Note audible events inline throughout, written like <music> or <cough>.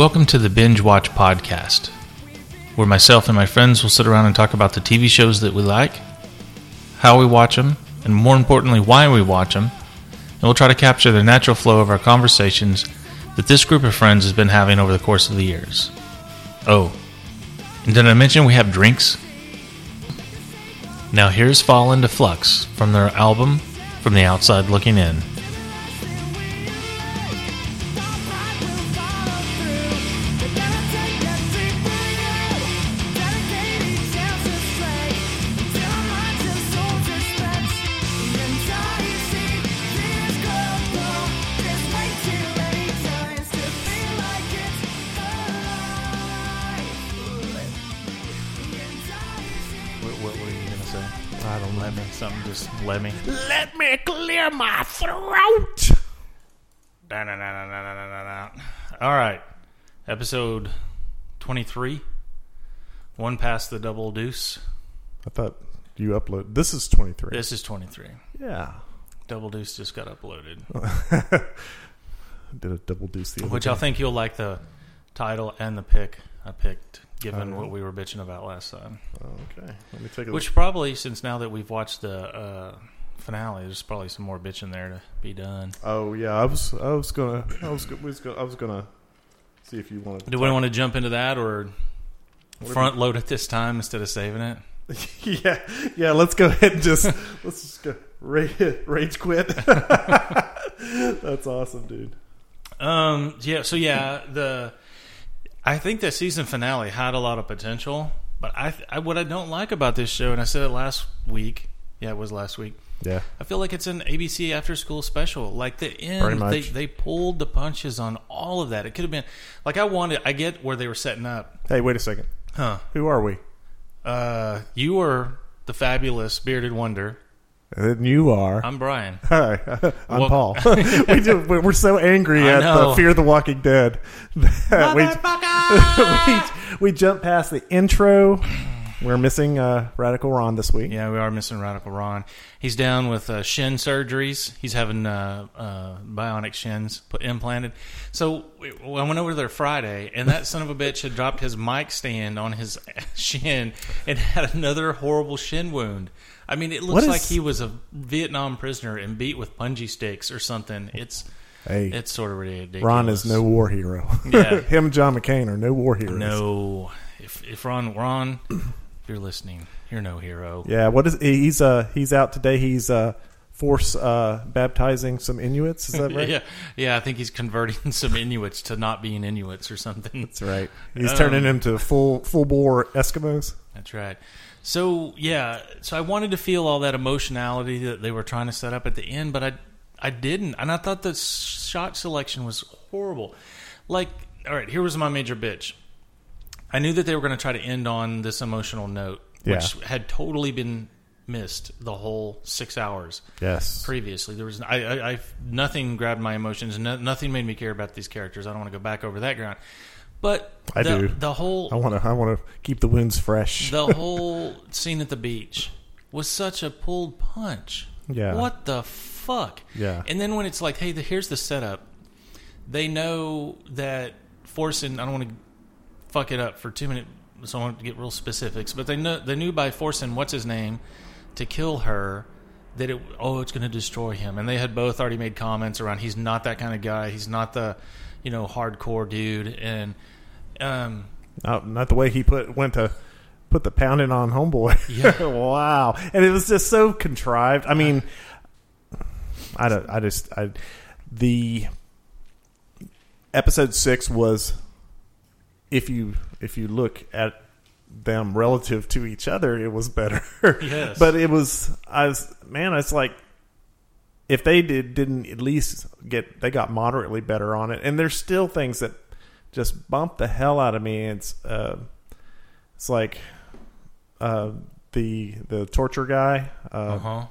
Welcome to the Binge Watch Podcast, where myself and my friends will sit around and talk about the TV shows that we like, how we watch them, and more importantly, why we watch them. And we'll try to capture the natural flow of our conversations that this group of friends has been having over the course of the years. Oh, and did I mention we have drinks? Now here's Fall into Flux from their album From the Outside Looking In. All right, episode twenty-three. One past the double deuce. I thought you upload. This is 23. This is twenty-three. Yeah. Double deuce just got uploaded, <laughs> Did a double deuce the other which day. I think you'll like the title and the pick I picked, given Oh, what we were bitching about last time. Okay. Let me take a Which probably, since now that we've watched the uh, finale, there's probably some more bitching there to be done. Oh yeah, I was I was gonna I was, go- was gonna I was gonna see if you wanted. To Do we want to jump into that or front load it this time instead of saving it? <laughs> yeah, yeah. Let's go ahead and just <laughs> let's just go rage, rage quit. <laughs> That's awesome, dude. Um. Yeah. So yeah, the I think the season finale had a lot of potential, but I, I what I don't like about this show, and I said it last week. Yeah, it was last week. Yeah. I feel like it's an ABC after school special. Like the end, they they pulled the punches on all of that. It could have been like I wanted. I get where they were setting up. Hey, wait a second. Huh. Who are we? Uh, you are the fabulous bearded wonder. And then you are. I'm Brian. <laughs> Hi, I'm Well- Paul. <laughs> we do, we're so angry I at the Fear the Walking Dead that <laughs> we, we we jump past the intro. We're missing uh, Radical Ron this week. Yeah, we are missing Radical Ron. He's down with uh, shin surgeries. He's having uh, uh, bionic shins put implanted. So we- I went over there Friday, and that son of a bitch had dropped his mic stand on his <laughs> shin and had another horrible shin wound. I mean, it looks is- like he was a Vietnam prisoner and beat with bungee sticks or something. It's Hey, it's sort of ridiculous. Ron is no war hero. Yeah. <laughs> Him and John McCain are no war heroes. no. If if Ron Ron, you're listening, you're no hero. Yeah, what is he's uh he's out today. He's uh force uh baptizing some Inuits. Is that <laughs> right? Yeah, yeah. I think he's converting <laughs> some Inuits to not being Inuits or something. That's right. He's Um, turning into full full bore Eskimos. That's right. So yeah, so I wanted to feel all that emotionality that they were trying to set up at the end, but I I didn't, and I thought the shot selection was horrible. Like, all right, here was my major bitch. I knew that they were going to try to end on this emotional note, which had totally been missed the whole six hours Yes. previously. There was I, I, I nothing grabbed my emotions. No, nothing made me care about these characters. I don't want to go back over that ground. But I the, do. The whole I want to I want to keep the wounds fresh. the <laughs> whole scene at the beach was such a pulled punch. Yeah. What the fuck? Yeah. And then when it's like, hey, the, here's the setup. They know that forcing. I don't want to fuck it up for two minutes, so I want to get real specifics. But they know they knew by forcing what's his name to kill her that it oh it's going to destroy him. And they had both already made comments around he's not that kind of guy. He's not the you know hardcore dude. And um, Not, not the way he put went to put the pounding on homeboy. <laughs> Yeah. wow. And it was just so contrived. I mean, I don't. I just. I the episode six was if you if you look at them relative to each other, it was better. <laughs> Yes. but it was. I was man. It's like if they did didn't at least get they got moderately better on it and there's still things that just bump the hell out of me it's uh it's like uh the the torture guy uh uh huh.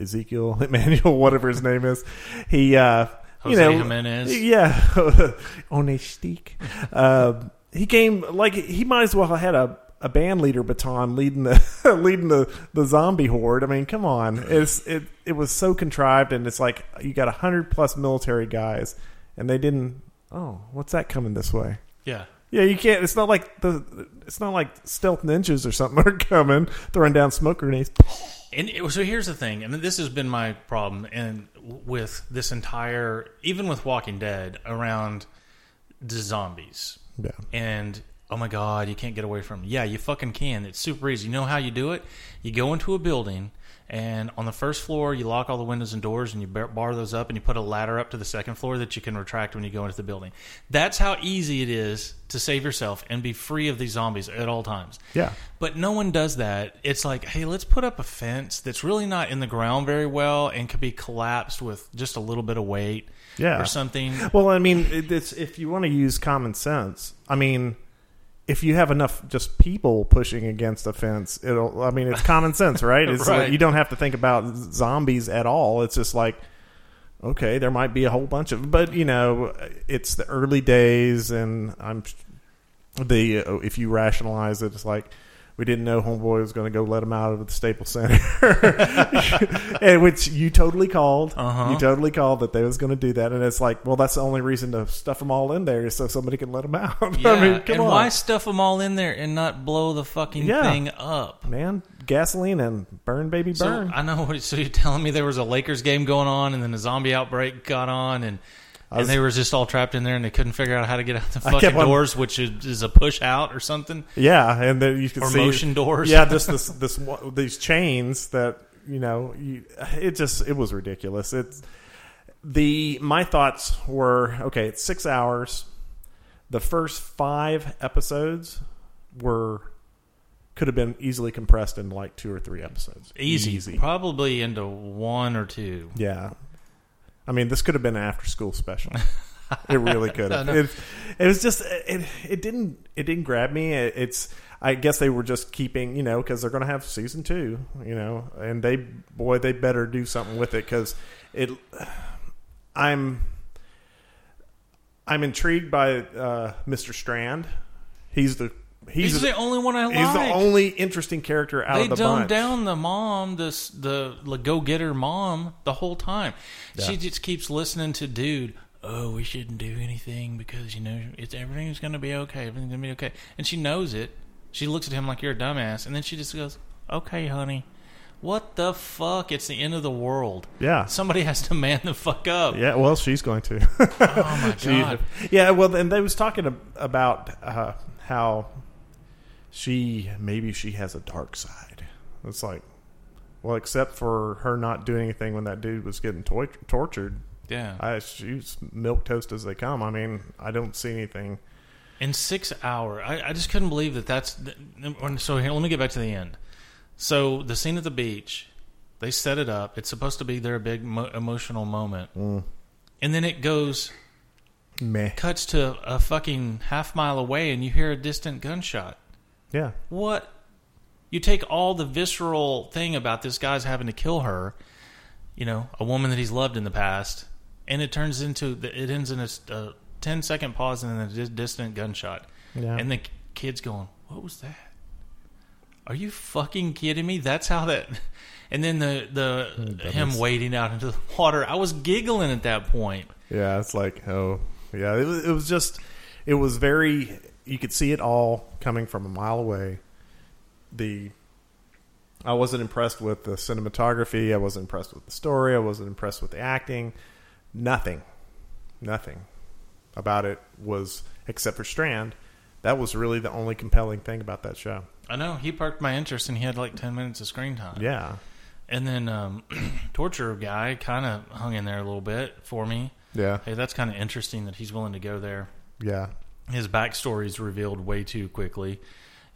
Ezekiel <laughs> Emmanuel whatever his name is he uh you Jose know Jimenez. yeah <laughs> Onestique uh he came like he might as well have had a a band leader baton leading the <laughs> leading the, the zombie horde. I mean, come on, it's it it was so contrived, and it's like you got a hundred plus military guys, and they didn't. Oh, what's that coming this way? Yeah. Yeah, you can't. It's not like the. It's not like stealth ninjas or something <laughs> are coming, throwing down smoke grenades. And it, so here's the thing, and this has been my problem, and with this entire, even with Walking Dead, around the zombies, Yeah, and oh my god, you can't get away from. 'em. Yeah, you fucking can. It's super easy. You know how you do it? You go into a building, and on the first floor, you lock all the windows and doors, and you bar bar those up, and you put a ladder up to the second floor that you can retract when you go into the building. That's how easy it is to save yourself and be free of these zombies at all times. yeah, But no one does that. It's like, hey, let's put up a fence that's really not in the ground very well and could be collapsed with just a little bit of weight yeah. or something. Well, I mean, it's if you want to use common sense. I mean, if you have enough just people pushing against a fence, it'll. I mean, it's common sense, right? <laughs> It's Right. Like, you don't have to think about zombies at all. It's just like, okay, there might be a whole bunch of, but you know, it's the early days, and I'm the uh, if you rationalize it, it's like. We didn't know Homeboy was going to go let him out of the Staples Center, <laughs> and which you totally called. Uh-huh. You totally called that they was going to do that, and it's like, well, that's the only reason to stuff them all in there is so somebody can let them out. <laughs> Yeah, I mean, come and on, why stuff them all in there and not blow the fucking Yeah. thing up? man? Gasoline and burn, baby, So burn. I know. So you're telling me there was a Lakers game going on, and then a zombie outbreak got on, and was- and they were just all trapped in there, and they couldn't figure out how to get out the fucking on- doors, which is, is a push out or something, yeah, and then you could or see motion doors. Yeah, just <laughs> this this these chains that you know, you, it just it was ridiculous. It's the my thoughts were okay. It's six hours. The first five episodes were could have been easily compressed into like two or three episodes. easy, easy. probably into one or two. Yeah. I mean, this could have been an after school special. <laughs> it really could have. know. It, it was just it. It didn't. It didn't grab me. It, it's. I guess they were just keeping, you know, because they're going to have season two, you know, and they, boy, they better do something with it because it. I'm. I'm intrigued by uh, Mr. Strand. He's the. He's, He's, the only one I like. he's the only interesting character out they of the dumbed bunch. down the mom, this the, the go getter mom, the whole time. She just keeps listening to dude. Oh, we shouldn't do anything because you know it's everything's going to be okay. Everything's going to be okay, and she knows it. She looks at him like you're a dumbass, and then she just goes, "Okay, honey." What the fuck? It's the end of the world. Yeah. Somebody has to man the fuck up. Yeah, well, she's going to. Oh my <laughs> She- god. yeah, well, and they was talking about uh, how she maybe she has a dark side. It's like, well, except for her not doing anything when that dude was getting tor- tortured, Yeah. I, she's milk toast as they come. I mean, I don't see anything. in six hour I, I just couldn't believe that that's so here let me get back to the end so the scene at the beach they set it up it's supposed to be their big mo- emotional moment Mm. and then it goes Meh. cuts to a fucking half mile away and you hear a distant gunshot Yeah, what you take all the visceral thing about this guy's having to kill her you know a woman that he's loved in the past and it turns into the, it ends in a, a 10 second pause and then a dis- distant gunshot yeah. and the kid's going, "What was that? Are you fucking kidding me? That's how that." <laughs> And then the the mm, him wading out into the water. I was giggling at that point. Yeah, it's like, oh, yeah. It was, it was just, it was very. You could see it all coming from a mile away. The, I wasn't impressed with the cinematography. I wasn't impressed with the story. I wasn't impressed with the acting. Nothing, nothing about it was except for Strand. That was really the only compelling thing about that show. I know he parked my interest, and he had like ten minutes of screen time. Yeah, And then um, <clears throat> torture guy kind of hung in there a little bit for me. yeah, Hey, that's kind of interesting that he's willing to go there. yeah. His backstory is revealed way too quickly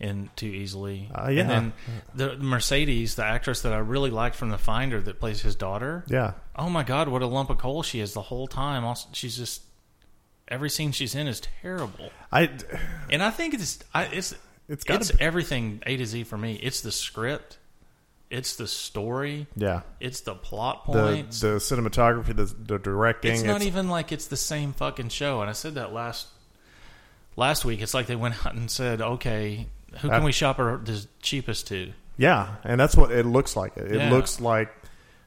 and too easily. Uh, yeah. And then the Mercedes, the actress that I really liked from The Finder that plays his daughter. Yeah, Oh my God, what a lump of coal she is the whole time. Also, she's just every scene she's in is terrible. I. And I think it's I, it's It's it's be- everything A to Z for me. It's the script, it's the story, Yeah, it's the plot the points. the cinematography, the the directing. it's not even like it's the same fucking show. And I said that last last week. It's like they went out and said, "Okay, who can we shop our the cheapest to?" Yeah, and that's what it looks like. It, Yeah. looks like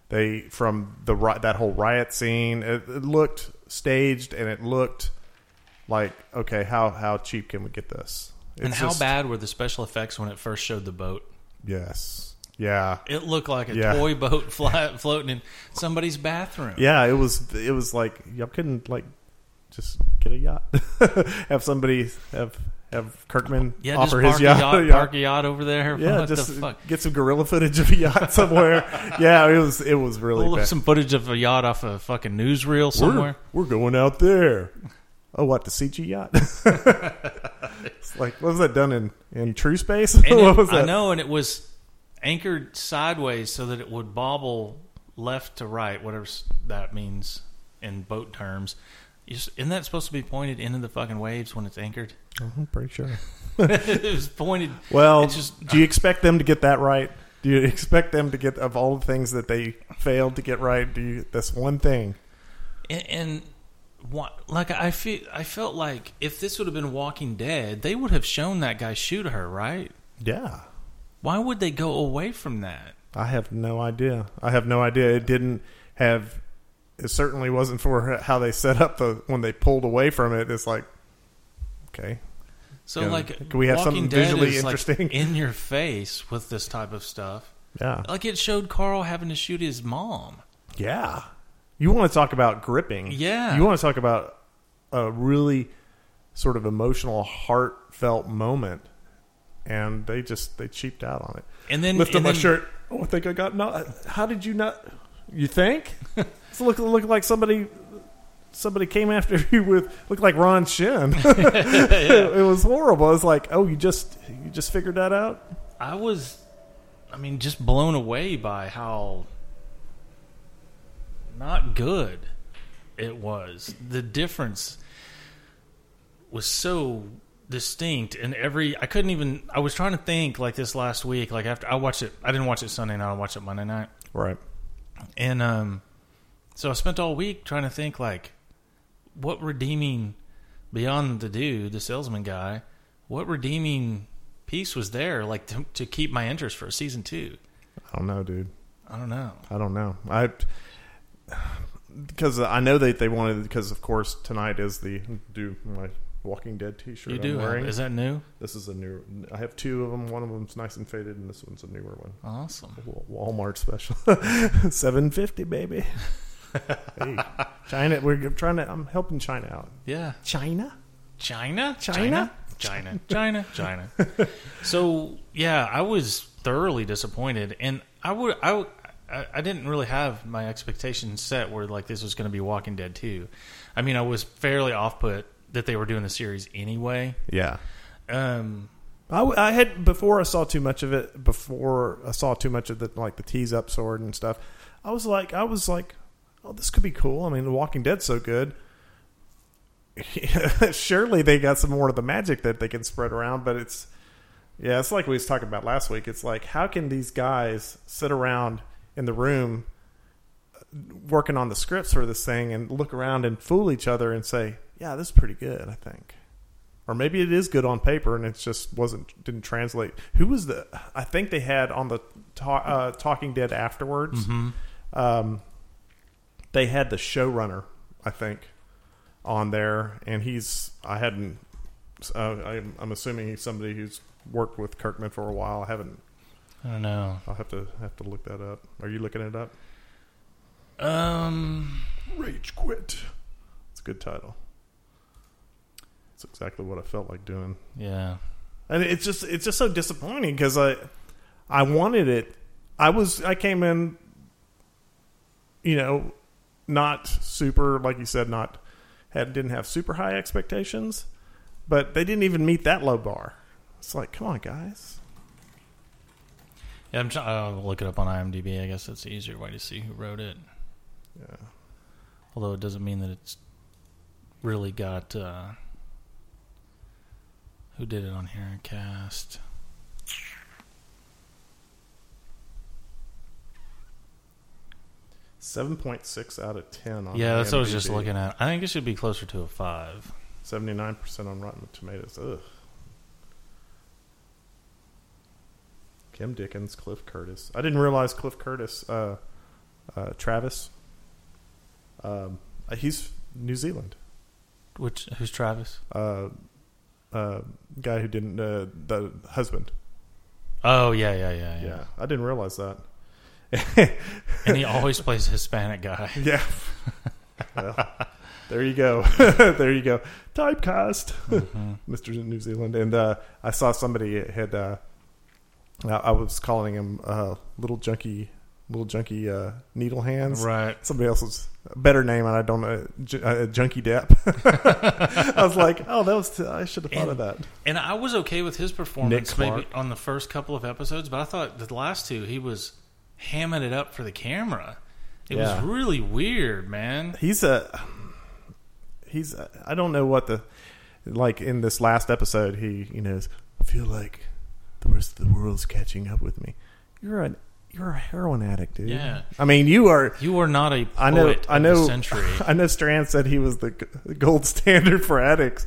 they from the that whole riot scene. It, it looked staged and it looked like, okay, how how cheap can we get this? and how just- bad were the special effects when it first showed the boat? Yes. Yeah. It looked like a Yeah. toy boat <laughs> fly, floating in somebody's bathroom. Yeah, it was. It was like y'all couldn't like just get a yacht, <laughs> have somebody have have Kirkman Yeah, offer his a yacht. yacht, <laughs> park a yacht over there. Yeah, what just the fuck? get some guerrilla footage of a yacht <laughs> somewhere. yeah, it was it was really Pull up bad. some footage of a yacht off a fucking newsreel somewhere. We're, we're going out there. Oh, what the CG yacht? it's like what was that done in in True Space? What it- was I know, and it was anchored sideways so that it would bobble left to right, whatever that means in boat terms. Isn't that supposed to be pointed into the fucking waves when it's anchored? I'm <laughs> mm-hmm, pretty sure. it was pointed. Well, It's just- do you uh, expect them to get that right? Do you <laughs> expect them to get of all the things that they failed to get right? Do you this one thing? And, and what, like I feel, I felt like if this would have been Walking Dead, they would have shown that guy shoot her, right? Yeah, Why would they go away from that? I have no idea. I have no idea. It didn't have. It certainly wasn't for <laughs> how they set up the when they pulled away from it. It's like, okay, So, Yeah. like, Can we have Walking something Dead visually is, like, interesting? in your face with this type of stuff? yeah, Like it showed Carl having to shoot his mom. yeah. You want to talk about gripping? Yeah. You want to talk about a really sort of emotional, heartfelt moment, and they just they cheaped out on it. And then Lift up and my then- shirt. Oh, I think I got not. How did you not? You think? <laughs> it's look look like somebody somebody came after <laughs> you with looked like Ron Shin. <laughs> it, was horrible. It's like, oh, you just you just figured that out. I was, I mean, just blown away by how not good it was. The difference was so distinct, and every I couldn't even. I was trying to think like this last week. Like after I watched it, I didn't watch it Sunday night. I watched it Monday night, Right. And um, so I spent all week trying to think like what redeeming beyond the dude, the salesman guy. What redeeming piece was there, like to, to keep my interest for season two? I don't know, dude. I don't know. I don't know. I <sighs> because I know that they wanted because of course tonight is the do my Walking Dead T-shirt. You I'm do. wearing. Is that new? This is a new. I have two of them. One of them's nice and faded, and this one's a newer one. Awesome. Walmart special, <laughs> seven fifty, baby. <laughs> hey, China. We're trying to. I'm helping China out. Yeah. China. China? China? <laughs> China. China. China. so yeah, I was thoroughly disappointed, and I would I would- I, I didn't really have my expectations set where like this was going to be Walking Dead 2. I mean, I was fairly off put that they were doing the series anyway. Yeah. Um, I, w- I had before I saw too much of it. Before I saw too much of the like the tease up sword and stuff. I was like, I was like, oh, this could be cool. I mean, The Walking Dead's so good. <laughs> Surely they got some more of the magic that they can spread around, but it's yeah, it's like we was talking about last week. It's like how can these guys sit around in the room working on the scripts for this thing and look around and fool each other and say, "Yeah, this is pretty good." I think or maybe it is good on paper and it just wasn't didn't translate. Who was the? I think they had on the ta- uh, Talking Dead afterwards. Mm-hmm. Um, they had the showrunner, I think, on there, and he's I hadn't. Uh, I'm, I'm assuming he's somebody who's worked with Kirkman for a while. I haven't. I don't know. I'll have to have to look that up. Are you looking it up? Um, Rage Quit. It's a good title. It's exactly what I felt like doing. yeah. and it's just it's just so disappointing because I I wanted it. I was I came in, you know, not super like you said, not had didn't have super high expectations, but they didn't even meet that low bar. It's like, come on, guys. Yeah, I'm trying. I'll look it up on IMDb. I guess that's the easier way to see who wrote it. Yeah. Although it doesn't mean that it's really got uh, who did it on here cast. Seven point six out of ten on yeah, that's what I was just IMDb. looking at. I think it should be closer to a five. Seventy nine percent on Rotten Tomatoes. Ugh. Kim Dickens, Cliff Curtis. I didn't realize Cliff Curtis, uh, uh, Travis. Um, uh, he's New Zealand. Which who's Travis? Uh, uh, guy who didn't uh, the husband. Oh yeah, yeah, yeah, yeah. Yeah, I didn't realize that. <laughs> And he always plays a Hispanic guy. <laughs> Yeah. well, there you go. <laughs> there you go. Typecast, Mm-hmm. Mr. New Zealand. And uh, I saw somebody had. Uh, I was calling him uh, little junky, little junky uh, needle hands. Right. Somebody else's better name, and I don't know. J- uh, junky Depp. <laughs> I was like, oh, that was. I should have thought of that. And I was okay with his performance maybe on the first couple of episodes, but I thought the last two he was hamming it up for the camera. It Yeah. was really weird, man. He's a. He's. A, I don't know what the. Like in this last episode, he you know I feel like the rest of the world's catching up with me. You're a you're a heroin addict, dude. Yeah. I mean, you are. You are not a poet I know. I know. the century. <laughs> I know. Strand said he was the gold <laughs> standard for addicts,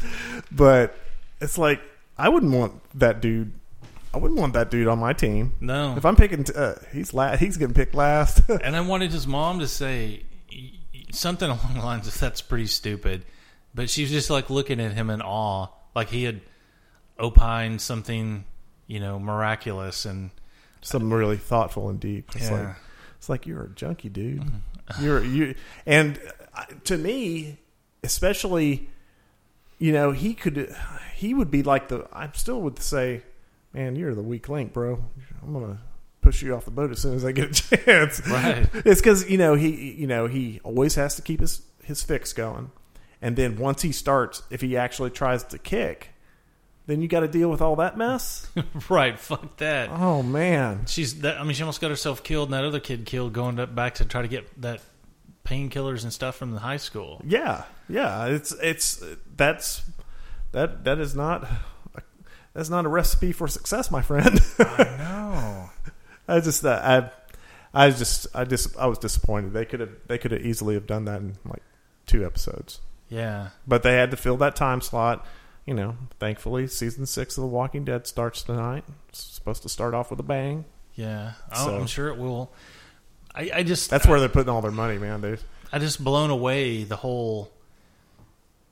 but it's like I wouldn't want that dude. I wouldn't want that dude on my team. No. If I'm picking, t- uh, he's la- He's getting picked last. <laughs> And I wanted his mom to say something along the lines of "That's pretty stupid," but she was just like looking at him in awe, like he had opined something, you know, miraculous. And Something really thoughtful and deep. It's Yeah. like it's like you're a junkie, dude. <laughs> You're you, and uh, to me, especially, you know, he could, he would be like the. I still would say, man, you're the weak link, bro. I'm gonna push you off the boat as soon as I get a <laughs> chance. Right. It's because you know he, you know, he always has to keep his his fix going, and then once he starts, if he actually tries to kick, then you got to deal with all that mess. <laughs> right, fuck that. oh man. She's that. I mean, she almost got herself killed, and that other kid killed going to, back to try to get that painkillers and stuff from the high school. Yeah, yeah. It's it's that's that that is not that's not a recipe for success, my friend. I <laughs> know. I just uh, I I just I just I was disappointed. They could have they could have easily have done that in like two episodes, Yeah. but they had to fill that time slot. You know, thankfully, season six of The Walking Dead starts tonight. It's supposed to start off with a bang. Yeah. So- I'm sure it will. I, I just That's where they're putting all their money, man. They I just blown away the whole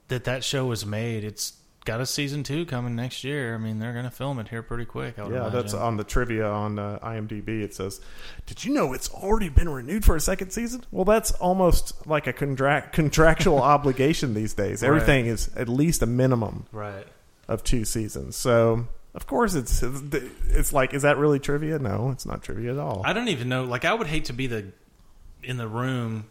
that that show was made. It's got a season two coming next year. I mean, they're going to film it here pretty quick. Yeah, imagine. that's on the trivia on uh, IMDb. It says, "Did you know it's already been renewed for a second season?" Well, that's almost like a contract contractual <laughs> obligation these days. Right. Everything is at least a minimum right. of two seasons. So, of course, it's it's like, is that really trivia? No, it's not trivia at all. I don't even know. Like, I would hate to be the in the room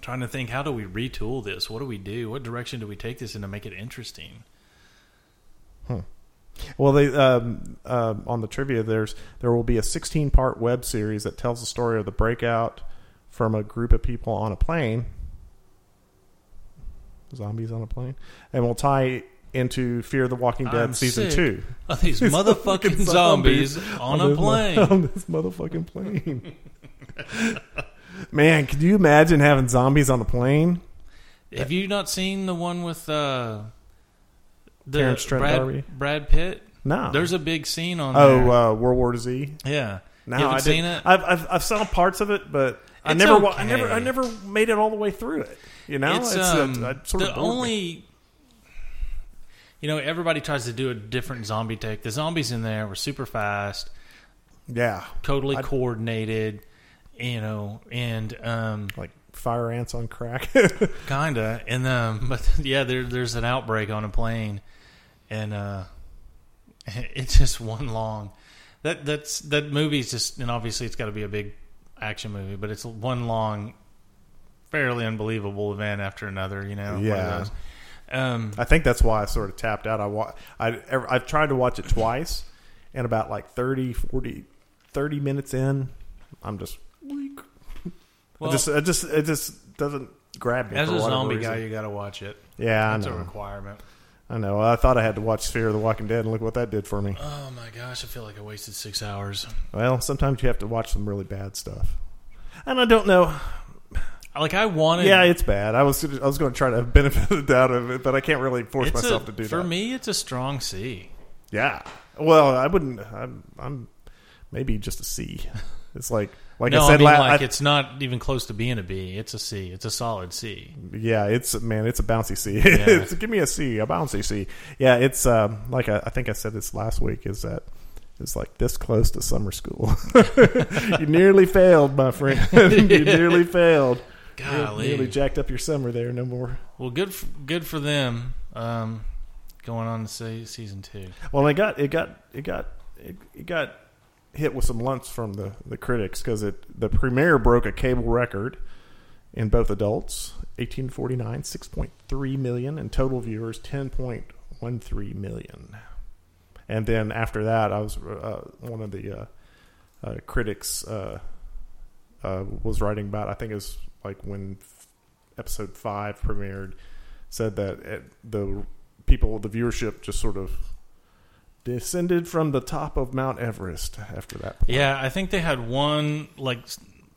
trying to think, how do we retool this? What do we do? What direction do we take this in to make it interesting? Well, they um, um on the trivia there's there will be a 16 part web series that tells the story of the breakout from a group of people on a plane, zombies on a plane, and we'll tie into Fear the Walking Dead I'm season two. Of these <laughs> motherfucking zombies on a this plane. <laughs> on this motherfucking plane. <laughs> Man, could you imagine having zombies on a plane? Have you not seen the one with uh, the Terrence Trent Brad, D'Arby? Brad Pitt? No. There's a big scene on oh there. uh, World War Z. yeah. No, you haven't I seen didn't. it? I've, I've I've saw parts of it, but I It's never wa- I never I never made it all the way through it. You know, it's, um, I sort of the bored me. only you know everybody tries to do a different zombie take the zombies in there were super fast yeah, totally I- coordinated you know and um like fire ants on crack. <laughs> kinda and um <laughs> but yeah there there's an outbreak on a plane and uh <laughs> it's just one long that that's that movie's just and obviously it's got to be a big action movie but it's one long fairly unbelievable event after another you know Yeah. um I think that's why I sort of tapped out. I wa- I I've tried to watch it twice, and about like 30, 40, 30 minutes in, I'm just. Well- it just it just it just doesn't grab me. As a zombie reason. guy, you got to watch it. yeah, I That's a requirement. I know. I thought I had to watch Fear of the Walking Dead, and look what that did for me. Oh my gosh, I feel like I wasted six hours. Well, sometimes you have to watch some really bad stuff, and I don't know. Like I wanted. Yeah, it's bad. I was I was going to try to <laughs> benefit the doubt of it, but I can't really force myself a, to do for that. For me, it's a strong C. Yeah. Well, I wouldn't. I'm, I'm maybe just a C. It's like like no, I said, mean, la- like I- it's not even close to being a B. It's a C. It's a solid C. yeah, it's man, it's a bouncy C. Yeah. <laughs> it's, give me a C, a bouncy C. Yeah, it's um, like I, I think I said this last week. Is that it's like this close to summer school. <laughs> you nearly failed, my friend. <laughs> you nearly failed. Golly. Nearly jacked up your summer there. No more. Well, good, for, good for them. Um, going on to say season two. Well, it got it got it got it, it got hit with some lumps from the the critics because it the premiere broke a cable record in both adults 1849 6.3 million and total viewers 10.13 million. And then after that i was uh, one of the uh, uh, critics uh, uh, was writing about i think it was like when episode 5 premiered said that the people the viewership just sort of descended from the top of Mount Everest after that. Point. Yeah, I think they had one like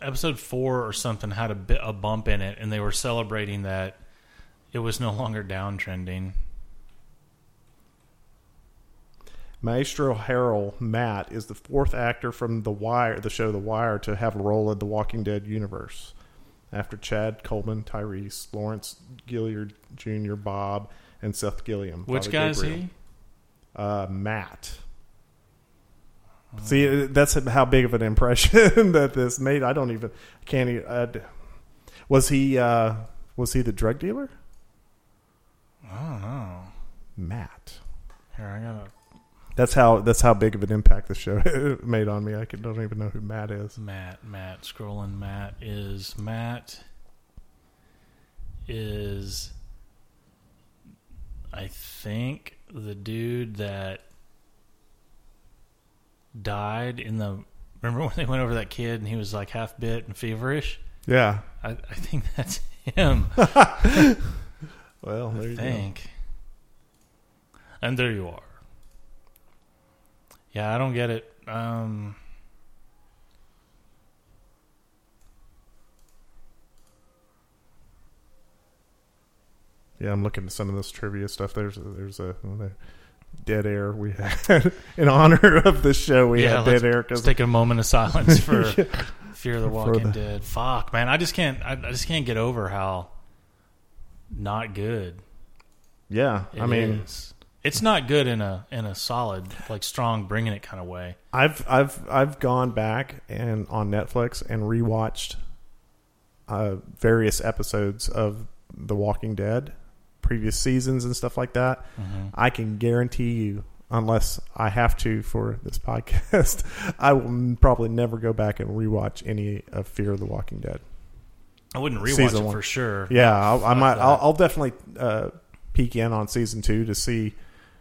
episode four or something had a bit a bump in it, and they were celebrating that it was no longer downtrending. Maestro Harrell Matt is the fourth actor from The Wire, the show The Wire, to have a role in the Walking Dead universe. After Chad Coleman, Tyrese, Lawrence Gilliard Jr., Bob, and Seth Gilliam. Which Father guy is he? Uh, Matt. See, uh, that's how big of an impression <laughs> that this made. I don't even can't. Even, I'd- was he? Uh, was he the drug dealer? I don't know. Matt. Here, I gotta That's how. That's how big of an impact the show <laughs> made on me. I could, don't even know who Matt is. Matt. Matt scrolling. Matt is Matt is I think the dude that died in the. Remember when they went over that kid and he was like half bit and feverish? Yeah. I, I think that's him. <laughs> Well, there I you go. And there you are. Yeah, I don't get it. Um, Yeah, I'm looking at some of this trivia stuff. There's there's a, a dead air we had <laughs> in honor of the show. We yeah, had dead air let's because take a moment of silence <laughs> for Fear of the Walking the- Dead. Fuck, man, I just can't. I, I just can't get over how not good. yeah, I mean, is. it's not good in a in a solid, like strong, bringing it kind of way. I've I've I've gone back and on Netflix and rewatched uh, various episodes of The Walking Dead, previous seasons and stuff like that. I can guarantee you, unless I have to for this <laughs> podcast, I will probably never go back and rewatch any of Fear of the Walking Dead. I wouldn't rewatch Season it one. for sure. Yeah, I'll, I might. I'll, I'll definitely uh, peek in on season two to see.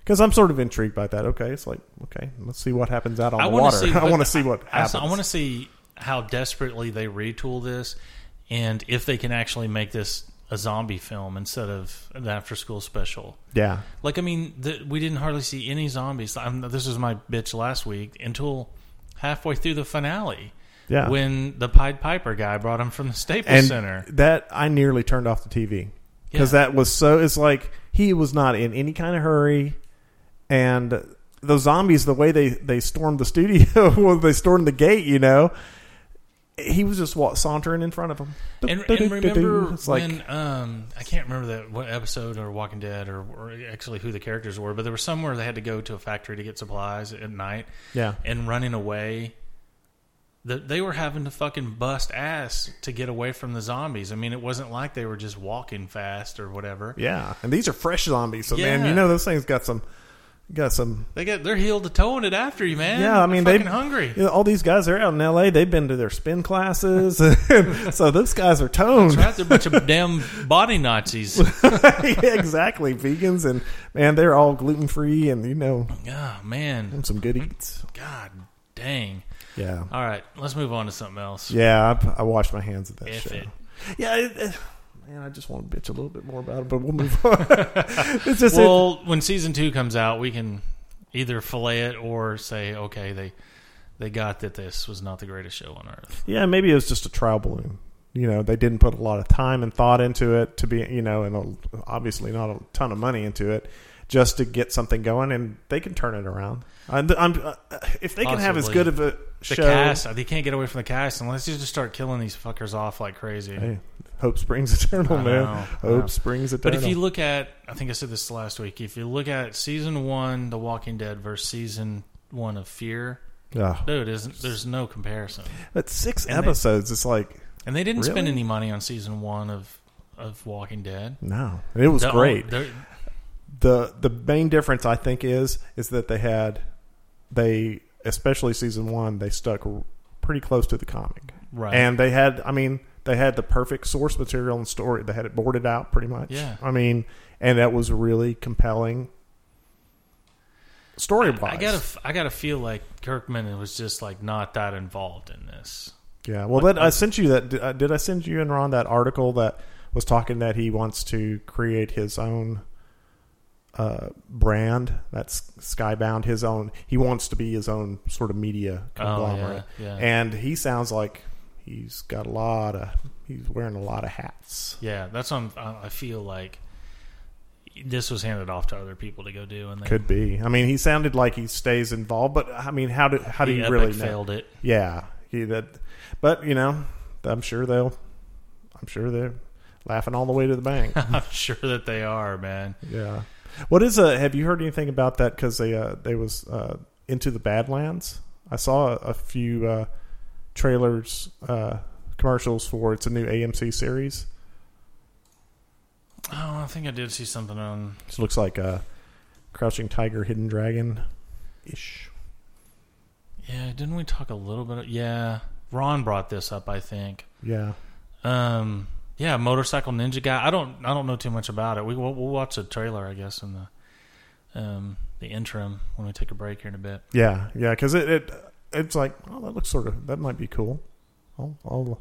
Because I'm sort of intrigued by that. Okay, it's like okay, let's see what happens out on I the water. see- <laughs> I want to see what I, happens. I want to see how desperately they retool this, and if they can actually make this a zombie film instead of an after-school special. yeah, Like, I mean, the, we didn't hardly see any zombies. I'm, this was my bitch last week until halfway through the finale yeah. when the Pied Piper guy brought him from the Staples and Center. that I nearly turned off the TV because Yeah. that was so. It's like he was not in any kind of hurry, and those zombies, the way they they stormed the studio, well, <laughs> they stormed the gate, you know. He was just wa- sauntering in front of them. And, and remember it's like when um, I can't remember that what episode or Walking Dead or, or actually who the characters were, but there was somewhere they had to go to a factory to get supplies at night. yeah, and running away. The, they were having to fucking bust ass to get away from the zombies. I mean, it wasn't like they were just walking fast or whatever. yeah, and these are fresh zombies. So man, you know those things got some got some They got they're heeled to toe in it after you, man. Yeah, I mean, they're they fucking hungry. You know, all these guys are out in L.A. They've been to their spin classes, <laughs> so those guys are toned. That's right, they're a bunch of <laughs> damn body Nazis. yeah, exactly, vegans and man, they're all gluten free and you know Oh man, and some good eats. god dang. Yeah, All right, let's move on to something else. yeah. I, I washed my hands of that If show. it. Yeah, it, it- man, I just want to bitch a little bit more about it, but we'll move on. <laughs> it's just Well, when season two comes out, we can either fillet it or say, okay, they they got that this was not the greatest show on earth. yeah, maybe it was just a trial balloon. You know, they didn't put a lot of time and thought into it to be, you know, and a, obviously not a ton of money into it. just to get something going, and they can turn it around. I'm, I'm, uh, if they can have as good of a The show, cast, they can't get away from the cast unless you just start killing these fuckers off like crazy. hey, hope springs <laughs> eternal, man. Hope springs eternal. But if you look at, I think I said this last week. If you look at season one, The Walking Dead versus season one of Fear, Ugh. dude, isn't there's no comparison. but six And they- episodes, it's like And they didn't spend any money on season one of of Walking Dead. no, it was The- great. they're- the the main difference I think is is that they had they especially season one they stuck pretty close to the comic Right. and they had I mean they had the perfect source material and story they had it boarded out pretty much Yeah. I mean and that was really compelling story wise I gotta, I gotta feel like Kirkman was just like not that involved in this. yeah well that I sent you that did I, did I send you and Ron that article that was talking that he wants to create his own uh, brand that's skybound his own he wants to be his own sort of media conglomerate Oh, yeah, yeah. and he sounds like he's got a lot of he's wearing a lot of hats Yeah, that's what I'm, I feel like this was handed off to other people to go do, and they, could be i mean he sounded like he stays involved but i mean how do how do you really know failed it. yeah he that but you know i'm sure they'll i'm sure they're laughing all the way to the bank <laughs> I'm sure that they are, man. Yeah. What is uh Have you heard anything about that? Because they uh, they was uh, into the Badlands. I saw a, a few uh, trailers, uh, commercials for it's a new AMC series. Oh, I think I did see something on. It looks like a Crouching Tiger, Hidden Dragon ish. Yeah, didn't we talk a little bit? Of, yeah, Ron brought this up. I think. Yeah. Um, yeah, motorcycle ninja guy. I don't. I don't know too much about it. We we'll, we'll watch the trailer, I guess, in the um the interim when we take a break here in a bit. Yeah. Yeah. Because it, it it's like oh that looks sort of that might be cool. I'll, I'll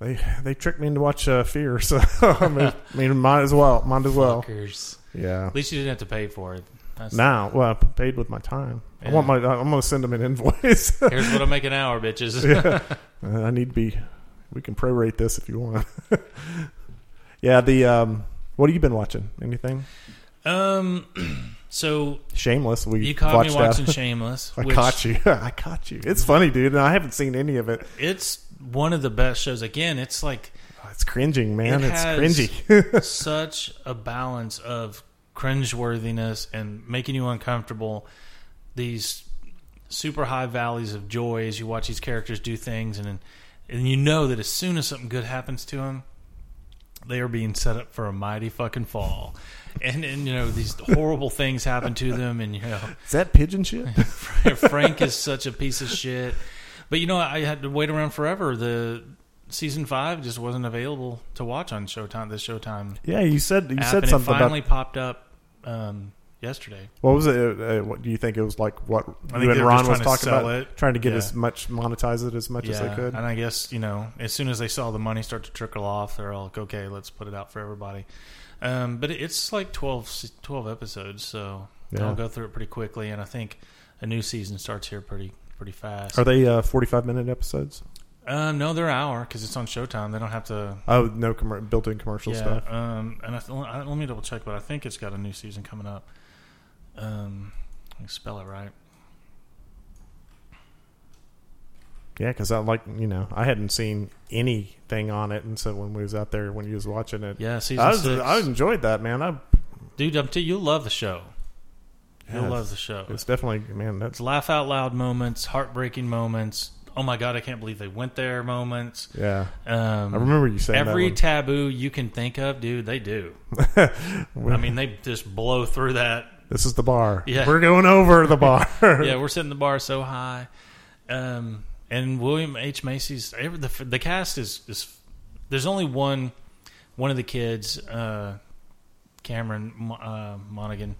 they they tricked me into watch uh, Fear, <laughs> so I mean, I mean might as well might as well. Fuckers. Yeah. At least you didn't have to pay for it. That's, Now, well, I paid with my time. I want my. I'm going to send them an invoice. <laughs> Here's what I make an hour, bitches. yeah. <laughs> Uh, I need to be. We can prorate this if you want. yeah. The um. What have you been watching? Anything? Um, <clears throat> so Shameless. We you caught me watched watching that. Shameless. <laughs> I which caught you. <laughs> I caught you. It's funny, dude. And I haven't seen any of it. It's one of the best shows. Again, it's like Oh, it's cringing, man. It it's has- cringy. <laughs> such a balance of cringeworthiness and making you uncomfortable. These super high valleys of joy as you watch these characters do things, and and you know that as soon as something good happens to them, they are being set up for a mighty fucking fall. And and you know these horrible things happen to them, and you know Is that pigeon shit? <laughs> Frank is such a piece of shit. But you know, I had to wait around forever. The season five just wasn't available to watch on Showtime. The Showtime yeah, you said you app, said and something it finally about popped up um, yesterday. what was it? Uh, what do you think it was like? What I you think and Ron was talking about? it. Trying to get Yeah. as much monetize it as much as they could. and I guess you know, as soon as they saw the money start to trickle off, they're all like, okay, let's put it out for everybody. Um, but it's like 12, 12 episodes, so Yeah. I'll go through it pretty quickly. And I think a new season starts here pretty pretty fast. Are they uh, forty-five minute episodes? Um, no, they're hour because it's on Showtime. They don't have to. Oh, no commer built-in commercial yeah. stuff. Um, and I th- let me double check, but I think it's got a new season coming up. Um, let me spell it right. Yeah, because I like you know I hadn't seen anything on it, and so when we was out there when you was watching it, Yeah, season I was six. I enjoyed that man. I Dude, I'm t- you'll love the show. You'll Yeah, love the show. it's definitely man that's It's laugh out loud moments, heartbreaking moments. Oh my god, I can't believe they went there moments. yeah. Um, I remember you saying every taboo you can think of, dude. They do. <laughs> I mean, they just blow through that. This is the bar. Yeah. we're going over the <laughs> bar. Yeah, we're setting the bar so high. Um, and William H Macy's the the cast is is there's only one one of the kids, uh, Cameron uh, Monaghan,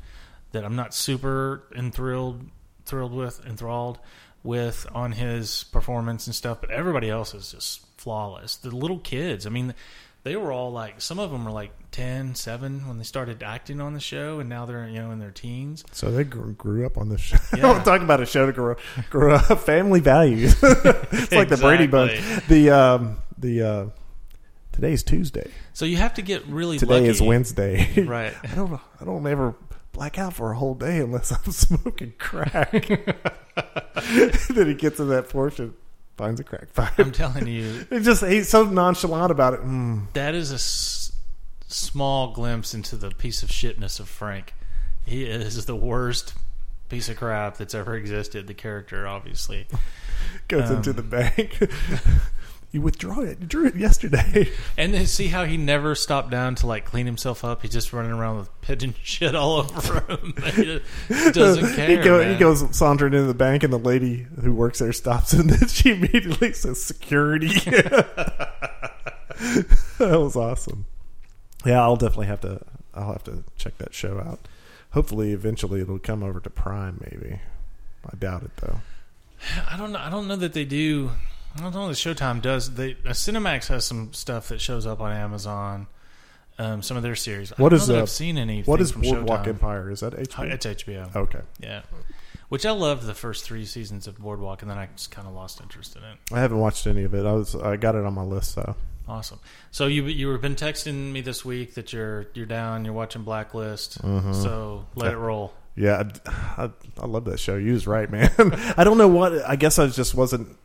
that I'm not super enthralled thrilled with enthralled with on his performance and stuff, but everybody else is just flawless. The little kids, I mean, they were all like some of them were like 10, 7 when they started acting on the show, and now they're you know in their teens. So they grew, grew up on the show. Yeah. <laughs> Talking about a show to grow, grow up, <laughs> family values. <laughs> it's like the Brady Bunch. The um, the uh, today's Tuesday. So you have to get really Today lucky. is Wednesday. right? I don't. I don't ever black out for a whole day unless I'm smoking crack. then it gets to that portion, finds a crack pipe. <laughs> I'm telling you, <laughs> it just he's so nonchalant about it. Mm. that is a s- small glimpse into the piece of shitness of Frank. He is the worst piece of crap that's ever existed. The character, obviously. <laughs> Goes Um, into the bank. You withdraw it. You drew it yesterday. <laughs> And then see how he never stopped down to like clean himself up. He's just running around with pigeon <laughs> shit all over him. <laughs> he doesn't care. he, go, he goes sauntering into the bank, and the lady who works there stops him. And then she immediately says, "Security." that was awesome. Yeah, I'll definitely have to. I'll have to check that show out. Hopefully, eventually, it'll come over to Prime. Maybe. I doubt it though. <sighs> I don't know. I don't know that they do. I don't know that Showtime does. They uh, Cinemax has some stuff that shows up on Amazon. Um, some of their series. I What don't is, that uh, I've seen any. What is Boardwalk Showtime. Empire? Is that Uh, HBO? It's HBO. Okay, Yeah, which I loved the first three seasons of Boardwalk, and then I just kind of lost interest in it. I haven't watched any of it. I was I got it on my list. So Awesome. So you you were been texting me this week that you're you're down. You're watching Blacklist. Mhm. So let it roll. yeah, I, I, I love that show. You was right, man. <laughs> I don't know what. I guess I just wasn't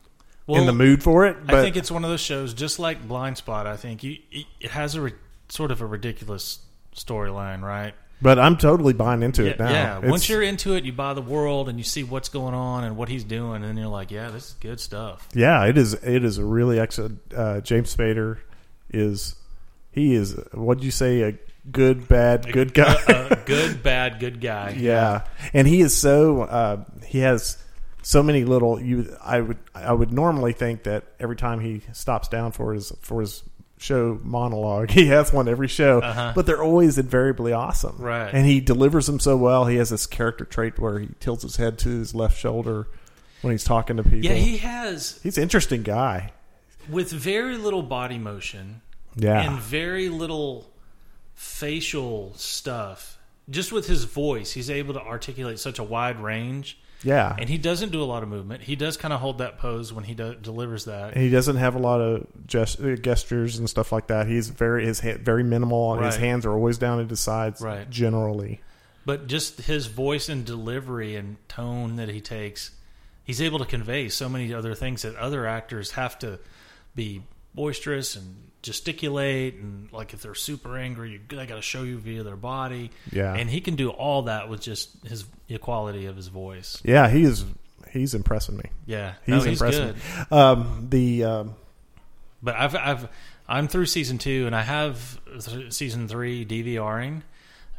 Well, in the mood for it. But I think it's one of those shows, just like Blind Spot. I think you, it has a ri- sort of a ridiculous storyline, right? but I'm totally buying into it now. yeah. It's- Once you're into it, you buy the world and you see what's going on and what he's doing, and you're like, yeah, this is good stuff. Yeah, it is. It is a really excellent. Uh, James Spader is he is what would you say a good bad good guy. good, <laughs> bad, good guy. yeah, and he is so uh, he has so many little. You I would I would normally think that every time he stops down for his for his show monologue, <laughs> he has one every show, Uh-huh. but they're always invariably awesome. Right. and he delivers them so well. He has this character trait where he tilts his head to his left shoulder when he's talking to people. Yeah, he has he's an interesting guy. with very little body motion Yeah. and very little facial stuff. Just with his voice, he's able to articulate such a wide range, Yeah. and he doesn't do a lot of movement. He does kind of hold that pose when he do- delivers that. And he doesn't have a lot of gest- uh, gestures and stuff like that. He's very his ha- very minimal. His hands are always down at his sides. Right. Generally. But just his voice and delivery and tone that he takes, he's able to convey so many other things that other actors have to be boisterous and gesticulate and like if they're super angry, you, they got to show you via their body. Yeah. and he can do all that with just his the quality of his voice. Yeah. He is. He's impressing me. Yeah, He's no, he's impressing good. me. Um, the um, But I've I've I'm through season two and I have th- season three DVRing.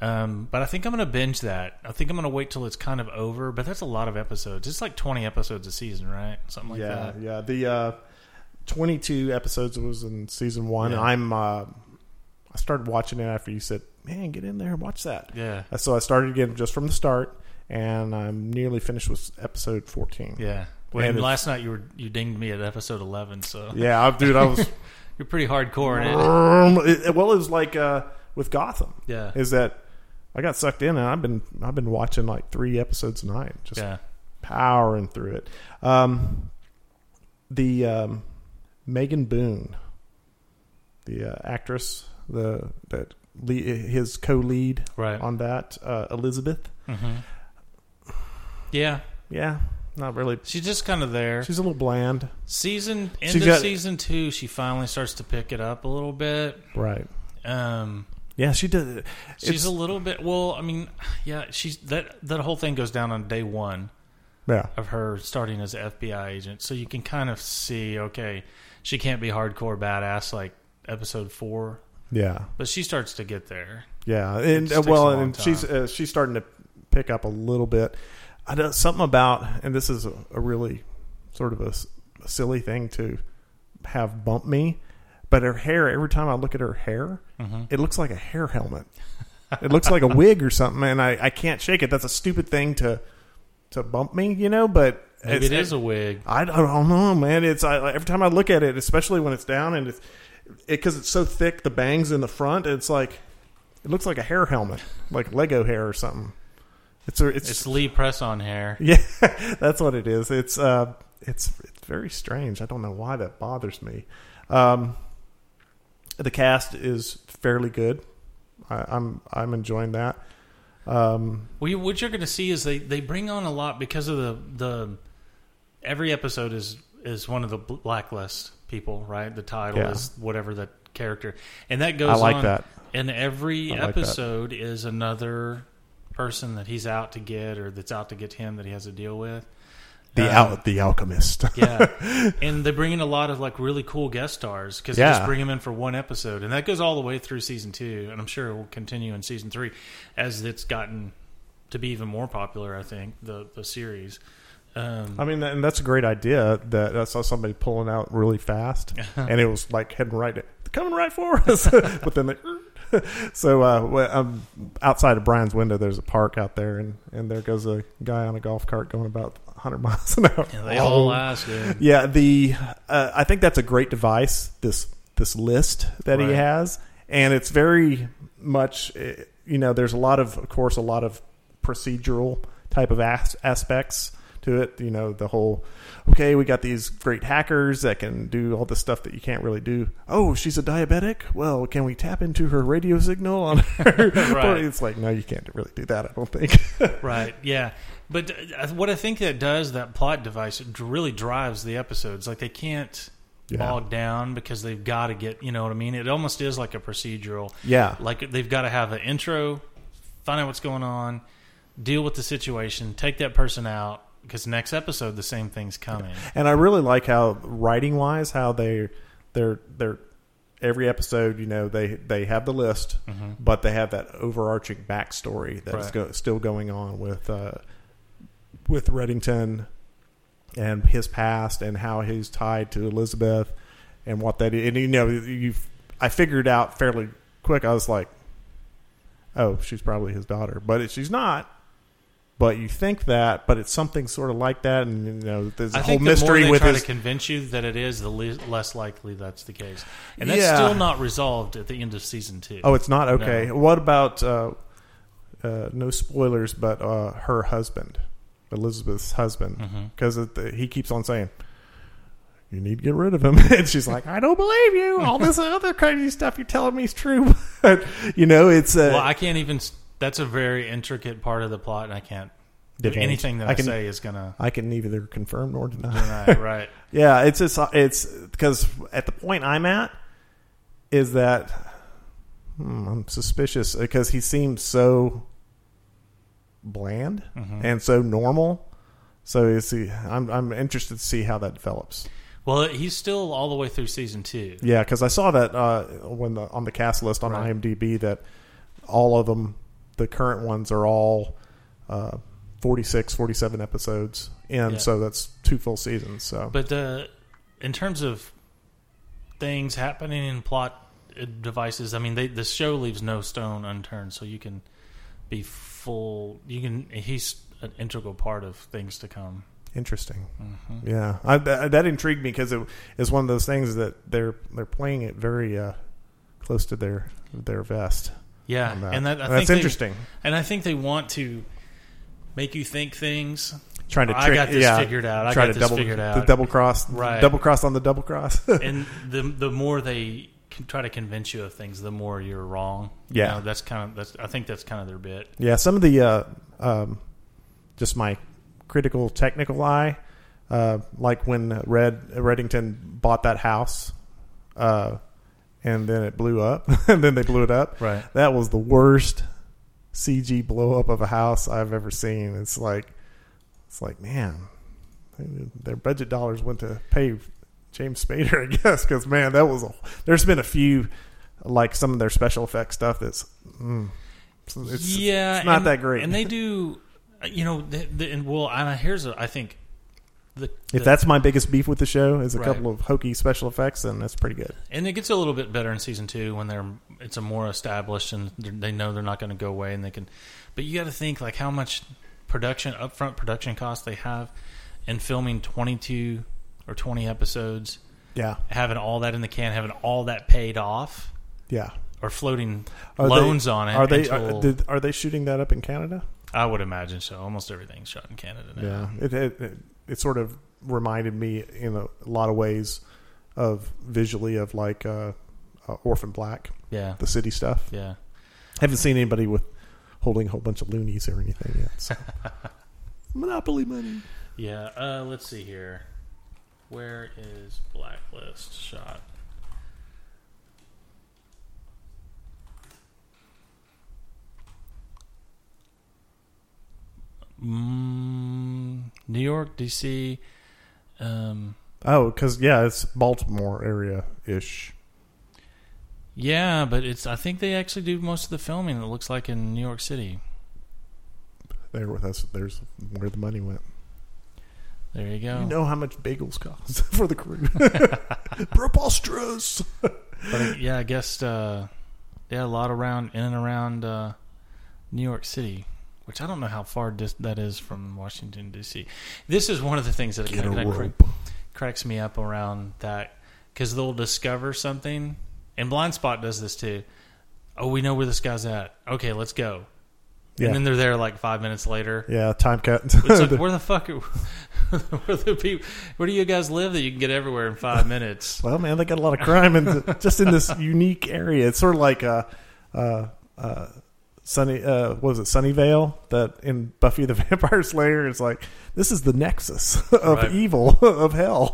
Um, but I think I'm going to binge that. I think I'm going to wait till it's kind of over. But that's a lot of episodes. It's like 20 episodes a season, right? Something like yeah, that. Yeah, yeah. The uh, twenty-two episodes was in season one. Yeah. I'm. Uh, I started watching it after you said, "Man, get in there and watch that." Yeah, So I started again just from the start, and I'm nearly finished with episode fourteen. yeah. Well, And last night you were you dinged me at episode 11, so Yeah, I- dude, I was. <laughs> you're pretty hardcore in it. It- well, it was like uh, with Gotham. Yeah, Is that I got sucked in, and I've been I've been watching like three episodes a night, just yeah. powering through it. Um, the um, Megan Boone, the uh, actress, the that le- his co-lead Right. on that, uh, Elizabeth. hmm Yeah, Yeah, not really. she's just kind of there. She's a little bland, Season end She's of got- season two, she finally starts to pick it up a little bit. right? Um, Yeah, she did. She's a little bit. Well, I mean, yeah, she's that that whole thing goes down on day one Yeah, of her starting as an FBI agent, so you can kind of see, okay, she can't be hardcore badass like episode four, yeah. but she starts to get there. Yeah, and uh, well, a and she's uh, she's starting to pick up a little bit. I know something about, and this is a, a really sort of a silly thing to have bump me, but her hair. Every time I look at her hair, hmm it looks like a hair helmet. It looks like a wig or something, and I, I can't shake it. That's a stupid thing to to bump me, you know. But Maybe it is a wig. I don't, I don't know, man. It's I, every time I look at it, especially when it's down and it's because it's so thick, the bangs in the front. It's like it looks like a hair helmet, like Lego hair or something. It's a, it's, It's Lee press on hair. <laughs> yeah, that's what it is. It's uh, it's it's very strange. I don't know why that bothers me. Um, the cast is fairly good. I, I'm I'm enjoying that. Um, Well, you, what you're going to see is they, they bring on a lot because of the the every episode is is one of the blacklist people, right? The title Yeah. is whatever that character, and that goes. I like on, that. And every like episode is another person that he's out to get, or that's out to get him that he has to deal with. The Um, al- the alchemist. <laughs> yeah, and they bring in a lot of like really cool guest stars because they Yeah. just bring them in for one episode, and that goes all the way through season two, and I'm sure it will continue in season three as it's gotten to be even more popular. I think the the series. Um, I mean, and that's a great idea. That I saw somebody pulling out really fast, <laughs> and it was like heading right, coming right for us. <laughs> but then, they, <laughs> so uh, um, outside of Brian's window, there's a park out there, and and there goes a guy on a golf cart going about 100 <laughs> miles an hour. yeah, they all ask, dude. Yeah, the uh, I think that's a great device. This this list that he has, and it's very much eh, you know. There's a lot of, of course, a lot of procedural type of as- aspects to it. You know, the whole okay, we got these great hackers that can do all the stuff that you can't really do. Oh, she's a diabetic. Well, can we tap into her radio signal on <laughs> her? <laughs> Right. It's like no, you can't really do that. I don't think. <laughs> right yeah but uh, what i think that does that plot device it really drives the episodes like they can't Yeah. bog down because they've got to get you know what i mean it almost is like a procedural yeah, like they've got to have an intro find out what's going on deal with the situation take that person out because next episode the same thing's coming. And I really like how writing wise how they they're they're every episode you know they they have the list but they have that overarching backstory that's Right. go, still going on with uh, with Reddington and his past and how he's tied to Elizabeth and what that and you know you I figured out fairly quick I was like oh she's probably his daughter but she's not but you think that, but it's something sort of like that, and you know, there's a I whole think the more mystery they with try his. to convince you that it is, the le- less likely that's the case, and that's Yeah. still not resolved at the end of season two. oh, it's not okay. No. What about uh, uh, no spoilers? But uh, her husband, Elizabeth's husband, because he keeps on saying. You need to get rid of him, <laughs> and she's like, "I don't believe you. All this other crazy stuff you're telling me is true." <laughs> But, you know, it's uh, Well, I can't even. That's a very intricate part of the plot, and I can't. Divulge. Anything that I I, can- say is gonna. I can neither confirm nor deny. Right, <laughs> right. Yeah, it's just it's because at the point I'm at is that hmm, I'm suspicious because he seems so bland Mhm. and so normal. So is he, I'm I'm interested to see how that develops. Well, he's still all the way through season two. Yeah, because I saw that uh, when the on the cast list on Right. IMDb that all of them, the current ones are all uh, 46, 47 episodes in. Yeah. So that's two full seasons. So But the in terms of things happening in plot uh, devices, I mean, they, the show leaves no stone unturned, so you can be full. You can. He's an integral part of things to come. interesting. hmm Yeah, I, that, that intrigued me because it is one of those things that they're they're playing it very uh, close to their their vest. Yeah, and that I And think that's they- interesting. And I think they want to make you think things. Trying to I trick, got this yeah, figured out. I try got to this double figured the out. double cross, Right. double cross on the double cross. <laughs> and the the more they can try to convince you of things, the more you're wrong. You Yeah. know, that's kind of that's. I think that's kind of their bit. yeah, some of the uh, um, just my critical technical eye, uh, like when Red Reddington bought that house, uh, and then it blew up, <laughs> and then they blew it up. Right. That was the worst CG blow up of a house I've ever seen. It's like, it's like, man, their budget dollars went to pay James Spader, <laughs> I guess, because man, that was a. There's been a few, like some of their special effects stuff that's, mm, it's, yeah, it's not and- that great. And they <laughs> do, you know, the, the, and well, and here's a, I think the if the- that's my biggest beef with the show is a Right. couple of hokey special effects, then that's pretty good. and it gets a little bit better in season two when they're it's a more established and they're- know they're not going to go away and they can. But you got to think like how much production upfront production costs they have in filming twenty two or twenty episodes, Yeah, having all that in the can, having all that paid off. yeah. or floating Are they- loans on it. Are they until- are, did, are they shooting that up in Canada? I would imagine so. Almost everything's shot in Canada now. Yeah, it, it it it sort of reminded me in a lot of ways of visually of like uh, uh, Orphan Black, Yeah. the city stuff. Yeah. Haven't seen anybody with holding a whole bunch of loonies or anything yet. So. <laughs> Monopoly money. Yeah, uh, let's see here. Where is Blacklist shot? Mm, New York, DC. Um, Oh, because yeah, it's Baltimore area ish. yeah, but it's. I think they actually do most of the filming. It looks like in New York City. There, that's there's where the money went. There you go. You know how much bagels cost <laughs> for the crew? <laughs> Preposterous. But yeah, I guess uh, yeah, a lot around in and around uh, New York City, which I don't know how far dis- that is from Washington D.C. This is one of the things that, a that cra- cracks me up around that because they'll discover something, and Blind Spot does this too. Oh, we know where this guy's at. Okay, let's go. Yeah, And then they're there like five minutes later. yeah. Time cut. It's like, <laughs> where the fuck? Are, <laughs> where the people? Where do you guys live that you can get everywhere in five minutes? <laughs> Well, man, they got a lot of crime in just in this unique area. It's sort of like uh, uh, uh, Sunny. Uh, what was it Sunnyvale? That in Buffy the <laughs> Vampire Slayer, is like this is the nexus <laughs> of Right. evil <laughs> of hell.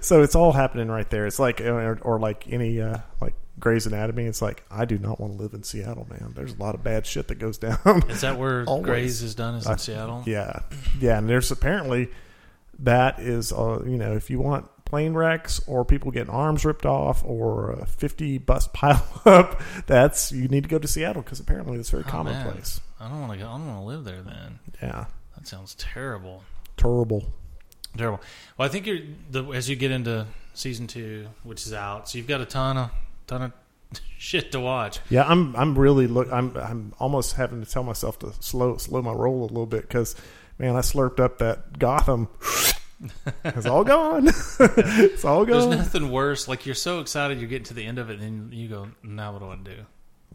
so it's all happening right there. It's like or, or like any uh, like Grey's Anatomy. It's like I do not want to live in Seattle, man. There's a lot of bad shit that goes down. Is that where Always. Grey's is done? Is in I- Seattle? Yeah, yeah, and there's apparently that is uh, you know if you want plane wrecks or people getting arms ripped off or a 50 bus <laughs> pile up, that's you need to go to Seattle because apparently it's very Oh, man. commonplace. I don't want to go. I don't want to live there. Then Yeah, that sounds terrible. terrible. Terrible. Well, I think you're the as you get into season two, which is out, so you've got a ton of ton of <laughs> shit to watch. Yeah, I'm I'm really look. I'm I'm almost having to tell myself to slow slow my roll a little bit because man, I slurped up that Gotham. <laughs> <laughs> it's all gone. <laughs> it's all There's gone. nothing worse. Like you're so excited, you're getting to the end of it, and then you go, "Now what do I do?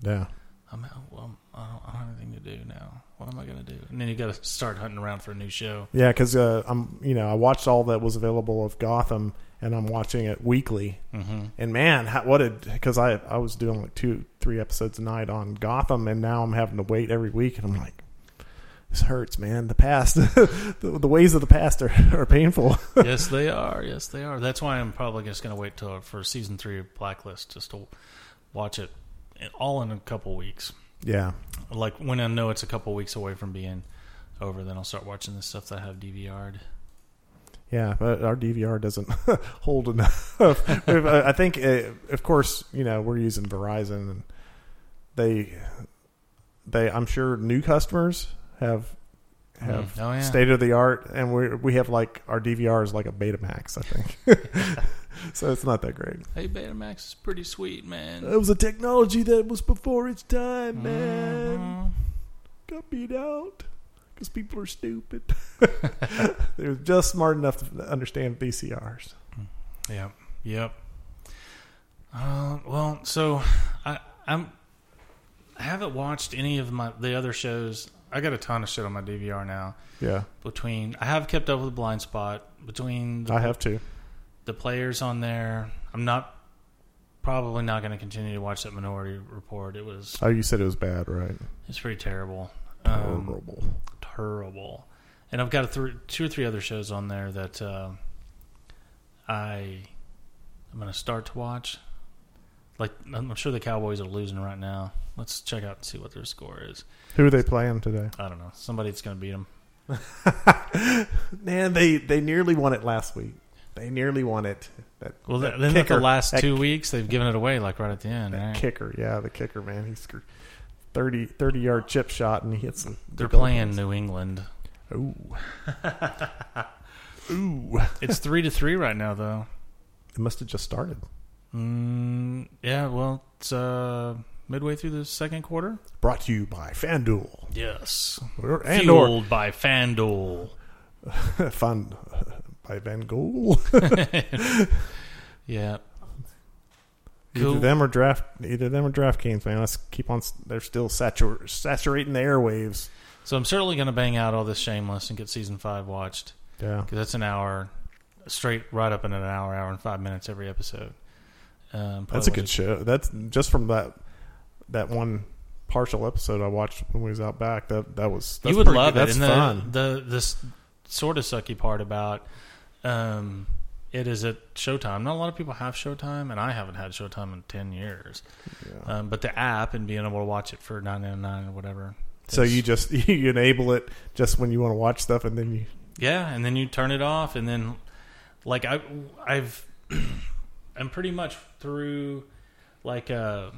Yeah. I'm out. Well, I don't, I don't have anything to do now. What am I going to do?" And then you got to start hunting around for a new show. Yeah, because uh, I'm, you know, I watched all that was available of Gotham, and I'm watching it weekly. Mm-hmm. And man, how, what a because I I was doing like two, three episodes a night on Gotham, and now I'm having to wait every week, and I'm like, this hurts, man. The past, <laughs> the, the ways of the past are, are painful. <laughs> yes, they are. Yes, they are. That's why I'm probably just going to wait till for season three of Blacklist just to watch it all in a couple weeks. yeah, Like when I know it's a couple weeks away from being over, then I'll start watching the stuff that I have DVR'd. yeah, but our DVR doesn't <laughs> hold enough. I think, uh, of course, you know, we're using Verizon, and they, they, I'm sure new customers have have Mm. Oh, yeah. state of the art, and we we have like our DVR is like a Betamax, I think. <laughs> so it's not that great. Hey, Betamax is pretty sweet, man. It was a technology that was before its time, man. Mhm. Got beat out because people are stupid. <laughs> They're just smart enough to understand VCRs. Yep. Yep. Uh, well, so I I'm I haven't watched any of my the other shows. I got a ton of shit on my DVR now. Yeah, Between I have kept up with Blind Spot. Between the, I have to. the players on there, I'm not probably not going to continue to watch that Minority Report. It was Oh, you said it was bad, right? it's pretty terrible. Um, Terrible. terrible. And I've got a th- two or three other shows on there that uh, I I'm going to start to watch. Like I'm sure the Cowboys are losing right now. Let's check out and see what their score is. Who are they playing today? I don't know. Somebody's going to beat them. <laughs> Man, they they nearly won it last week. They nearly won it. That, Well, that then the kicker, last that two weeks they've given it away like right at the end. Right? kicker, yeah, the kicker, man. He's 30, 30 yard chip shot and he hits. The, They're the playing. New England. Ooh, <laughs> ooh. It's three to three right now, though. It must have just started. Mm, yeah, well, it's uh, midway through the second quarter. Brought to you by FanDuel Yes, Or- and or fueled by FanDuel. <laughs> Fun by Van Gool. <laughs> Yeah, Either Cool. them or draft. Either them or DraftKings, man. Let's keep on. They're still satur- saturating the airwaves. So I'm certainly going to bang out all this Shameless and get season five watched Yeah, because that's an hour straight, right up in an hour, hour and five minutes every episode. Um, that's a good show. That's just from that that one partial episode I watched when we was out back. That that was that's you would love good. it. That's and fun. the the this sort of sucky part about um, it is at Showtime. Not a lot of people have Showtime, and I haven't had Showtime in ten years. Yeah. Um, but the app and being able to watch it for nine ninety nine or whatever. so you just <laughs> you enable it just when you want to watch stuff, and then you Yeah, and then you turn it off, and then like I, I've, <clears throat> I'm pretty much through like uh,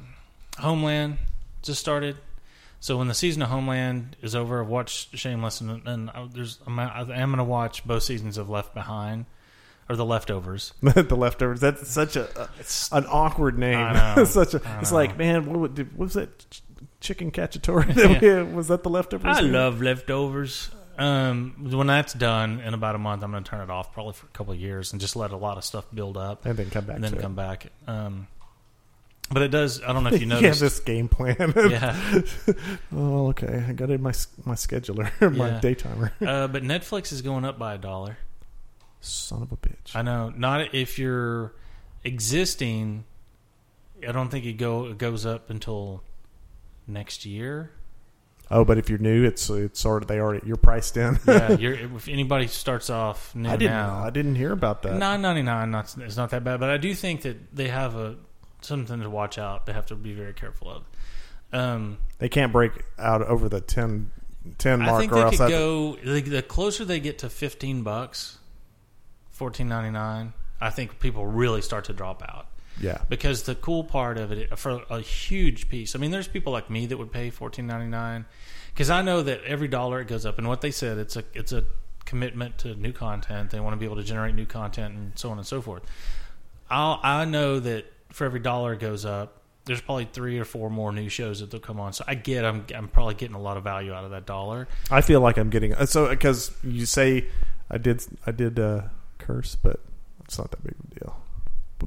Homeland just started. So when the season of Homeland is over, I've watched Shameless, and, and I, there's I'm, I am going to watch both seasons of Left Behind or The Leftovers. <laughs> the leftovers. That's such a, a an awkward name. Know. <laughs> such a. It's know. like man, what, what was that? Ch- Chicken cacciatore? <laughs> that we- was that the leftovers? I love leftovers. Um, when that's done in about a month, I'm going to turn it off probably for a couple of years and just let a lot of stuff build up and then come back and then come back. Um, but it does. I don't know if you <laughs> know. have noticed. this game plan. <laughs> yeah. oh, okay. I got it in my my scheduler, <laughs> my Yeah. daytimer. Uh, but Netflix is going up by a dollar. Son of a bitch. I know. Not if you're existing. I don't think it go it goes up until next year. Oh, but if you're new, it's it's sort of they already you're priced in. Yeah, <laughs> you're, if anybody starts off new I didn't now, I didn't hear about that. nine ninety nine. Not it's not that bad, but I do think that they have a something to watch out. They have to be very careful of. Um, They can't break out over the 10, 10 I mark think or they else could I- go the, the closer they get to fifteen bucks, fourteen ninety nine. I think people really start to drop out. Yeah. because the cool part of it for a huge piece i mean there's people like me that would pay 14.99 because i know that every dollar it goes up and what they said it's a it's a commitment to new content. They want to be able to generate new content and so on and so forth. I'll, i know that for every dollar it goes up there's probably three or four more new shows that they'll come on. So i get i'm, I'm probably getting a lot of value out of that dollar. I feel like I'm getting so because you say I did I did uh, curse, but it's not that big of a deal.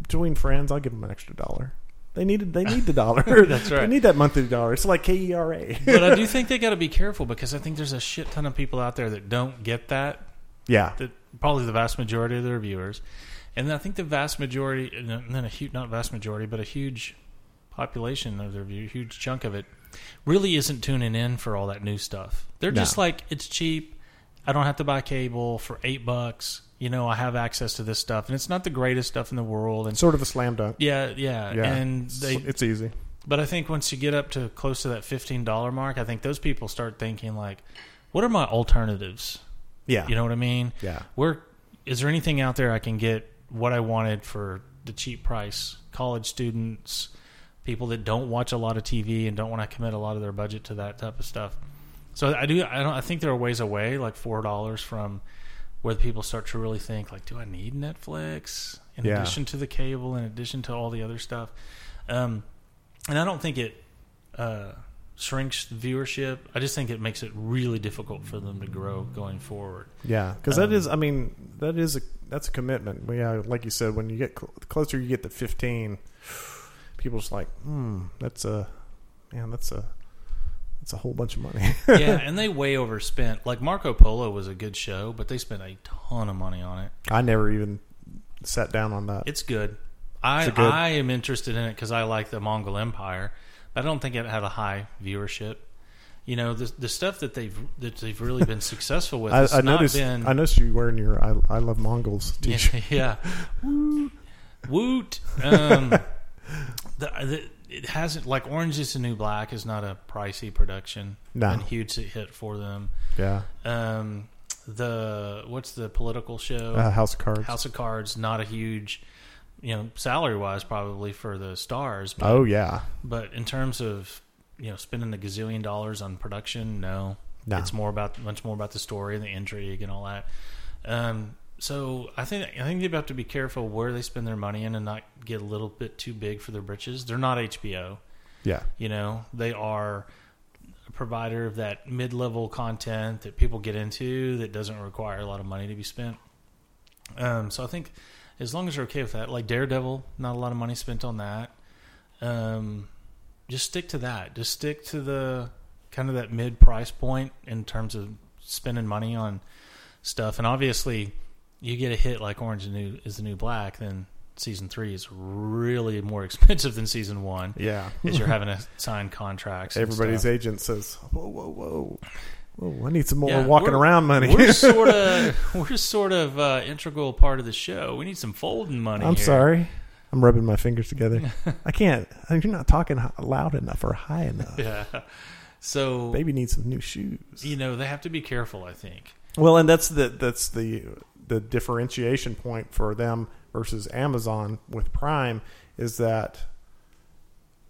Between friends, I'll give them an extra dollar. They needed they need the <laughs> dollar. That's right. They need that monthly dollar. It's like E KERA. but i do <laughs> think they got to be careful because i think there's a shit ton of people out there that don't get that yeah, the, probably the vast majority of their viewers, and I think the vast majority, and then a huge, not vast majority, but a huge population of their view, huge chunk of it, really isn't tuning in for all that new stuff. They're No. just like, it's cheap. I don't have to buy cable for eight bucks. You know, I have access to this stuff, and it's not the greatest stuff in the world. And sort of a slam dunk. yeah, yeah, Yeah, and It's- they it's easy. but I think once you get up to close to that fifteen dollar mark, I think those people start thinking like, "What are my alternatives?" Yeah, You know what I mean? yeah. where is there anything out there I can get what I wanted for the cheap price? College students, people that don't watch a lot of TV and don't want to commit a lot of their budget to that type of stuff. So I do. I don't. I think there are ways away, like four dollars from where the people start to really think, like, do I need Netflix in Yeah. addition to the cable, in addition to all the other stuff? Um, and I don't think it uh, shrinks the viewership. I just think it makes it really difficult for them to grow going forward. Yeah, because that Um, is. I mean, that is a that's a commitment. Well, Yeah, like you said, when you get cl- closer you get to fifteen, people just like, hmm, that's a man, that's a that's a whole bunch of money. <laughs> yeah, <laughs> and they way overspent. Like Marco Polo was a good show, but they spent a ton of money on it. I never even sat down on that. It's good. I Is it good? I am interested in it because I like the Mongol Empire, but I don't think it had a high viewership. You know, the the stuff that they've that they've really been <laughs> successful with I, has I not noticed. been. I noticed you wearing your "I, I love Mongols" t-shirt. yeah, yeah. Woot. Um, the, the, it hasn't like Orange is the New Black is not a pricey production. No. and huge hit for them. Yeah, Um, the what's the political show? uh, House of Cards. House of Cards, not a huge, you know, salary wise, probably for the stars. But, oh yeah, but in terms of you know spending a gazillion dollars on production, no, No. it's more about much more about the story and the intrigue and all that. Um, so I think I think they have to be careful where they spend their money in and not get a little bit too big for their britches. They're not HBO. yeah, You know, they are a provider of that mid level content that people get into that doesn't require a lot of money to be spent. Um, so I think as long as you're okay with that, like Daredevil, not a lot of money spent on that. Um, just stick to that. Just stick to the kind of that mid price point in terms of spending money on stuff. And obviously, you get a hit like Orange is the New, is the New Black, then season three is really more <laughs> expensive than season one. Yeah. Is you're <laughs> having to sign contracts. Everybody's stuff. agent says, "Whoa, whoa, whoa, whoa! I need some more Yeah, walking around money." We're <laughs> sort of we're sort of uh, integral part of the show. We need some folding money. I'm here. sorry. I'm rubbing my fingers together. I can't. You're not talking loud enough or high enough. Yeah. So Baby needs some new shoes. you know they have to be careful. I think. Well, and that's the that's the the differentiation point for them versus Amazon with Prime is that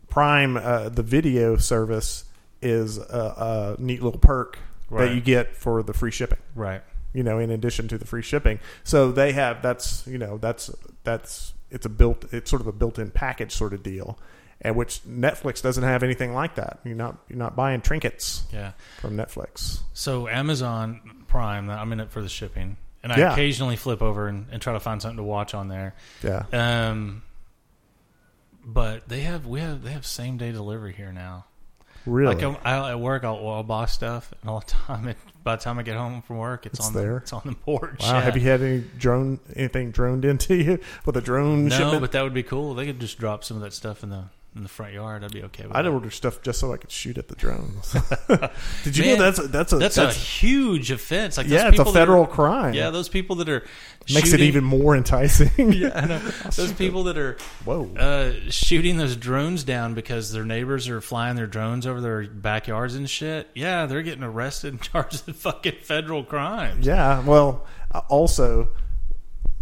Prime, uh, the video service, is a, a neat little perk Right. that you get for the free shipping. Right. You know, in addition to the free shipping, so they have that's you know that's that's it's a built it's sort of a built-in package sort of deal, and which Netflix doesn't have anything like that. You're not you're not buying trinkets Yeah. from Netflix. So Amazon Prime, I'm in it for the shipping, and I Yeah. occasionally flip over and, and try to find something to watch on there. Yeah, Um, but they have we have they have same day delivery here now. really. Like I'm, I, at work, I'll, I'll buy stuff, and all the <laughs> time, it, by the time I get home from work, it's, It's on there. The, it's on the porch. Wow, yeah. have you had any drone anything droned <laughs> into you with a drone No, shipment? but that would be cool. They could just drop some of that stuff in the in the front yard. I'd be okay with I'd that. order stuff just so I could shoot at the drones. <laughs> Did you Man, know that's a, that's a That's, a huge offense. Like yeah, it's a federal are- crime. Yeah, those people that are makes it shooting- even more enticing. <laughs> Yeah, I know. <laughs> those people that are Whoa. uh, shooting those drones down because their neighbors are flying their drones over their backyards and shit. Yeah, they're getting arrested and charged with fucking federal crimes. yeah. Well, uh, also,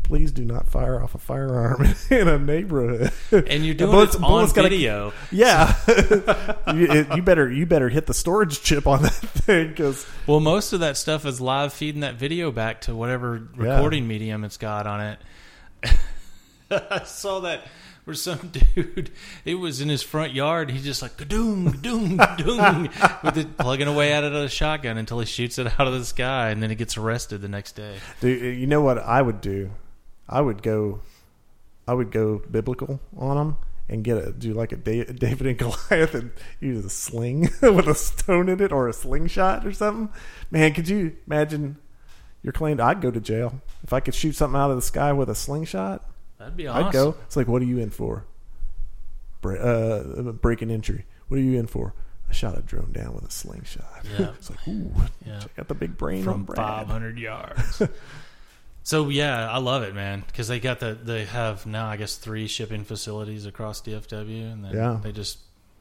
please do not fire off a firearm <laughs> in a neighborhood. And you're doing Bullets- it on gotta- video. <laughs> Yeah, <laughs> you, it- you better you better hit the storage chip on that thing because Well, most of that stuff is live feeding that video back to whatever Yeah. recording medium it's got on it. I saw that where some dude, it was in his front yard. He's just like doom, doom, doom, with it plugging away at it at a shotgun until he shoots it out of the sky, and then he gets arrested the next day. Dude, you know what I would do? I would go, I would go biblical on them and get a do like a Da- David and Goliath and use a sling <laughs> with a stone in it or a slingshot or something. Man, could you imagine? Your claim? I'd go to jail if I could shoot something out of the sky with a slingshot. That'd be awesome. I'd go. It's like, what are you in for? Bre- uh, break and entry. What are you in for? I shot a drone down with a slingshot. Yeah. <laughs> it's like, ooh, Yeah. check out the big brain on from Brad. 500 yards. <laughs> so yeah, I love it, man, because they got the they have now I guess three shipping facilities across DFW, and then Yeah. they just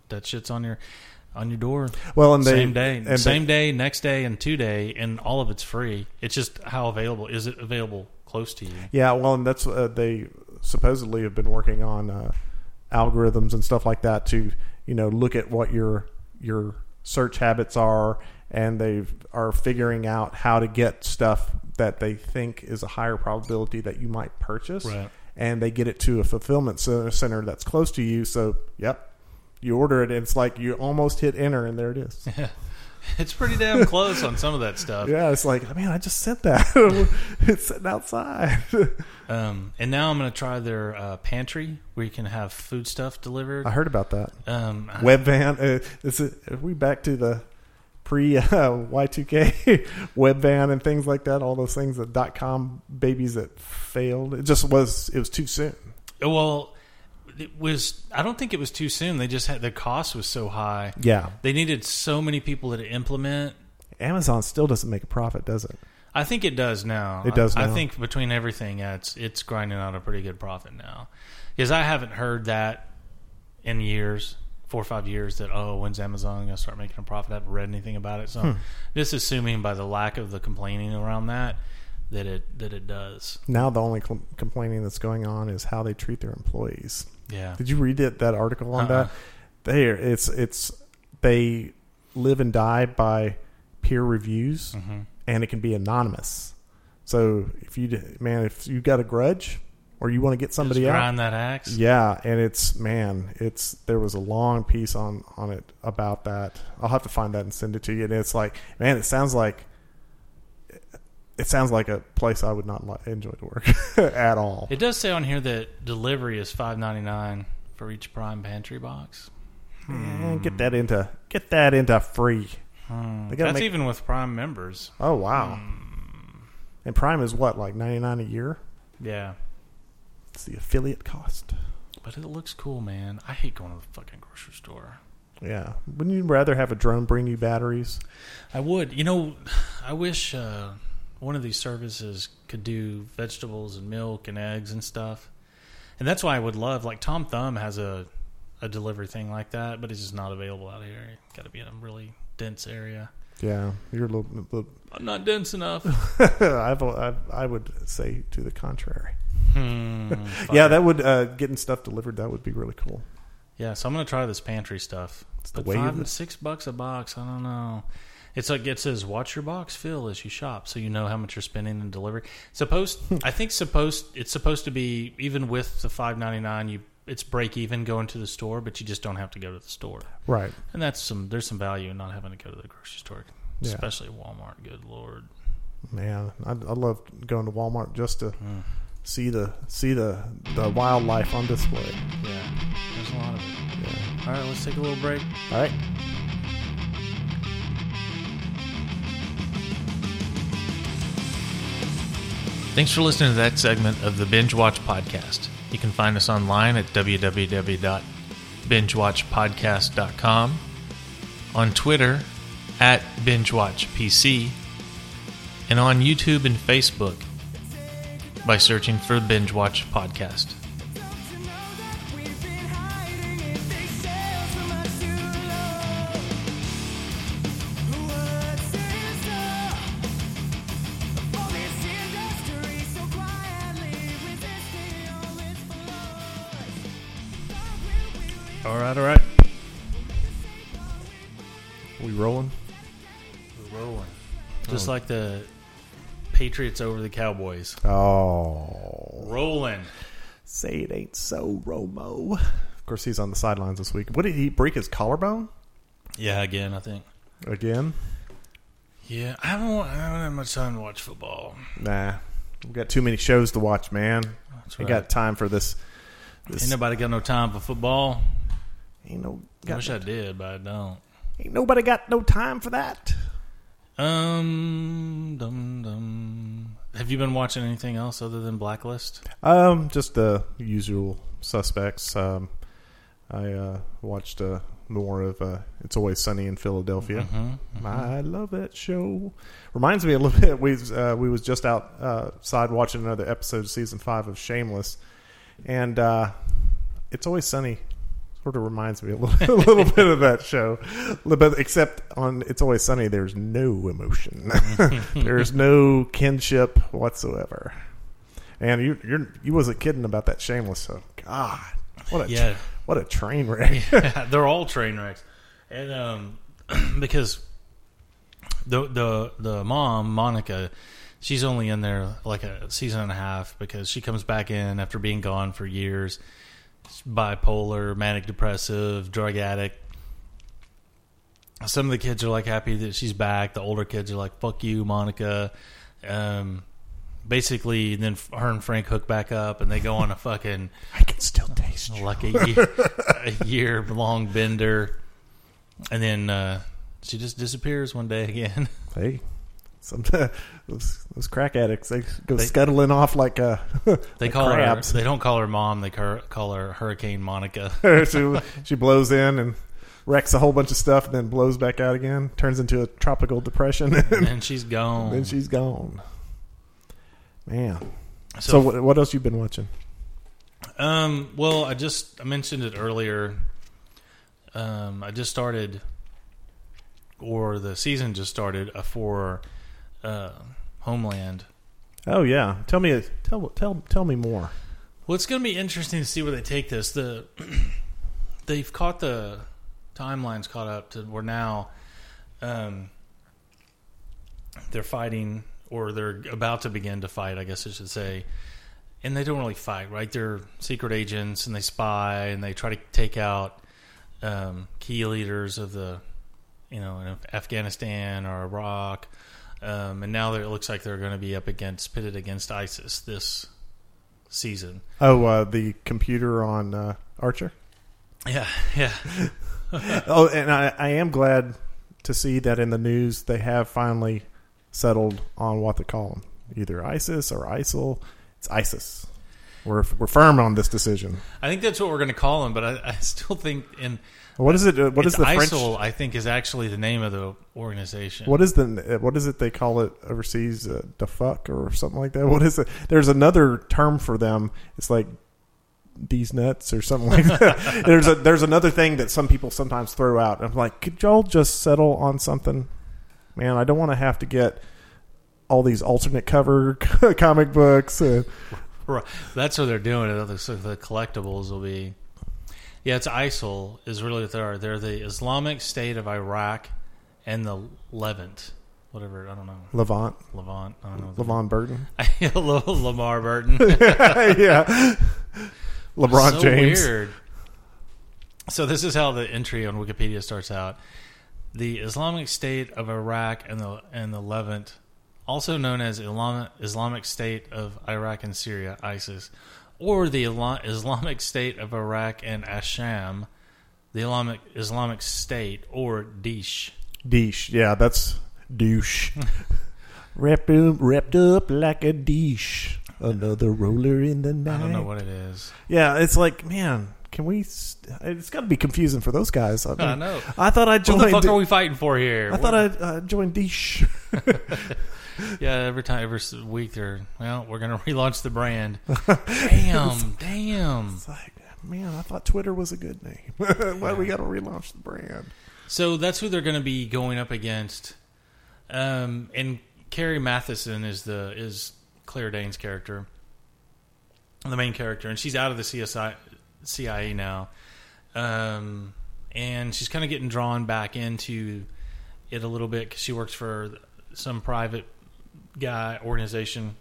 that shit's on your on your door Well, and they same day, and same they- day, next day, and two day, and all of it's free. It's just how available is it available close to you? Yeah, well, and that's uh, they supposedly have been working on uh, algorithms and stuff like that to you know look at what your your search habits are, and they are figuring out how to get stuff that they think is a higher probability that you might purchase, Right. and they get it to a fulfillment center that's close to you. So, yep, you order it, and it's like you almost hit enter, and there it is. <laughs> It's pretty damn close on some of that stuff. Yeah, it's like, man, I just sent that. <laughs> it's sitting outside. <laughs> Um, and now I'm going to try their uh, pantry where you can have food stuff delivered. I heard about that. Um, web van. Uh, is it, are we back to the pre <laughs> uh, Y2K <laughs> Webvan and things like that? All those things that dot com babies that failed. It just was. It was too soon. Well, it was. I don't think it was too soon. They just had the cost was so high. Yeah. They needed so many people to implement. Amazon still doesn't make a profit, does it? I think it does now. It does I, I think between everything, yeah, it's it's grinding out a pretty good profit now. Because I haven't heard that in years, four or five years. That oh, when's Amazon going to start making a profit? I haven't read anything about it. So Hmm. just assuming by the lack of the complaining around that that it that it does. Now the only cl- complaining that's going on is how they treat their employees. Yeah. Did you read that that article on Uh-uh. that? There, it's it's they live and die by peer reviews. hmm and it can be anonymous. So if you man, if you got a grudge or you want to get somebody Just out, grind that axe. yeah, and it's man, it's there was a long piece on on it about that. I'll have to find that and send it to you. And it's like, man, it sounds like it sounds like a place I would not enjoy to work <laughs> at all. It does say on here that delivery is five ninety nine for each Prime Pantry box. Man, get that into get that into free. Hmm. That's make- even with Prime members. Oh wow! And Prime is what like ninety nine a year. Yeah. It's the affiliate cost. But it looks cool, man. I hate going to the fucking grocery store. Yeah. Wouldn't you rather have a drone bring you batteries? I would. You know, I wish uh, one of these services could do vegetables and milk and eggs and stuff. And that's why I would love, like, Tom Thumb has a, a delivery thing like that, but it's just not available out here. Got to be in a really dense area. Yeah, you're a little. little I'm not dense enough. <laughs> I've, I've, I would say to the contrary. Hmm, Yeah, that would uh, getting stuff delivered. That would be really cool. Yeah, so I'm gonna try this pantry stuff. It's the But way five of and it. six bucks a box. I don't know. It's like it says, "Watch your box fill as you shop," so you know how much you're spending in delivery. Supposed, <laughs> I think supposed it's supposed to be even with the five ninety nine. You it's break even going to the store, but you just don't have to go to the store, Right. and that's some there's some value in not having to go to the grocery store, Yeah. especially Walmart. Good lord, Man, I, I love going to Walmart just to Mm. See the see the the wildlife on display. yeah, there's a lot of it. Yeah. All right, let's take a little break. All right. Thanks for listening to that segment of the Binge Watch Podcast. You can find us online at www.bingewatchpodcast.com, on Twitter at BingeWatchPC, and on YouTube and Facebook by searching for Binge Watch Podcast. All right. All right. We rolling? We're rolling. Just Oh. like the Patriots over the Cowboys. Oh, Rolling. say it ain't so, Romo. Of course, he's on the sidelines this week. What did he break his collarbone Yeah, again, I think. again? Yeah, I haven't, I haven't had much time to watch football. Nah, we got too many shows to watch, man. That's We right. got time for this. this Ain't nobody got no time for football. ain't no I wish I did, but I don't. ain't nobody got no time for that. Um, dum dum. Have you been watching anything else other than Blacklist? Um, just the usual suspects. Um, I uh, watched uh, more of uh, "It's Always Sunny in Philadelphia." Mm-hmm. I love that show. Reminds me a little <laughs> bit. We uh, we was just outside watching another episode of season five of Shameless, and uh, "It's Always Sunny" sort of reminds me a little, <laughs> a little bit of that show. Bit, except on "It's Always Sunny," there's no emotion. <laughs> there's no kinship whatsoever. And you you're you wasn't kidding about that Shameless. So God, what a Yeah, what a train wreck. <laughs> they're all train wrecks, and um, <clears throat> because the the the mom Monica, she's only in there like a season and a half because she comes back in after being gone for years. She's bipolar, manic depressive, drug addict. Some of the kids are like happy that she's back. The older kids are like, "Fuck you, Monica." Um, basically, then her and Frank hook back up, and they go on a fucking I can still taste you. like a year, a year long bender, and then uh, she just disappears one day again. Hey, some <laughs> those, those crack addicts they go They- scuttling off like uh, <laughs> They like call crabs. her. They don't call her mom. They call call her Hurricane Monica. <laughs> she, she blows in and wrecks a whole bunch of stuff, and then blows back out again. Turns into a tropical depression, and and she's gone. then she's gone. Man, so, so, what, what else you been watching? um, well, I just I mentioned it earlier. Um, I just started, or the season just started uh, for uh, Homeland. Oh yeah, tell me tell tell tell me more. Well, it's going to be interesting to see where they take this. The <clears throat> they've caught the timelines caught up to where now um, they're fighting or they're about to begin to fight. I guess I should say, and they don't really fight, right? They're secret agents and they spy and they try to take out um, key leaders of the, you know, in Afghanistan or Iraq. Um, and now it looks like they're going to be up against pitted against ISIS this season. Oh, uh, the computer on uh, Archer. Yeah, yeah. <laughs> Oh, and I, I am glad to see that in the news they have finally settled on what to call them, either ISIS or ISIL. It's ISIS. We're we're firm on this decision. I think that's what we're going to call them, but I, I still think in What is it? uh, What is the French? ISIL. I think is actually the name of the organization. What is the what is it they call it overseas? Uh, the fuck or something like that. <laughs> What is it? There's another term for them. It's like these nuts or something like that. <laughs> there's a there's another thing that some people sometimes throw out. I'm like, could y'all just settle on something? Man, I don't want to have to get all these alternate cover <laughs> comic books. Uh, Right. That's what they're doing. So the collectibles will be. Yeah, it's ISIL is really what they are. They're the Islamic State of Iraq and the Levant, whatever I don't know, Levant, Levant. I don't know. Levon Burton. <laughs> Lamar Burton. <laughs> yeah, <laughs> LeBron so James. Weird. So this is how the entry on Wikipedia starts out: the Islamic State of Iraq and the and the Levant, also known as Islamic, Islamic State of Iraq and Syria (ISIS), or the Islamic State of Iraq and Asham, the Islamic Islamic State or Daesh. Douche. Yeah, that's douche. <laughs> wrapped up, wrapped up like a douche. Another roller in the night. I don't know what it is. Yeah, it's like, man, can we? St- it's got to be confusing for those guys. I, <laughs> mean, I know. I thought I joined. What the fuck are we fighting for here? I thought I uh, joined douche. <laughs> <laughs> Yeah, every time, every week they're well, we're gonna <laughs> relaunch the brand. <laughs> damn, damn. It's like, man, I thought Twitter was a good name. Why do we got to relaunch the brand? So that's who they're going to be going up against. Um, and Carrie Mathison is the is Claire Danes' character, the main character, and she's out of the CSI CIA now. Um, and she's kind of getting drawn back into it a little bit because she works for some private guy organization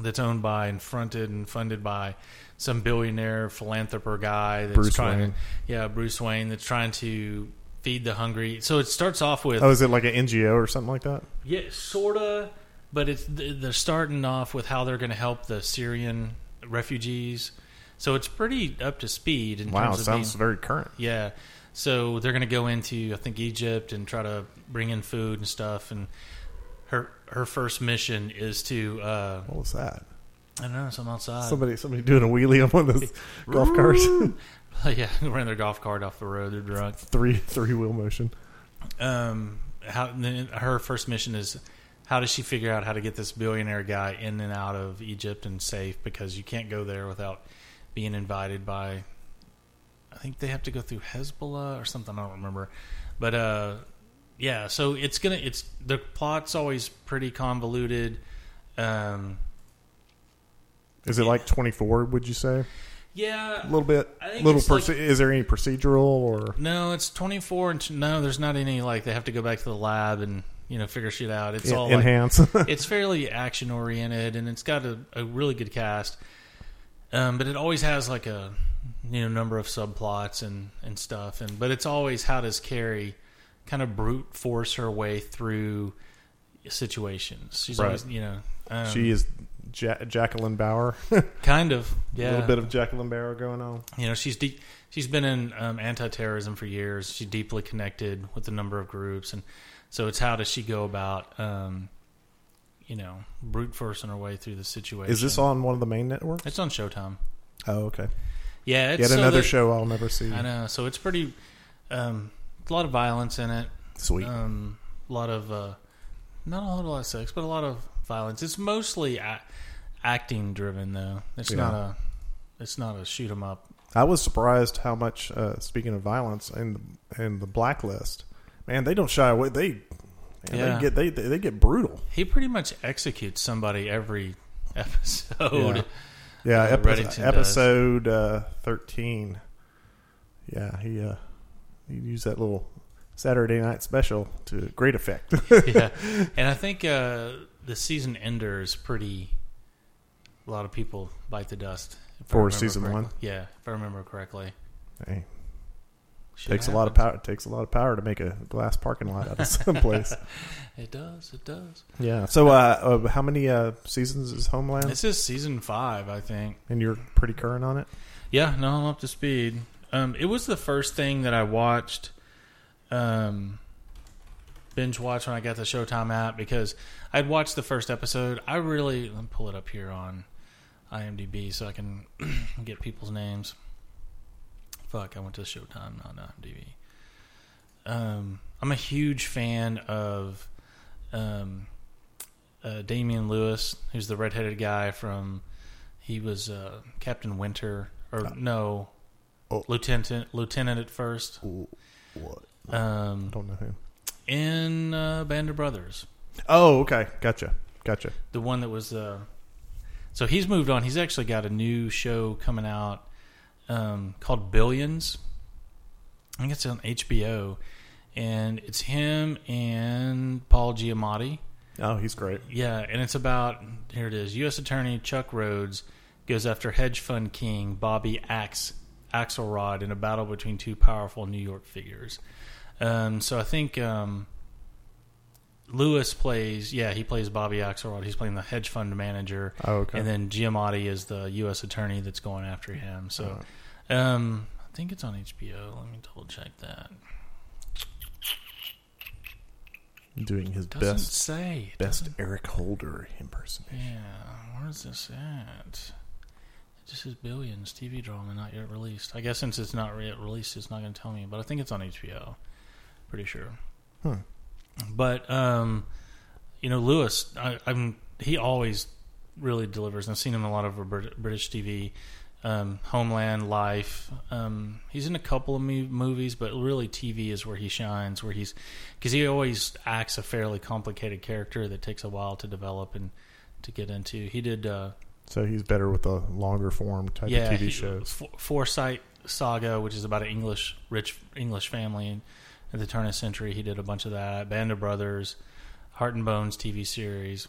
that's owned by and fronted and funded by some billionaire philanthropist guy that's Bruce trying Wayne. yeah Bruce Wayne that's trying to feed the hungry. So it starts off with Oh, is it like an NGO or something like that? yeah, sorta, but it's they're starting off with how they're going to help the Syrian refugees. So it's pretty up to speed in Wow, terms of sounds being, very current. yeah. So they're going to go into I think Egypt and try to bring in food and stuff. And her her first mission is to uh, What was that? I don't know some outside. Somebody, somebody doing a wheelie on one of those <laughs> golf carts. <laughs> <laughs> yeah, ran their golf cart off the road. They're drunk. three, three wheel motion. um, how then her first mission is how does she figure out how to get this billionaire guy in and out of Egypt and safe because you can't go there without being invited by I think they have to go through Hezbollah or something I don't remember but uh yeah so it's gonna it's the plot's always pretty convoluted um Is it like twenty four? Would you say yeah a little bit? Little. it's like- is there any procedural or? no it's 24 and no there's not any like they have to go back to the lab and you know figure shit out it's all like enhance. <laughs> it's fairly action oriented and it's got a, a really good cast. Um, but it always has like a you know number of subplots and and stuff and but it's always how does Carrie kind of brute force her way through situations. She's Right. always you know um, she is ja- Jacqueline Bauer. <laughs> kind of A yeah little bit of Jacqueline Bauer going on. you know she's deep she's been in um, anti-terrorism for years she's deeply connected with a number of groups and so it's how does she go about um, you know brute forcing her way through the situation Is this on one of the main networks? it's on showtime Oh, okay. yeah it's Yet so another that- show I'll never see. i know so it's pretty um, a lot of violence in it Sweet. um, a lot of uh, not a whole lot of sex but a lot of violence it's mostly a- acting driven though it's Yeah. not a it's not a shoot 'em up I was surprised how much. Uh, speaking of violence, in in the blacklist, man, they don't shy away. They, man, Yeah. they get they, they they get brutal. He pretty much executes somebody every <laughs> episode. Yeah, Uh, epi- episode uh, thirteen. Yeah, he uh, he use that little Saturday night special to great effect. <laughs> Yeah, and I think uh, the season ender is pretty. A lot of people bite the dust For season correctly. one? Yeah, if I remember correctly. hey, Shit takes a lot of power. Takes a lot of power to make a glass parking lot out of someplace. <laughs> It does. It does. yeah. So, uh, uh, how many uh, seasons is Homeland? This is season five, I think. and you're pretty current on it. Yeah, no, I'm up to speed. Um, it was the first thing that I watched, um, binge watch when I got the Showtime app because I'd watched the first episode. I really let me pull it up here on IMDb so I can <clears throat> get people's names. Fuck, I went to Showtime, not IMDb. Um, I'm a huge fan of um, uh, Damian Lewis, who's the redheaded guy from. He was uh, Captain Winter, or no, Oh. Lieutenant Lieutenant at first. Ooh, what? Um, Don't know who. in uh, Band of Brothers, Oh, okay. Gotcha. Gotcha. the one that was. Uh, so he's moved on. He's actually got a new show coming out um, called Billions. I think it's on HBO, and it's him and Paul Giamatti. Oh, he's great. Yeah, and it's about here it is. U.S. Attorney Chuck Rhoades goes after hedge fund king Bobby Axe Axelrod in a battle between two powerful New York figures. Um, so I think um, Lewis plays. Yeah, he plays Bobby Axelrod. He's playing the hedge fund manager, Oh, okay. and then Giamatti is the U.S. Attorney that's going after him. So Uh, um, I think it's on HBO. Let me double check that. doing his Doesn't best say. It best Eric Holder impersonation. Yeah, where's this at? It is billions TV drama not yet released. I guess since it's not yet released, it's not going to tell me. But I think it's on HBO. Pretty sure. Hmm. But um, you know, Lewis, I, I'm he always really delivers. I've seen him in a lot of British TV. Um, Homeland, Life. Um, he's in a couple of movies, but really TV is where he shines. Where he's because he always acts a fairly complicated character that takes a while to develop and to get into. He did, uh, So he's better with the longer form type yeah, of TV he- shows. For- Forsyte Saga, which is about an English rich English family at the turn of the century. He did a bunch of that. Band of Brothers, Heart and Bones TV series.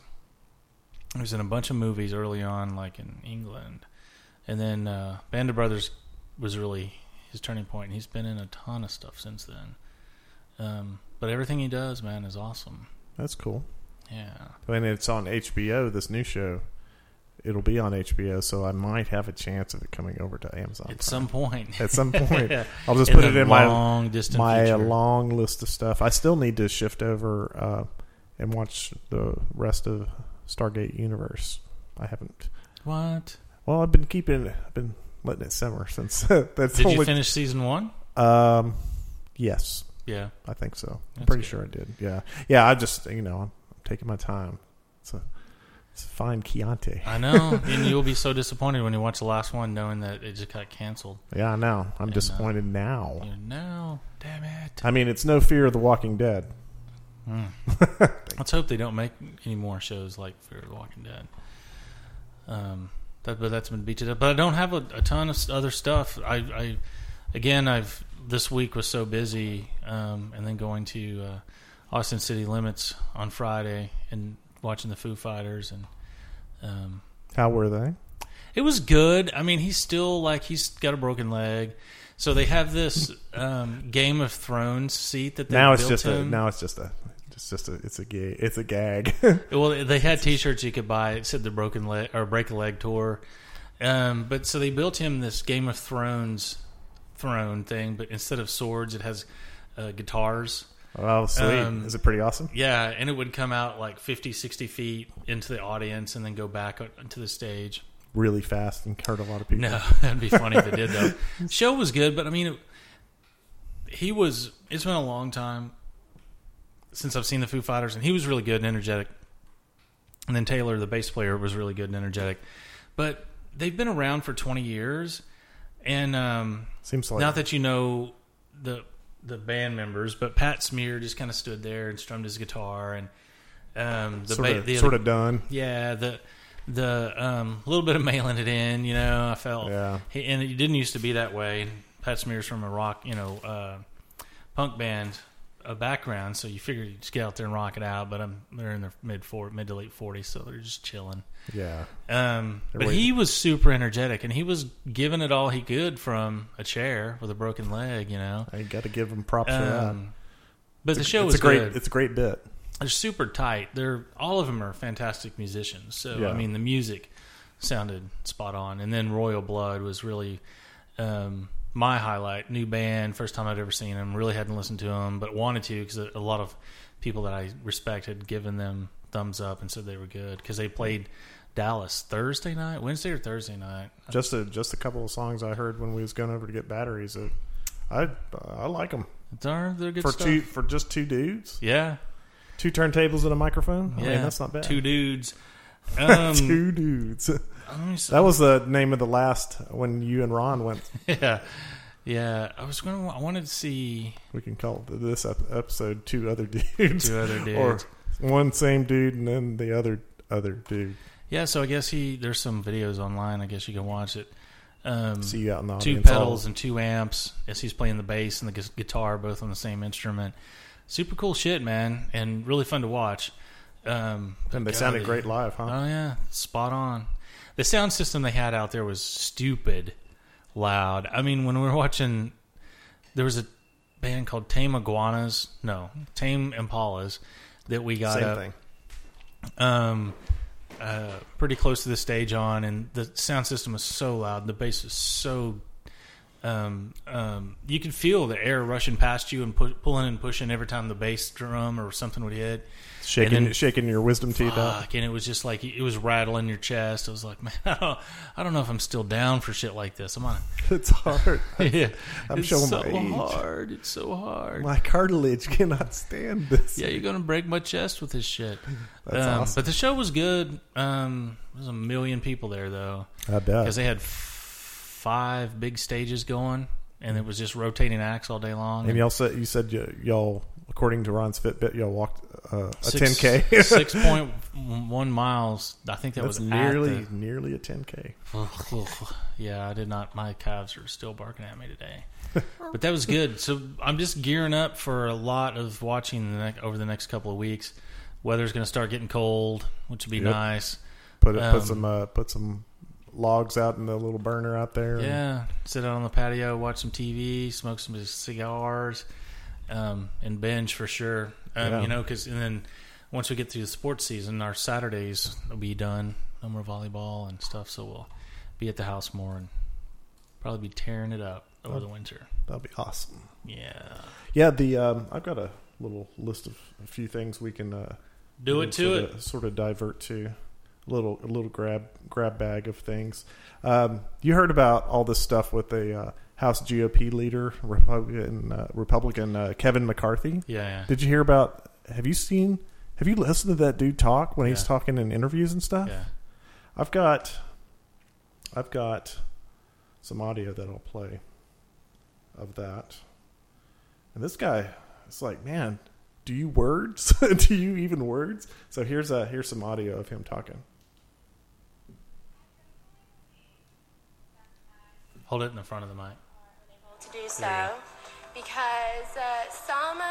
He was in a bunch of movies early on, like in England, and then uh, Band of Brothers was really his turning point. He's been in a ton of stuff since then. Um, but everything he does, man, is awesome. That's cool. Yeah. And it's on HBO. This new show, it'll be on HBO. So I might have a chance of it coming over to Amazon At Prime. some point. At some <laughs> point, I'll just In put it in my long distant my future. long list of stuff. I still need to shift over uh, and watch the rest of Stargate Universe. I haven't. What? Well, I've been keeping. It I've been letting it simmer since <laughs> that's Did only. you finish season one? Um, yes, Yeah. I think so. I'm That's pretty good. sure I did. Yeah, yeah. I just you know I'm taking my time. It's it's fine Chianti. I know, and you'll be so disappointed when you watch the last one, knowing that it just got canceled. Yeah, I know. I'm And, uh, disappointed now. You know, damn it. I mean, it's no fear of the Walking Dead. Hmm. <laughs> Let's hope they don't make any more shows like Fear of the Walking Dead. Um, that, but that's been beat to death. But I don't have a, a ton of s- other stuff. I, I, again, I've this week was so busy, um, and then going to uh, Austin City Limits on Friday and watching the Foo Fighters, and um, How were they? it was good. I mean, he's still like he's got a broken leg. So they have this um, Game of Thrones seat that they Now it's just a now it's just a it's just a it's a gay it's a gag. <laughs> Well, they had T-shirts you could buy. It said the broken leg or break a leg tour. Um, but so they built him this Game of Thrones throne thing, but instead of swords, it has uh, guitars. Oh, sweet! Um, Is it pretty awesome? Yeah, and it would come out like 50, 60 feet into the audience and then go back onto the stage. Really fast and hurt a lot of people. No, <laughs> that'd be funny if it did though. <laughs> Show was good, but I mean, it, he was. It's been a long time since I've seen the Foo Fighters, and he was really good and energetic. And then Taylor, the bass player, was really good and energetic. But they've been around for twenty years, and um, Seems like not that you know the the band members, but Pat Smear just kind of stood there and strummed his guitar, and um, the sort ba- of the sort of done. yeah, the the um, little bit of mailing it in, you know, I felt, Yeah. he, and it didn't used to be that way. Pat Smear's from a rock, you know, uh, punk band a background, so you figure you just get out there and rock it out. But um, they're in their mid four, mid to late forties, so they're just chilling. Yeah, Um, but he was super energetic, and he was giving it all he could from a chair with a broken leg, you know. I got to give him props for that. Um, but the It's a- show it's was a great good it's a great bit. they're super tight. They're all of them are fantastic musicians. So Yeah. I mean, the music sounded spot on. And then Royal Blood was really um, my highlight. New band, first time I'd ever seen them. Really hadn't listened to them, but wanted to because a lot of people that I respect had given them thumbs up and said they were good because they played Dallas Thursday night, Wednesday or Thursday night. Just a just a couple of songs I heard when we was going over to get batteries. That I I like them They're, they're good for stuff. two for just two dudes, yeah, two turntables and a microphone. I yeah, mean, that's not bad. Two dudes. <laughs> Um, two dudes. let me see. That was the name of the last when you and Ron went. <laughs> yeah, yeah. I was going. I wanted to see We can call this episode two other <laughs> dudes, two other dudes. or one same dude and then the other other dude. Yeah, so I guess he there's some videos online. I guess you can watch it. Um, See you out in the two pedals and two amps as he's playing the bass and the gu- guitar both on the same instrument. Super cool shit, man, and really fun to watch. Um, and they God, sounded great live, huh? Oh yeah, spot on. The sound system they had out there was stupid loud. I mean, when we were watching, there was a band called Tame Iguanas, no, Tame Impalas, that we got Same up, thing. um, uh, pretty close to the stage on, and the sound system was so loud. The bass was so. Um, um, you could feel the air rushing past you and pu- pulling and pushing every time the bass drum or something would hit. Shaking, then- shaking your wisdom teeth out. And it was just like it was rattling your chest. I was like, <laughs> man, I don't, I don't know if I'm still down for shit like this. I'm on. <laughs> It's hard. <laughs> yeah, I'm it's showing so my age. hard. It's so hard. My cartilage cannot stand this. Yeah, you're gonna break my chest with this shit. That's um, awesome. But the show was good. Um, there's a million people there though, I bet. because they had f- five big stages going, and it was just rotating acts all day long. And y'all said you said y- y'all, according to Ron's Fitbit, y'all walked uh, a 10k. six <laughs> point one miles. I think that That's was nearly the, nearly a 10k. <sighs> yeah, I did not. My calves are still barking at me today, <laughs> but that was good. So I'm just gearing up for a lot of watching the next, over the next couple of weeks. Weather's going to start getting cold, which would be Yep. nice. Put Um, put some uh, put some logs out in the little burner out there. and- Yeah, sit out on the patio, watch some TV, smoke some cigars, um, and binge for sure. Um, Yeah. You know, because and then once we get through the sports season, our Saturdays will be done. No more volleyball and stuff, so we'll be at the house more and probably be tearing it up over the winter. that'll be awesome. Yeah, Yeah, the um, I've got a little list of a few things we can uh, do it to sort it. Of, sort of divert to a little a little grab grab bag of things. Um, you heard about all this stuff with the uh, House GOP leader Republican uh, Republican uh, Kevin McCarthy. Yeah, yeah, Did you hear about? Have you seen? Have you listened to that dude talk when he's talking in interviews and stuff? yeah. I've got, I've got some audio that I'll play of that. And this guy, it's like, man, do you words? <laughs> do you even words? So here's a here's some audio of him talking. Hold it in the front of the mic. To do so because uh, some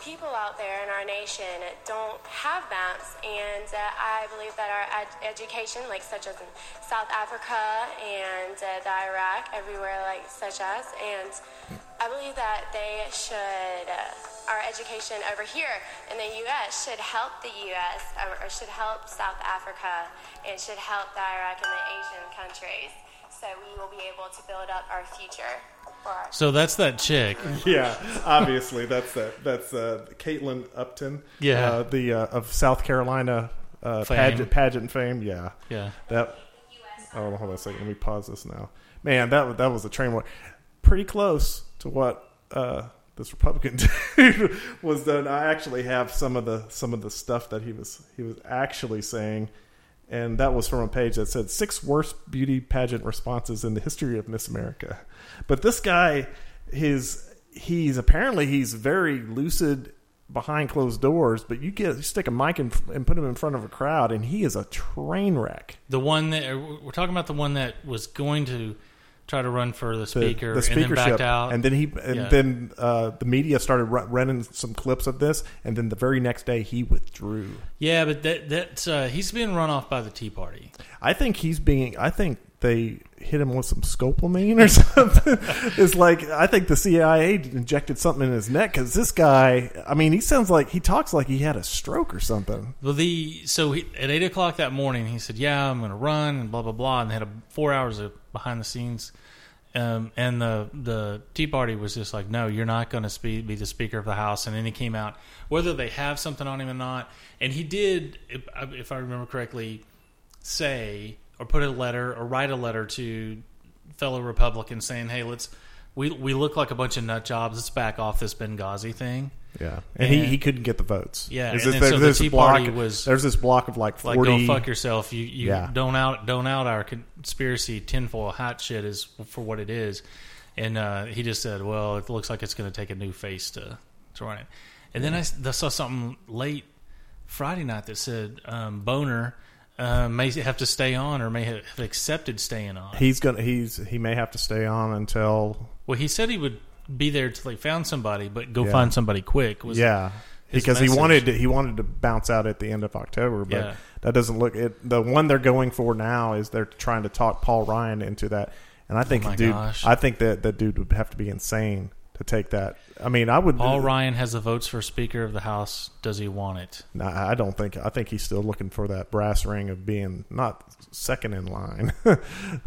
people out there in our nation don't have maps and uh, i believe that our ed- education like such as in south africa and uh, the iraq everywhere like such as and i believe that they should uh, our education over here in the us should help the us or, or should help south africa and should help the iraq and the asian countries so we will be able to build up our future for our So that's that chick. <laughs> Yeah, obviously that's that that's uh, Caitlin Upton. Yeah. uh, the uh, of South Carolina uh, Fame. pageant pageant fame. Yeah, Yeah, That. Oh, hold on a second. Let me pause this now. Man, that that was a train wreck. Pretty close to what uh, this Republican <laughs> dude was done. I actually have some of the some of the stuff that he was he was actually saying, and that was from a page that said six worst beauty pageant responses in the history of Miss America. But this guy, his he's apparently he's very lucid behind closed doors. But you get you stick a mic in, and put him in front of a crowd, and he is a train wreck. the one that we're talking about, the one that was going to try to run for the the, speaker, the and then backed out. and then he and Yeah. then uh, the media started ru- running some clips of this, and then the very next day he withdrew. yeah, but that that's uh, he's being run off by the Tea Party. I think he's being. I think they hit him with some scopolamine or <laughs> something. it's like I think the CIA injected something in his neck because this guy. I mean, he sounds like he talks like he had a stroke or something. Well, the so he, at eight o'clock that morning, he said, "Yeah, I'm going to run," and blah blah blah, and they had a, four hours of behind the scenes. Um, and the the Tea Party was just like, "No, you're not going to be, be the Speaker of the House." And then he came out, whether they have something on him or not. And he did, if, if I remember correctly, say or put a letter or write a letter to fellow Republicans saying, "Hey, let's we we look like a bunch of nut jobs. Let's back off this Benghazi thing." Yeah, and, he, And- he couldn't get the votes. Yeah, There's and this, then so there's the this Tea Party block, was- there's this block of like Like, forty. go fuck yourself. You you Yeah. don't out don't out our conspiracy tinfoil hat shit is for what it is. And uh, he just said, "Well, it looks like it's going to take a new face to to run it." And then I saw something late Friday night that said um, Boner uh, may have to stay on or may have accepted staying on. He's gonna he's he may have to stay on until well, he said he would be there till he found somebody, but go Yeah. find somebody quick. Was yeah because he wanted to, he wanted to bounce out at the end of October, but Yeah. that doesn't look it. The one they're going for now is they're trying to talk Paul Ryan into that, and I think Oh dude, gosh. I think that that dude would have to be insane to take that. I mean, I would. Paul Ryan has the votes for Speaker of the House. Does he want it? No, I don't think. I think he's still looking for that brass ring of being not second in line, <laughs>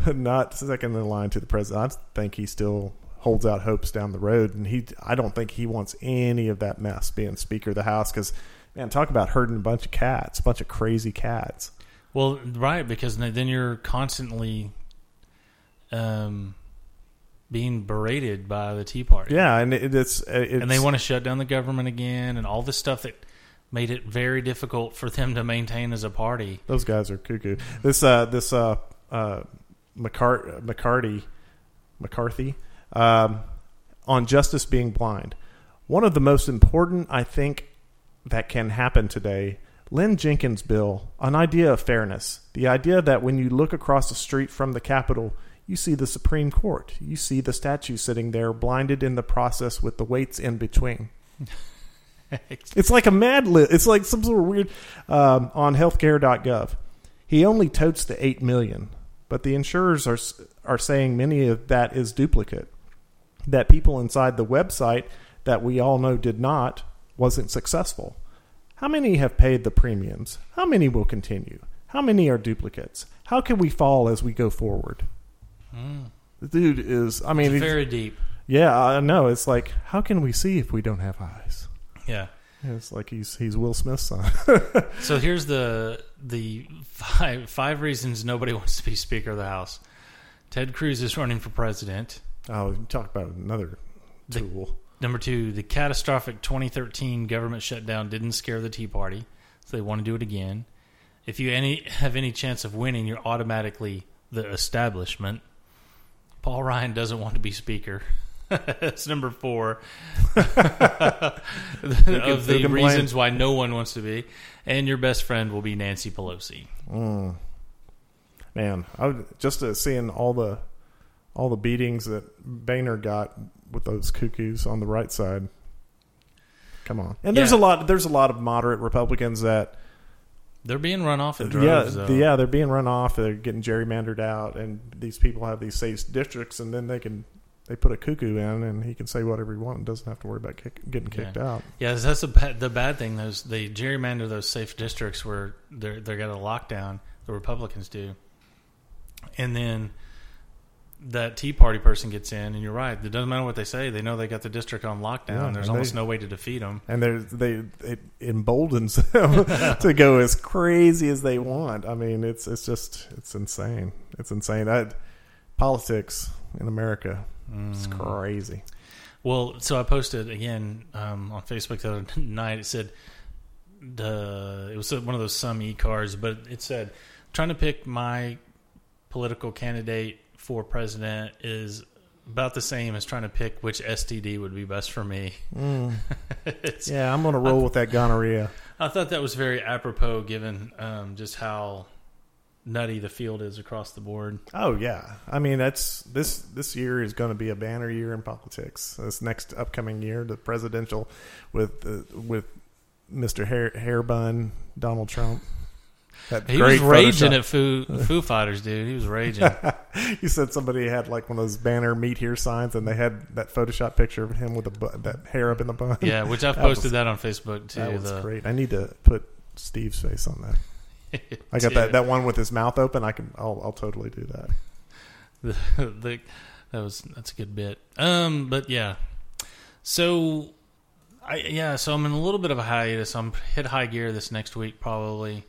not second in line to the president. I think he still holds out hopes down the road, and he. I don't think he wants any of that mess being Speaker of the House because, man, talk about herding a bunch of cats, a bunch of crazy cats. Well, right, because then you're constantly um, being berated by the Tea Party. Yeah, and it, it's, it's and they want to shut down the government again, and all this stuff that made it very difficult for them to maintain as a party. Those guys are cuckoo. This uh this uh uh McCart- McCarty McCarthy um, on justice being blind. One of the most important, I think, that can happen today. Lynn Jenkins' bill, an idea of fairness, the idea that when you look across the street from the Capitol, you see the Supreme Court, you see the statue sitting there, blinded in the process with the weights in between. <laughs> It's like a mad lib. It's like some sort of weird um, on healthcare.gov. He only totes the eight million, but the insurers are are saying many of that is duplicate. That people inside the website that we all know did not wasn't successful. How many have paid the premiums? How many will continue? How many are duplicates? How can we fall as we go forward? The dude is. I mean, very deep. yeah, I know. It's like, how can we see if we don't have eyes? Yeah. It's like he's he's Will Smith's son. <laughs> So here's the the five five reasons nobody wants to be Speaker of the House. Ted Cruz is running for president. oh, talk about another The- tool. Number two, the catastrophic 2013 government shutdown didn't scare the Tea Party, so they want to do it again. If you any have any chance of winning, you're automatically the establishment. Paul Ryan doesn't want to be speaker. <laughs> That's number four <laughs> of the reasons why no one wants to be. And your best friend will be Nancy Pelosi. Man, I would, just uh, seeing all the all the beatings that Boehner got with those cuckoos on the right side. Come on, and there's Yeah. a lot. There's a lot of moderate Republicans that They're being run off in yeah, droves. though. yeah, they're being run off. They're getting gerrymandered out, and these people have these safe districts, and then they can they put a cuckoo in, and he can say whatever he wants. and Doesn't have to worry about kick, getting kicked Yeah. out. Yeah, that's the bad, the bad thing. Those they gerrymander those safe districts where they're they're got a lockdown. The Republicans do, and then that Tea Party person gets in, and you're right. It doesn't matter what they say. They know they got the district on lockdown. Yeah, There's almost they- no way to defeat them. and they it emboldens them <laughs> to go as crazy as they want. I mean, it's it's just it's insane. It's insane. I, politics in America is Mm. crazy. Well, so I posted again um, on Facebook the other <laughs> night. It said the it was one of those some e cards, but it said trying to pick my political candidate for president is about the same as trying to pick which STD would be best for me. <laughs> It's- Yeah, I'm gonna roll with that gonorrhea. I thought that was very apropos given um, just how nutty the field is across the board. Oh yeah, I mean that's this this year is going to be a banner year in politics. This next upcoming year, the presidential, with uh, with Mr. Hair Hairbun Donald Trump. That He was raging Photoshop. at Foo Foo Fighters, dude. He was raging. <laughs> you said somebody had like one of those banner meet here signs, and they had that Photoshop picture of him with a bu- that hair up in the bun. yeah, which I've That posted was- that on Facebook too. that was the- great. I need to put Steve's face on that. <laughs> I got Dude. that that one with his mouth open. I can. I'll, I'll totally do that. <laughs> the, the that was that's a good bit. Um, but yeah, so I yeah, so I'm in a little bit of a hiatus. I'm hit high gear this next week probably.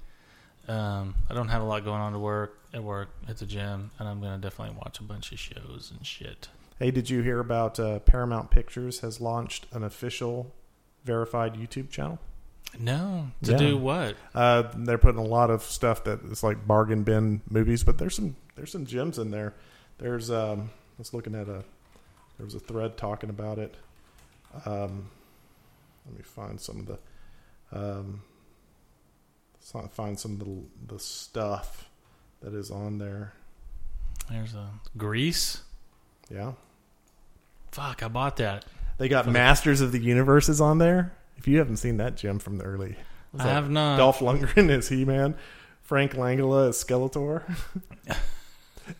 Um, I don't have a lot going on to work at work at the gym, and I'm gonna definitely watch a bunch of shows and shit. Hey, did you hear about uh, Paramount Pictures has launched an official verified YouTube channel? No, to Yeah. do what? Uh, they're putting a lot of stuff that is like bargain bin movies, but there's some there's some gems in there. There's um, I was looking at a there was a thread talking about it. Um, let me find some of the um, so- find some of the, the stuff that is on there. There's a Grease. Yeah, Fuck, I bought that. they got Masters of the Universes on there. If you haven't seen that gem from the early, I have not. Dolph Lundgren <laughs> is He Man, Frank Langella as Skeletor, <laughs>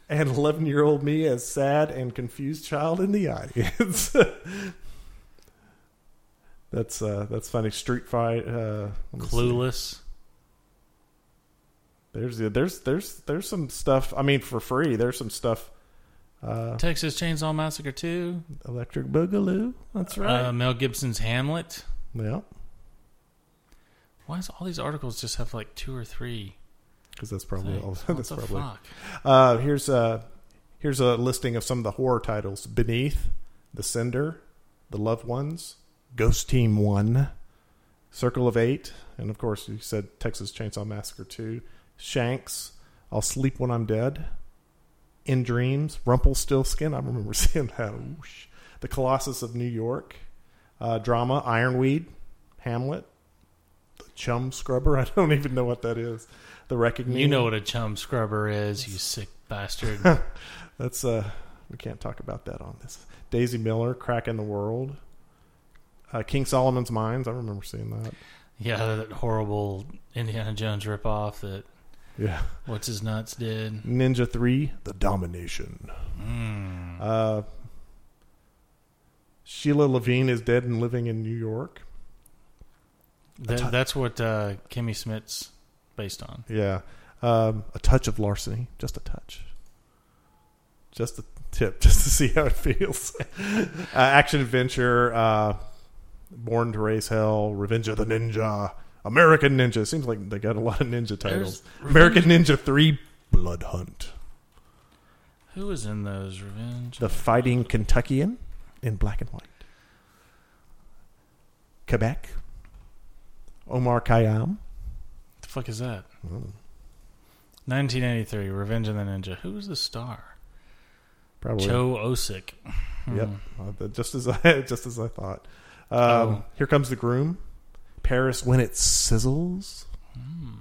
and 11 year old me as sad and confused child in the audience. <laughs> that's uh, that's funny. Street Fight. Uh, me see. There's there's there's there's some stuff. I mean, for free. There's some stuff. Uh, Texas Chainsaw Massacre 2. Electric Boogaloo. That's right. Uh, Mel Gibson's Hamlet. yeah, Why does all these articles just have like two or three? because that's probably all. <laughs> That's probably. fuck? Uh, here's a here's a listing of some of the horror titles: Beneath, The Cinder, The Loved Ones, Ghost Team One, Circle of Eight, and of course you said Texas Chainsaw Massacre Two, Shanks, I'll Sleep When I'm Dead, In Dreams, Rumpelstiltskin. I remember <laughs> seeing that. Whoosh. The Colossus of New York, uh, drama Ironweed, Hamlet, The Chumscrubber. <laughs> I don't even know what that is. The Reckoning. You know what a chum scrubber is, you sick bastard. <laughs> That's uh we can't talk about that on this. Daisy Miller, Crack in the World. Uh, King Solomon's Mines, I remember seeing that. yeah, that horrible Indiana Jones ripoff that Yeah. what's his nuts did. Ninja 3, The Domination. Mm. Uh Sheila Levine is dead and living in New York. That, tou- that's what uh, Kimmy Schmidt's based on. Yeah. Um, a touch of larceny, just a touch. Just a tip, <laughs> just to see how it feels. <laughs> uh, action adventure, uh, Born to Raise Hell, Revenge of the Ninja, American Ninja. Seems like they got a lot of ninja titles. There's American Ninja 3, Blood Hunt. Who was in those Revenge? The Fighting Kentuckian in black and white. Quebec. Omar Khayyam. What the fuck is that? Oh, 1983, Revenge of the Ninja. Who was the star? probably. Sho Kosugi. Yep, Hmm. uh, just as I <laughs> just as I thought. Um, Oh. Here comes the groom, Paris when it sizzles. Hmm.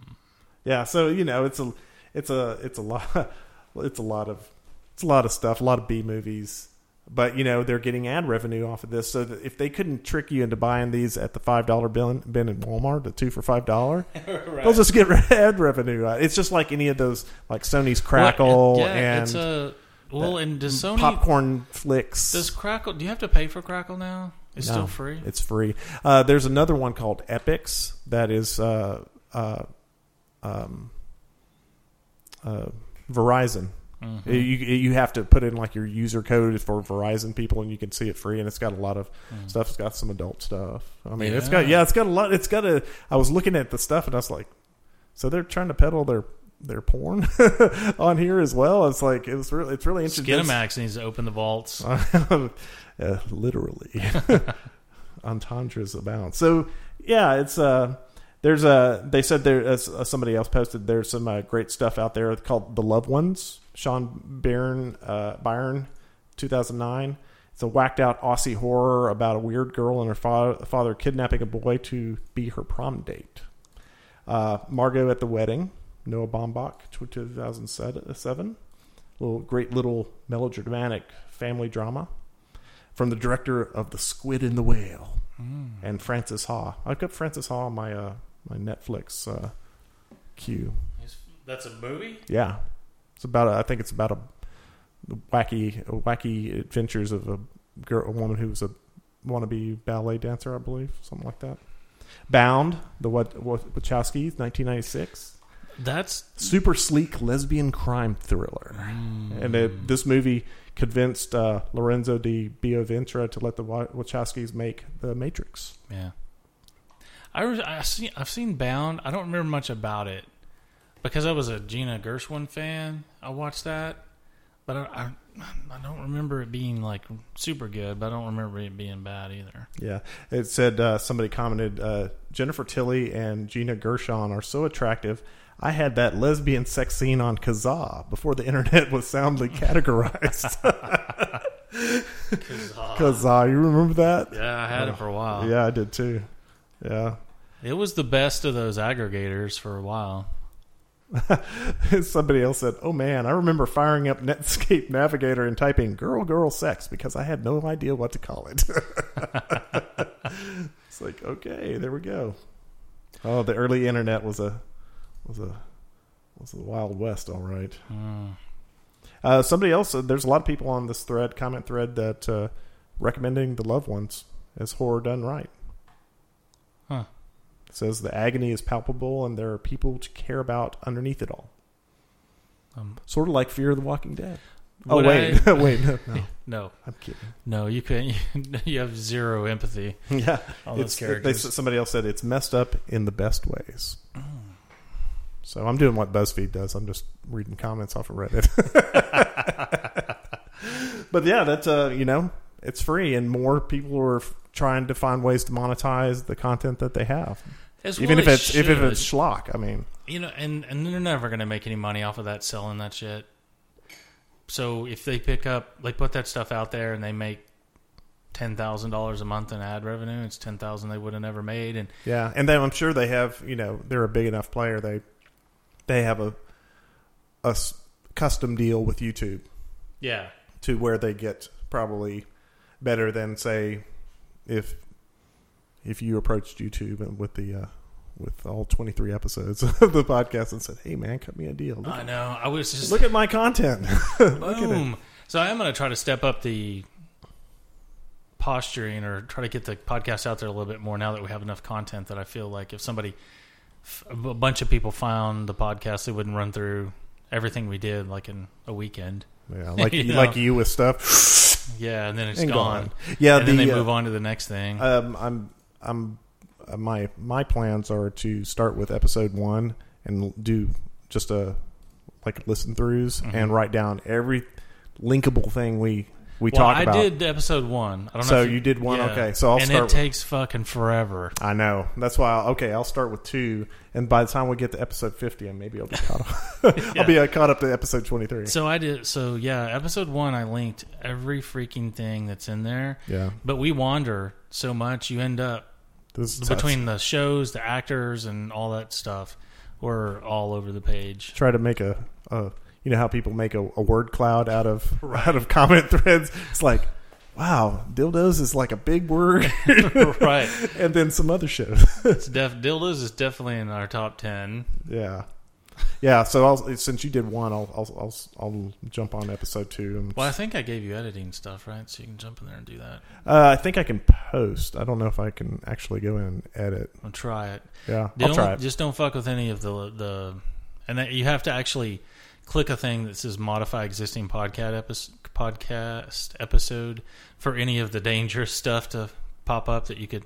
Yeah, so you know it's a it's a it's a lot <laughs> it's a lot of it's a lot of stuff, a lot of B movies. But you know they're getting ad revenue off of this, so that if they couldn't trick you into buying these at the five dollar bin, bin in Walmart, the two for five dollar, <laughs> they'll just get <laughs> ad revenue. Uh, It's just like any of those, like Sony's Crackle Well, yeah, and it's a well, and does Sony popcorn flicks. does Crackle? Do you have to pay for Crackle now? It's No, still free. It's free. Uh, there's another one called Epix that is uh, uh, um, uh, Verizon. Mhm. You you have to put in like your user code for Verizon people, and you can see it free. And it's got a lot of stuff. It's got some adult stuff. I mean, it's got Mm. Yeah. yeah, it's got a lot. It's got a. I was looking at the stuff, and I was like, so they're trying to peddle their their porn <laughs> on here as well. It's like it's really it's really interesting. Skinamax needs to open the vaults. <laughs> uh, literally <laughs> entendres abound so yeah it's uh there's a they said there as uh, somebody else posted there's some uh, great stuff out there called the loved ones sean byrne uh byron 2009 it's a whacked out aussie horror about a weird girl and her fa- father kidnapping a boy to be her prom date uh margot at the wedding noah baumbach 2007 little great little melodramatic family drama from the director of The Squid and the Whale and Frances Ha. I've got Frances Ha on my uh, my Netflix uh, queue. That's a movie. Yeah, it's about a, I think it's about a wacky wacky adventures of a girl, a woman who was a wannabe ballet dancer, I believe, something like that. Bound, the what Wachowskis, 1996 That's super sleek lesbian crime thriller. And it, this movie convinced uh, Lorenzo di Bonaventura to let the Wachowskis make The Matrix. yeah. I, I see, I've seen Bound. I don't remember much about it, because I was a Gina Gershon fan. I watched that, but I, I, I don't remember it being like super good. But I don't remember it being bad either. Yeah, it said uh, somebody commented uh, Jennifer Tilly and Gina Gershon are so attractive. I had that lesbian sex scene on Kazaa before the internet was soundly <laughs> categorized. Kazaa, you remember that? Yeah, I had it for a while. Yeah, I did too. Yeah. It was the best of those aggregators for a while. <laughs> Somebody else said, "Oh man, I remember firing up Netscape Navigator and typing "girl, girl, sex" because I had no idea what to call it." <laughs> it's like, okay, there we go. Oh, the early internet was a was a was the wild west, all right. Uh, somebody else, uh, there's a lot of people on this thread, comment thread, that uh, recommending the loved ones as horror done right. Huh. It says the agony is palpable and there are people to care about underneath it all. Um, Sort of like Fear of the Walking Dead. Oh wait, I- <laughs> wait, no, no, <laughs> no, I'm kidding. no, you couldn't. <laughs> You have zero empathy. Yeah, All those it's, they, characters. somebody else said it's messed up in the best ways. So I'm doing what BuzzFeed does. I'm just reading comments off of Reddit. <laughs> but yeah, that's uh, you know, it's free, and more people are f- trying to find ways to monetize the content that they have, As even well if it's if, if it's schlock. I mean, you know, and and they're never going to make any money off of that selling that shit. So if they pick up, they put that stuff out there, and they make ten thousand dollars a month in ad revenue, it's ten thousand they would have never made, and yeah, and then I'm sure they have. You know, they're a big enough player. They they have a a custom deal with YouTube. yeah, to where they get probably better than say if if you approached YouTube and with the uh, with all 23 episodes <laughs> of the podcast and said, "Hey man, cut me a deal. Look, I at, know. I was just look at my content." <laughs> look at it. boom. So I am going to try to step up the posturing or try to get the podcast out there a little bit more now that we have enough content that I feel like if somebody a bunch of people found the podcast they wouldn't run through everything we did like in a weekend. Yeah, <laughs> like You know. like you with stuff. Yeah, and then it's And gone. gone. Yeah, and then they uh, move on to the next thing. Um, I'm I'm uh, my my plans are to start with episode one and do just a like listen throughs Mm-hmm. and write down every linkable thing we we well, talk I about. did episode one. I don't So know. if you did one? yeah. Okay, so I'll and start it with- takes fucking forever. I know. That's why. I'll, okay, I'll start with two, and by the time we get to episode fifty, and maybe I'll be caught up. <laughs> <laughs> I'll be uh, caught up to episode twenty-three. So I did. So yeah, episode one, I linked every freaking thing that's in there. yeah, But we wander so much, you end up between the shows, the actors, and all that stuff. We're all over the page. try to make a, a you know how people make a, a word cloud out of <laughs> out of comment threads. It's like, wow, dildos is like a big word, <laughs> right. and then some other shit. <laughs> It's def- dildos is definitely in our top ten. yeah, yeah. So I'll, since you did one, I'll, I'll I'll I'll jump on episode two. And, Well, I think I gave you editing stuff, right? So you can jump in there and do that. uh, I think I can post. I don't know if I can actually go in and edit. I'll try it. Yeah, Don't, I'll try it. Just don't fuck with any of the the, and that you have to actually click a thing that says modify existing podcast episode, podcast episode for any of the dangerous stuff to pop up that you could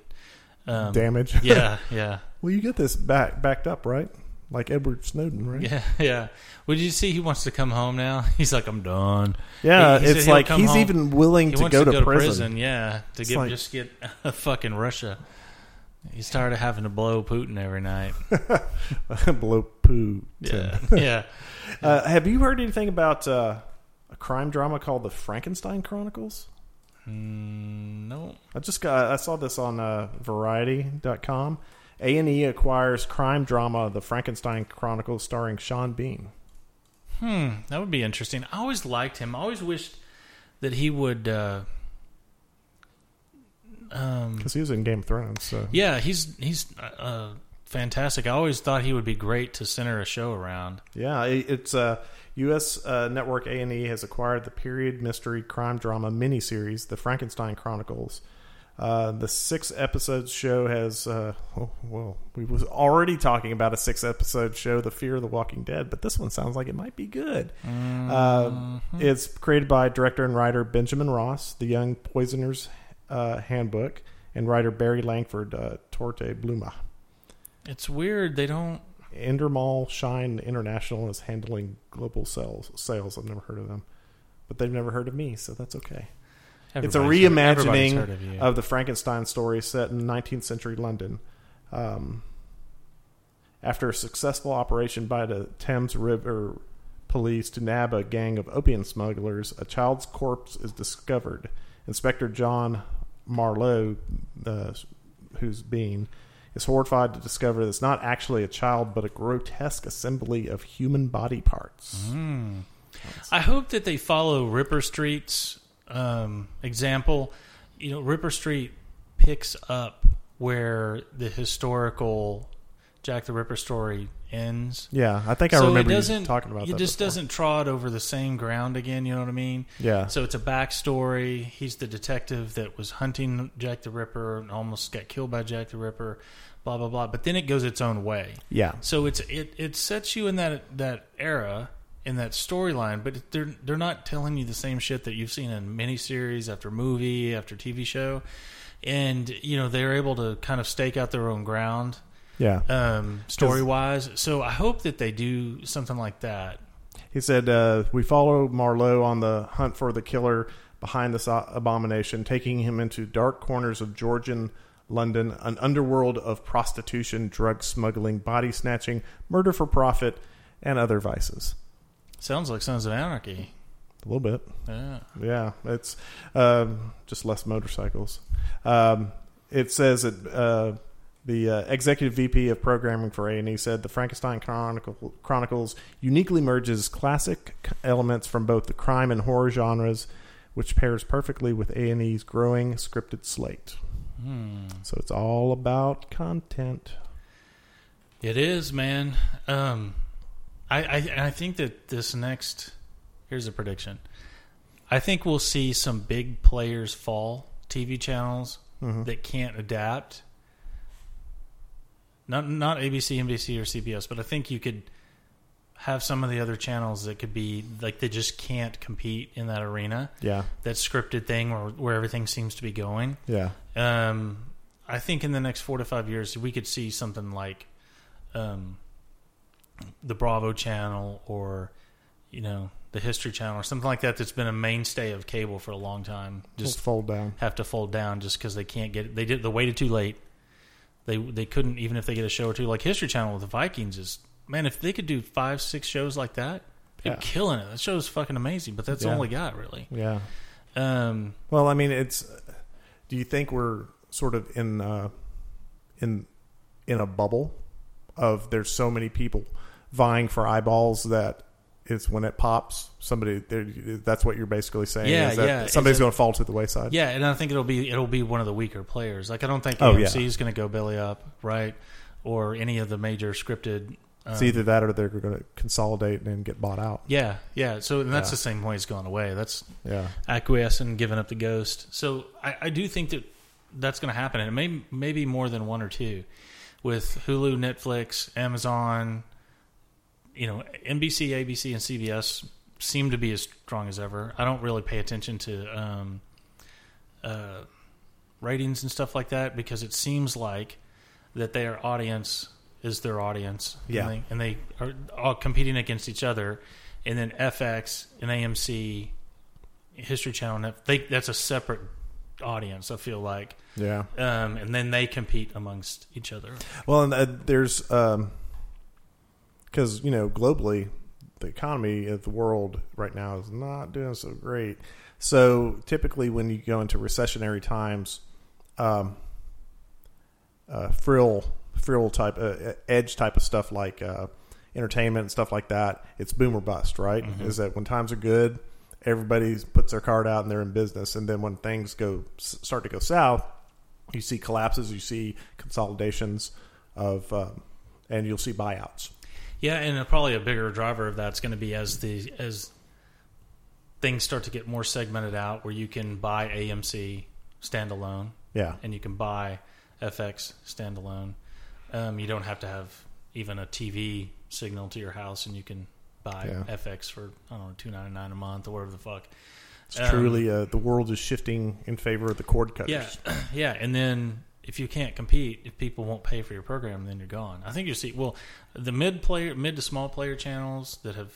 um, Damage. <laughs> Yeah, <laughs> yeah, Well, you get this back backed up, right? Like Edward Snowden, right? yeah, <laughs> yeah. Would you see he wants to come home now? He's like, I'm done. Yeah, He- he it's like he's home. even willing to go to to, go prison. Yeah, to It's get like- just get fucking Russia. He's tired of having to blow Putin every night. Blow poo. Yeah, yeah. Uh, have you heard anything about uh, a crime drama called the Frankenstein Chronicles? Mm, no. I just got. I saw this on uh, Variety.com. A and E acquires crime drama The Frankenstein Chronicles, starring Sean Bean. Hmm, that would be interesting. I always liked him. I always wished that he would. Uh, um, Because he was in Game of Thrones. So yeah, he's he's uh, fantastic. I always thought he would be great to center a show around. Yeah, it- it's uh, U.S. Uh, network A and E has acquired the period mystery crime drama miniseries, The Frankenstein Chronicles. Uh, the six episodes show has uh, oh, well, we was already talking about a six episode show, The Fear of the Walking Dead, but this one sounds like it might be good. Uh, it's created by director and writer Benjamin Ross, The Young Poisoner's uh, Handbook, and writer Barry Langford, uh, Torte Bluma. It's weird they don't. Endemol Shine International is handling global sales. Sales. I've never heard of them, but they've never heard of me, so that's okay. it's a Everybody's reimagining heard of of the Frankenstein story set in 19th century London. Um, after a successful operation by the Thames River police to nab a gang of opium smugglers, a child's corpse is discovered. Inspector John Marlott, uh, who's Bean, is horrified to discover that it's not actually a child, but a grotesque assembly of human body parts. I hope that they follow Ripper Street's um, example. You know, Ripper Street picks up where the historical Jack the Ripper story ends. Yeah, I think I so remember you talking about it that. just before. doesn't trod over the same ground again. You know what I mean? Yeah. So it's a backstory. He's the detective that was hunting Jack the Ripper and almost got killed by Jack the Ripper. Blah blah blah. But then it goes its own way. Yeah. So it's it it sets you in that that era in that storyline, but they're they're not telling you the same shit that you've seen in miniseries after movie after TV show, and you know they're able to kind of stake out their own ground Yeah. um, story wise. So I hope that they do something like that. He said, uh, We follow Marlowe on the hunt for the killer behind this abomination, taking him into dark corners of Georgian London, an underworld of prostitution, drug smuggling, body snatching, murder for profit, and other vices. Sounds like Sons of Anarchy. A little bit. Yeah. Yeah, it's um, just less motorcycles. Um, it says that uh, the uh, executive VP of programming for A and E said the Frankenstein Chronicle, Chronicles uniquely merges classic elements from both the crime and horror genres, which pairs perfectly with A and E's growing scripted slate. So it's all about content. It is, man. Um, I, I I think that this next here's a prediction. I think we'll see some big players fall. TV channels that can't adapt. Not not ABC, NBC, or CBS, but I think you could have some of the other channels that could be like they just can't compete in that arena. Yeah, That scripted thing where where everything seems to be going. yeah, Um, I think in the next four to five years, we could see something like um, the Bravo channel or, you know, the History channel or something like that that's been a mainstay of cable for a long time. just fold down. have to fold down just because they can't get it. They did. They waited too late. They they couldn't even if they get a show or two like History Channel with the Vikings is man if they could do five six shows like that they're Yeah. killing it. That show is fucking amazing. But that's Yeah. all they got really. Yeah. Um, Well, I mean, it's. Do you think we're sort of in uh, in in a bubble of there's so many people vying for eyeballs that it's when it pops somebody that's what you're basically saying Yeah, is that yeah. somebody's going to fall to the wayside Yeah, and I think it'll be it'll be one of the weaker players. Like I don't think Oh, AMC yeah. is going to go belly up, right? Or any of the major scripted. Um, it's either that or they're going to consolidate and get bought out yeah, yeah. So and that's Yeah. the same way it's gone away. That's yeah acquiescing, giving up the ghost. So I, I do think that that's going to happen, and it may maybe more than one or two, with Hulu, Netflix, Amazon. You know, NBC, ABC, and CBS seem to be as strong as ever. I don't really pay attention to um, uh, ratings and stuff like that because it seems like that their audience is their audience. Yeah. and they, and they are all competing against each other. And then FX and AMC, History Channel, they, that's a separate audience. I feel like, yeah um, and then they compete amongst each other. Well, and uh, there's because you know globally, the economy of the world right now is not doing so great. So typically, when you go into recessionary times, um, uh, frill frill type uh, edge type of stuff like uh, entertainment and stuff like that, it's boom or bust. Right? Is that when times are good, everybody puts their card out and they're in business, and then when things go start to go south, you see collapses, you see consolidations of, um, and you'll see buyouts. Yeah, and probably a bigger driver of that's going to be as the as things start to get more segmented out, where you can buy AMC standalone, Yeah, and you can buy FX standalone. Um, you don't have to have even a TV signal to your house, and you can buy Yeah. FX for I don't know two ninety nine a month or whatever the fuck. it's Um, truly uh, the world is shifting in favor of the cord cutters. Yeah, <clears throat> yeah, and then if you can't compete, if people won't pay for your program, then you're gone. I think you see well the mid player, mid to small player channels that have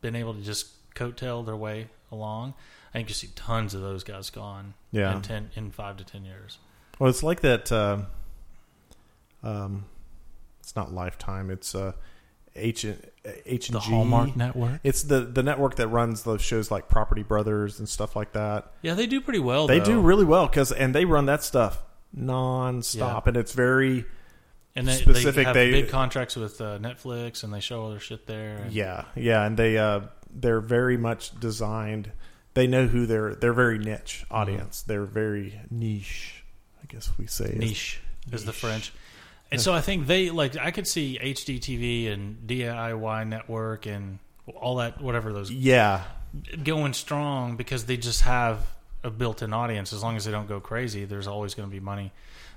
been able to just coattail their way along. I think you see tons of those guys gone. Yeah. in ten in five to ten years. Well, it's like that. Uh, um, it's not Lifetime. It's uh, H H and The Hallmark Network. It's the the network that runs those shows like Property Brothers and stuff like that. Yeah, they do pretty well. They though. do really well because and they run that stuff nonstop, Yeah. and it's very and they, specific, They have they- big contracts with uh, Netflix, and they show all their shit there. and- yeah yeah, and they uh, they're very much designed. They know who they're they're very niche audience. They're very niche. I guess we say niche is the French. And so I think they like I could see HGTV and DIY network and all that whatever those Yeah, going strong because they just have a built-in audience as long as they don't go crazy there's always going to be money.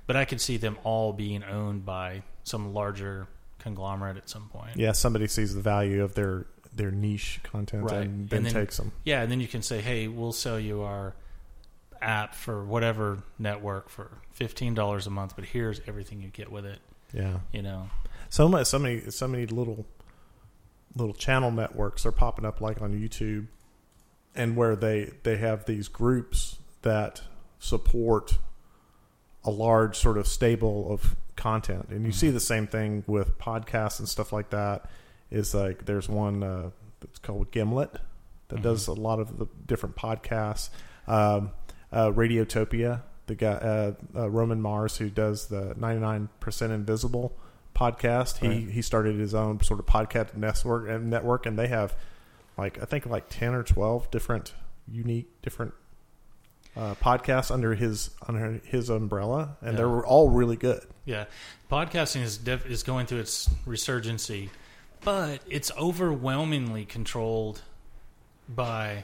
But I could see them all being owned by some larger conglomerate at some point. yeah. Somebody sees the value of their their niche content Right. and then, And then- takes them. Yeah, and then you can say, "Hey, we'll sell you our app for whatever network for $15 a month, but here's everything you get with it." Yeah. You know. So much, so many, so many little, little channel networks are popping up, like on YouTube, and where they they have these groups that support a large sort of stable of content, and you see the same thing with podcasts and stuff like that. Is like there's one uh, that's called Gimlet that does a lot of the different podcasts. Um, uh, Radiotopia, the guy uh, uh, Roman Mars who does the 99% Invisible podcast. He Right. he started his own sort of podcast network and network, and they have like I think like 10 or 12 different unique different uh, podcasts under his under his umbrella, and Yeah. they're all really good. Yeah, podcasting is def- is going through its resurgency, but it's overwhelmingly controlled by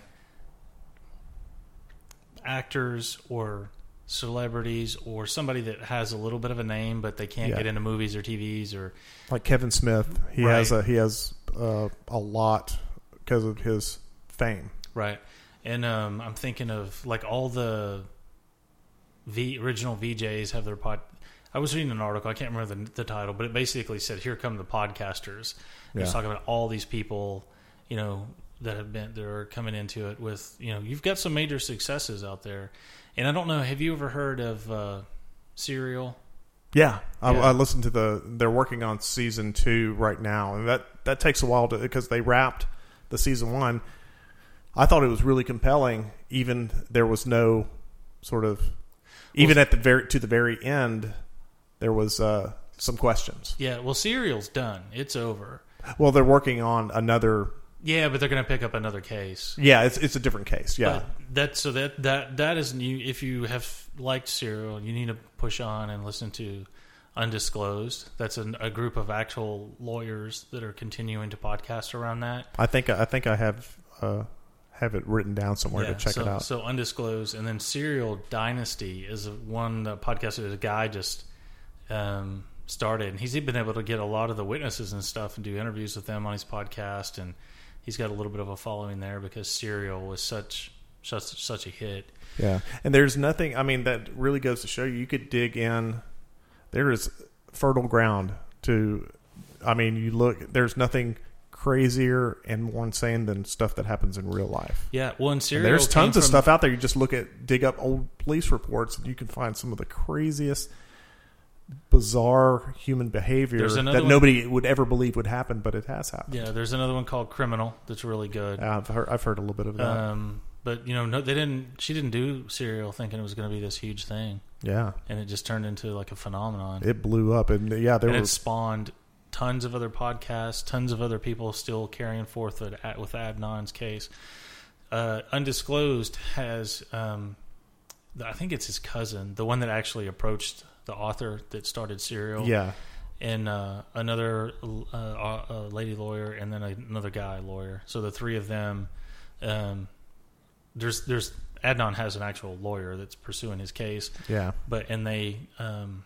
actors or celebrities or somebody that has a little bit of a name, but they can't Yeah. get into movies or TVs or Like Kevin Smith, he has a he has uh, a lot because of his fame. right. And um, I'm thinking of like all the V original VJs have their pod. I was reading an article. I can't remember the, the title, but it basically said, "Here come the podcasters." It was talking about all these people, you know, that have been that are coming into it with, you know, you've got some major successes out there. And I don't know, have you ever heard of uh, Serial? Yeah, I, Yeah. I listened to the. They're working on season two right now, and that that takes a while to because they wrapped the season one. I thought it was really compelling. Even there was no sort of, even at the very to the very end, there was uh, some questions. Yeah, well, Serial's done. It's over. Well, they're working on another. Yeah, but they're going to pick up another case. Yeah, it's it's a different case. Yeah, But that so that that that is new. If you have liked Serial, you need to push on and listen to Undisclosed. That's a, a group of actual lawyers that are continuing to podcast around that. I think I think I have uh, have it written down somewhere to check so, it out. So undisclosed, and then Serial Dynasty is one podcast that a guy just um, started, and he's been able to get a lot of the witnesses and stuff and do interviews with them on his podcast, and he's got a little bit of a following there because Serial was such such such a hit. Yeah, and there's nothing. I mean, that really goes to show you. You could dig in. There is fertile ground to. I mean, you look. There's nothing crazier and more insane than stuff that happens in real life. Yeah, well, and And Serial there's came tons of from- stuff out there. You just look at, dig up old police reports, and you can find some of the craziest, bizarre human behavior that one- nobody would ever believe would happen, but it has happened. Yeah, there's another one called Criminal that's really good. I've heard. I've heard a little bit of that. Um, but you know, no, they didn't. She didn't do Serial thinking it was going to be this huge thing, yeah, and it just turned into like a phenomenon. it blew up, and yeah, there and it spawned tons of other podcasts, tons of other people still carrying forth with, with Adnan's case. Uh, Undisclosed has, um, I think it's his cousin, the one that actually approached the author that started Serial. Yeah, and uh, another uh, uh, lady lawyer, and then another guy lawyer. So the three of them. Um, there's there's Adnan has an actual lawyer that's pursuing his case, yeah. but and they um,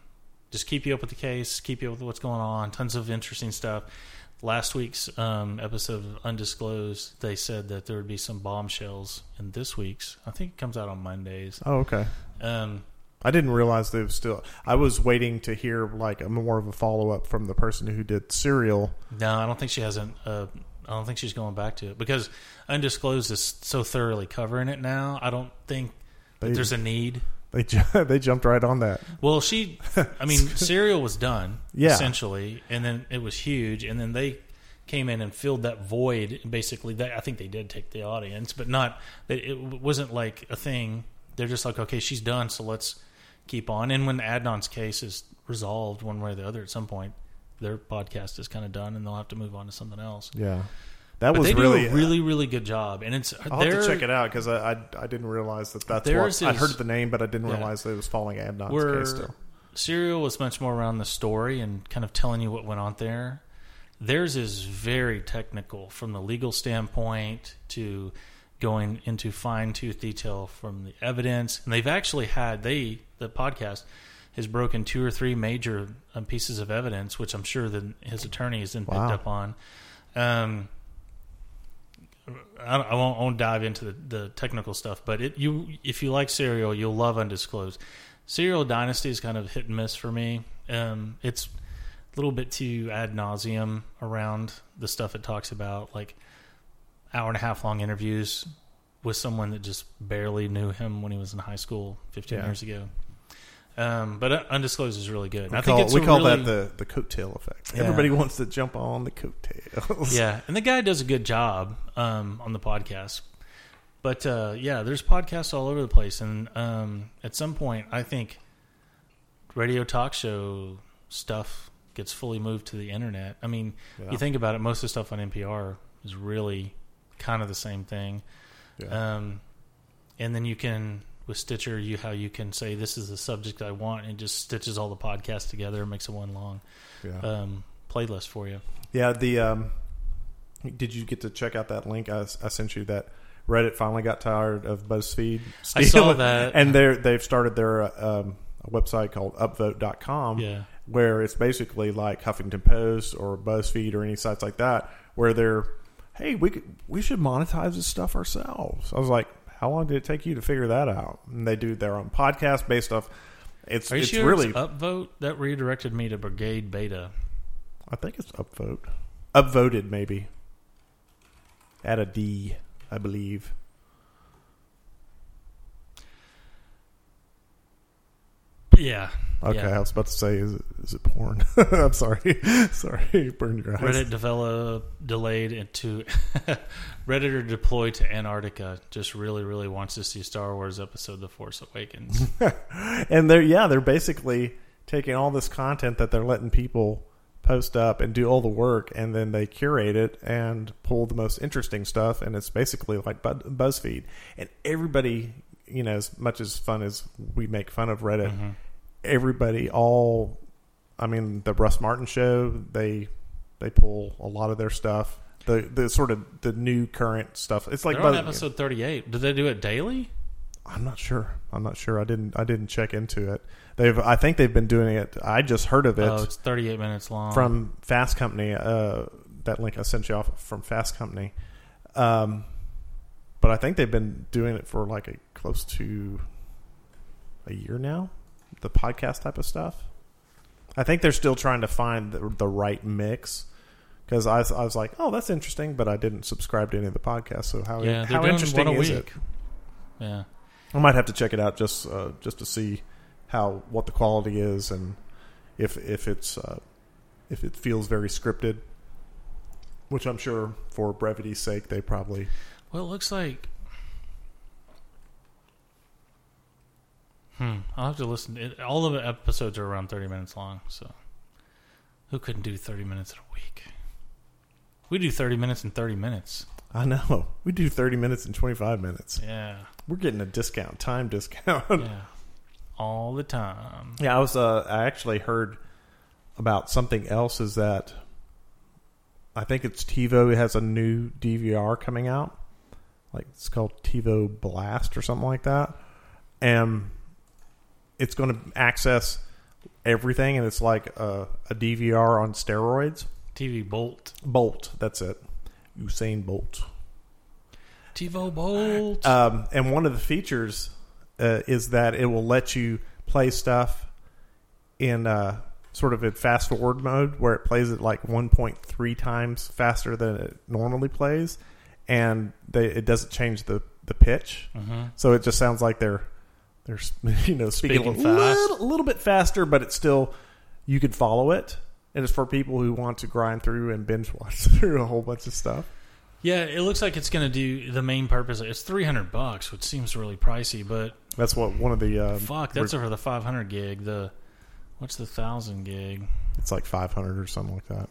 just keep you up with the case, keep you up with what's going on. Tons of interesting stuff. Last week's um, episode of Undisclosed, they said that there would be some bombshells in this week's. I think it comes out on Mondays. Oh, okay. Um, I didn't realize they was still. I was waiting to hear like a more of a follow up from the person who did Serial. No, I don't think she hasn't. Uh, I don't think she's going back to it because Undisclosed is so thoroughly covering it now. I don't think that They- there's a need. They ju- <laughs> they jumped right on that. Well, she, I mean, <laughs> Serial was done Yeah. essentially, and then it was huge, and then they came in and filled that void. Basically, they, I think they did take the audience, but not. It wasn't like a thing. They're just like, okay, she's done, so let's keep on. And when Adnan's case is resolved one way or the other, at some point, their podcast is kind of done, and they'll have to move on to something else. Yeah, that But was really uh, really, really good job, and it's I'll have to check it out because I, I I didn't realize that that's what I heard the name, but I didn't Yeah. realize that it was following Adnan's case still. Serial was much more around the story and kind of telling you what went on there. Theirs is very technical from the legal standpoint to going into fine tooth detail from the evidence. And they've actually had they the podcast has broken two or three major um, pieces of evidence, which I'm sure that his attorney has then picked Wow. up on. Um, I, I won't, won't dive into the, the technical stuff, but it you if you like Serial, you'll love Undisclosed. Serial Dynasty is kind of hit and miss for me. Um, it's a little bit too ad nauseum around the stuff it talks about, like hour and a half long interviews with someone that just barely knew him when he was in high school 15 Yeah. years ago. Um, but uh, Undisclosed is really good. We I call, think it's we call really, that the the coattail effect. Yeah. Everybody wants to jump on the coattails. yeah, and the guy does a good job um, on the podcast. But uh, yeah, there's podcasts all over the place, and um, at some point, I think radio talk show stuff gets fully moved to the internet. I mean, Yeah. you think about it, most of the stuff on NPR is really kind of the same thing. Yeah. Um, and then you can with Stitcher, you how you can say this is the subject I want, and just stitches all the podcasts together and makes it one long yeah. um, playlist for you. Yeah, the um, did you get to check out that link I, I sent you? That Reddit finally got tired of BuzzFeed. I saw that. and they're they've started their um, a website called Upvote.com, Yeah. where it's basically like Huffington Post or BuzzFeed or any sites like that, where they're, hey, we could, we should monetize this stuff ourselves. I was like, how long did it take you to figure that out? And they do their own podcast based off. It's Are you it's sure really it's upvote? That redirected me to Brigade Beta. I think it's upvote. Upvoted, maybe. At a D, I believe. Yeah. Okay, Yeah. I was about to say, is it, is it porn? <laughs> I'm sorry. <laughs> sorry, burned your eyes. Reddit develop delayed into <laughs> Redditor deployed to Antarctica. Just really, really wants to see Star Wars Episode: The Force Awakens. and they're yeah, they're basically taking all this content that they're letting people post up and do all the work, and then they curate it and pull the most interesting stuff, and it's basically like BuzzFeed. And everybody, you know, as much as fun as we make fun of Reddit, Mhm. Everybody, all, I mean, the Russ Martin show, they they pull a lot of their stuff. The the sort of the new current stuff. It's like They're on episode thirty-eight. Did they do it daily? I'm not sure. I'm not sure. I didn't. I didn't check into it. They've. I think they've been doing it. I just heard of it Oh, it's thirty-eight minutes long. from Fast Company. Uh, that link I sent you off from Fast Company. Um, but I think they've been doing it for like a close to a year now. The podcast type of stuff. I think they're still trying to find the, the right mix. Because I, was- I was like, oh, that's interesting, but I didn't subscribe to any of the podcasts. So how yeah, how interesting is week. it? Yeah. I might have to check it out just uh, just to see how what the quality is and if if it's uh, if it feels very scripted, which I'm sure for brevity's sake they probably Well, it looks like. Hmm. I'll have to listen. It, all of the episodes are around thirty minutes long. So, who couldn't do thirty minutes in a week? We do thirty minutes in thirty minutes. I know <laughs> we do 30 minutes and 25 minutes. Yeah. We're getting a discount, time discount. <laughs> Yeah. All the time. Yeah, I was. Uh, I actually heard about something else. Is that I think it's TiVo has a new DVR coming out. Like it's called TiVo Blast or something like that, and it's going to access everything, and it's like a, a DVR on steroids. TV Bolt. Bolt, that's it. Usain Bolt. TiVo Bolt. Um, and one of the features uh, is that it will let you play stuff in uh, sort of in fast forward mode, where it plays it like 1.3 times faster than it normally plays, and they, it doesn't change the the pitch, Mm-hmm. so it just sounds like they're they're <laughs> you know speaking, Speaking a little, fast. little, little bit faster, but it's still you could follow it. And it's for people who want to grind through and binge watch <laughs> through a whole bunch of stuff. Yeah, it looks like it's going to do the main purpose. It's three hundred bucks, which seems really pricey, but That's what one of the uh, fuck, that's over the five hundred gig. The what's the thousand gig? it's like 500 or something like that.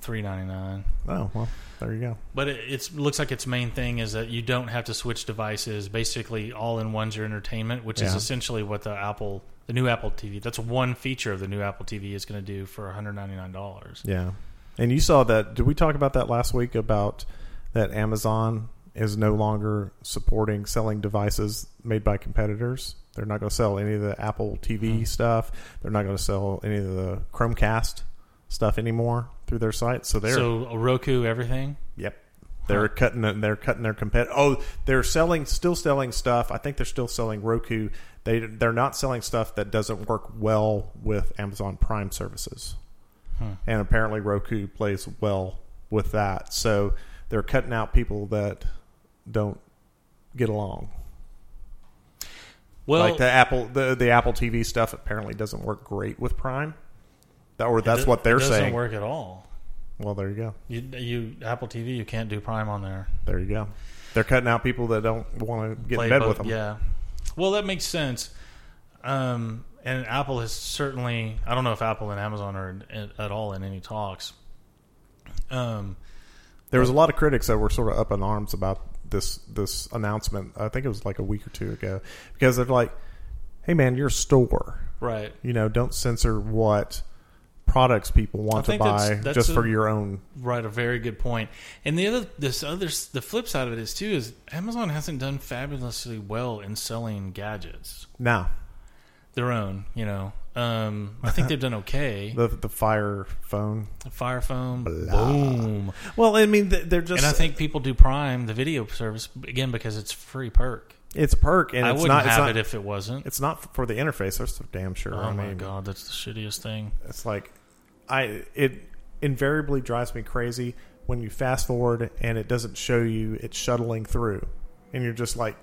Three ninety nine. Oh well, there you go. But it it's, looks like its main thing is that you don't have to switch devices. Basically, all in one's your entertainment, which is essentially what the Apple, the new Apple TV. That's one feature of the new Apple TV is going to do for one hundred ninety nine dollars. Yeah, and you saw that. Did we talk about that last week about that Amazon is no longer supporting selling devices made by competitors? They're not going to sell any of the Apple TV Hmm. stuff. They're not going to sell any of the Chromecast stuff anymore through their site. So they're So Roku, everything. Yep. They're Huh. cutting. They're cutting their compet. Oh, they're selling, still selling stuff. I think they're still selling Roku. They they're not selling stuff that doesn't work well with Amazon Prime services, and apparently Roku plays well with that. So they're cutting out people that don't get along. Well, like the Apple the the Apple TV stuff apparently doesn't work great with Prime. That, or that's do- what they're it doesn't saying. work at all. Well, there you go. You, you Apple TV, you can't do Prime on there. There you go. They're cutting out people that don't want to get Play in bed both- with them. Yeah. Well, that makes sense. Um, and Apple has certainly. I don't know if Apple and Amazon are in, at all in any talks. Um, There was a lot of critics that were sort of up in arms about this this announcement. I think it was like a week or two ago because they're like, "Hey, man, you're a store. right. You know, don't censor what products people want to think that's- buy that's just a- for your own." Right, a very good point. And the other, this other, the flip side of it is too is Amazon hasn't done fabulously well in selling gadgets, Now, their own. You know, um, I think they've done okay. <laughs> the the Fire phone. Fire phone, Blah. boom. Well, I mean, they're just. and I think people do Prime, the video service, again because it's free perk. it's a perk, and I it's wouldn't not. It's have not, it if it wasn't. it's not for the interface. That's damn sure. oh I my mean, god, that's the shittiest thing. It's like I it invariably drives me crazy when you fast forward and it doesn't show you it's shuttling through, and you're just like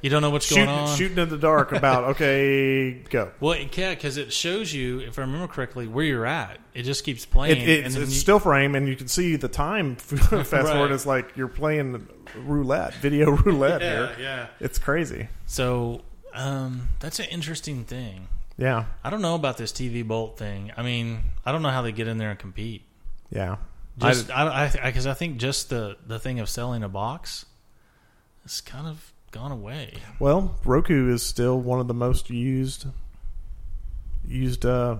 You don't know what's shooting, going on. shooting in the dark about <laughs> okay, go. Well, it can because it shows you, if I remember correctly, where you're at. It just keeps It, playing. it's and it's you- still frame, and you can see the time. <laughs> fast <laughs> Right. forward is like you're playing roulette, video roulette yeah, here. yeah. It's crazy. So um, that's an interesting thing. Yeah, I don't know about this TV Bolt thing. I mean, I don't know how they get in there and compete. yeah. Just I because I, think just the the thing of selling a box has kind of gone away. well, Roku is still one of the most used used uh,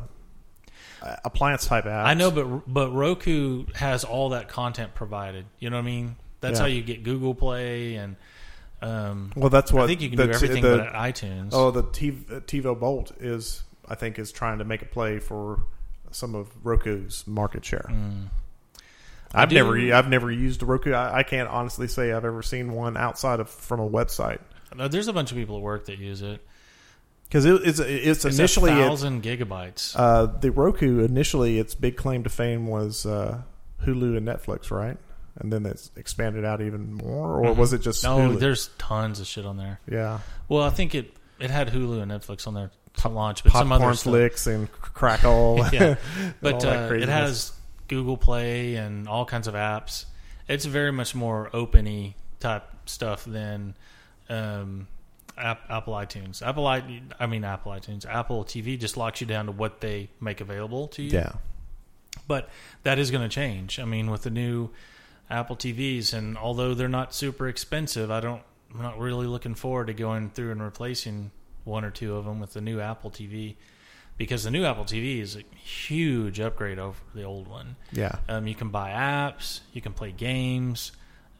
appliance type apps. I know, but but Roku has all that content provided. You know what I mean? That's Yeah. how you get Google Play and. Um, Well, that's what I think you can the do everything the- but iTunes. Oh, the T- uh, TiVo Bolt is, I think, is trying to make a play for some of Roku's market share. Mm. I've do- never, I've never used a Roku. I, I can't honestly say I've ever seen one outside of from a website No, There's a bunch of people at work that use it. because it, it's it's It's initially a it, thousand gigabytes. uh, the Roku initially its big claim to fame was uh, Hulu and Netflix, right? And then it's expanded out even more, or was it just no, Hulu? there's tons of shit on there. yeah, Well, I think it it had Hulu and Netflix on there to launch, but some other popcorn flicks and Crackle. <laughs> yeah, <laughs> but uh, it has Google Play and all kinds of apps. It's very much more openy type stuff than um, App, Apple iTunes. Apple i I mean Apple iTunes. Apple TV just locks you down to what they make available to you. yeah. But that is going to change. I mean, with the new Apple TVs, and although they're not super expensive, I don't. I'm not really looking forward to going through and replacing one or two of them with the new Apple TV, because the new Apple TV is a huge upgrade over the old one. Yeah. Um, you can buy apps, you can play games.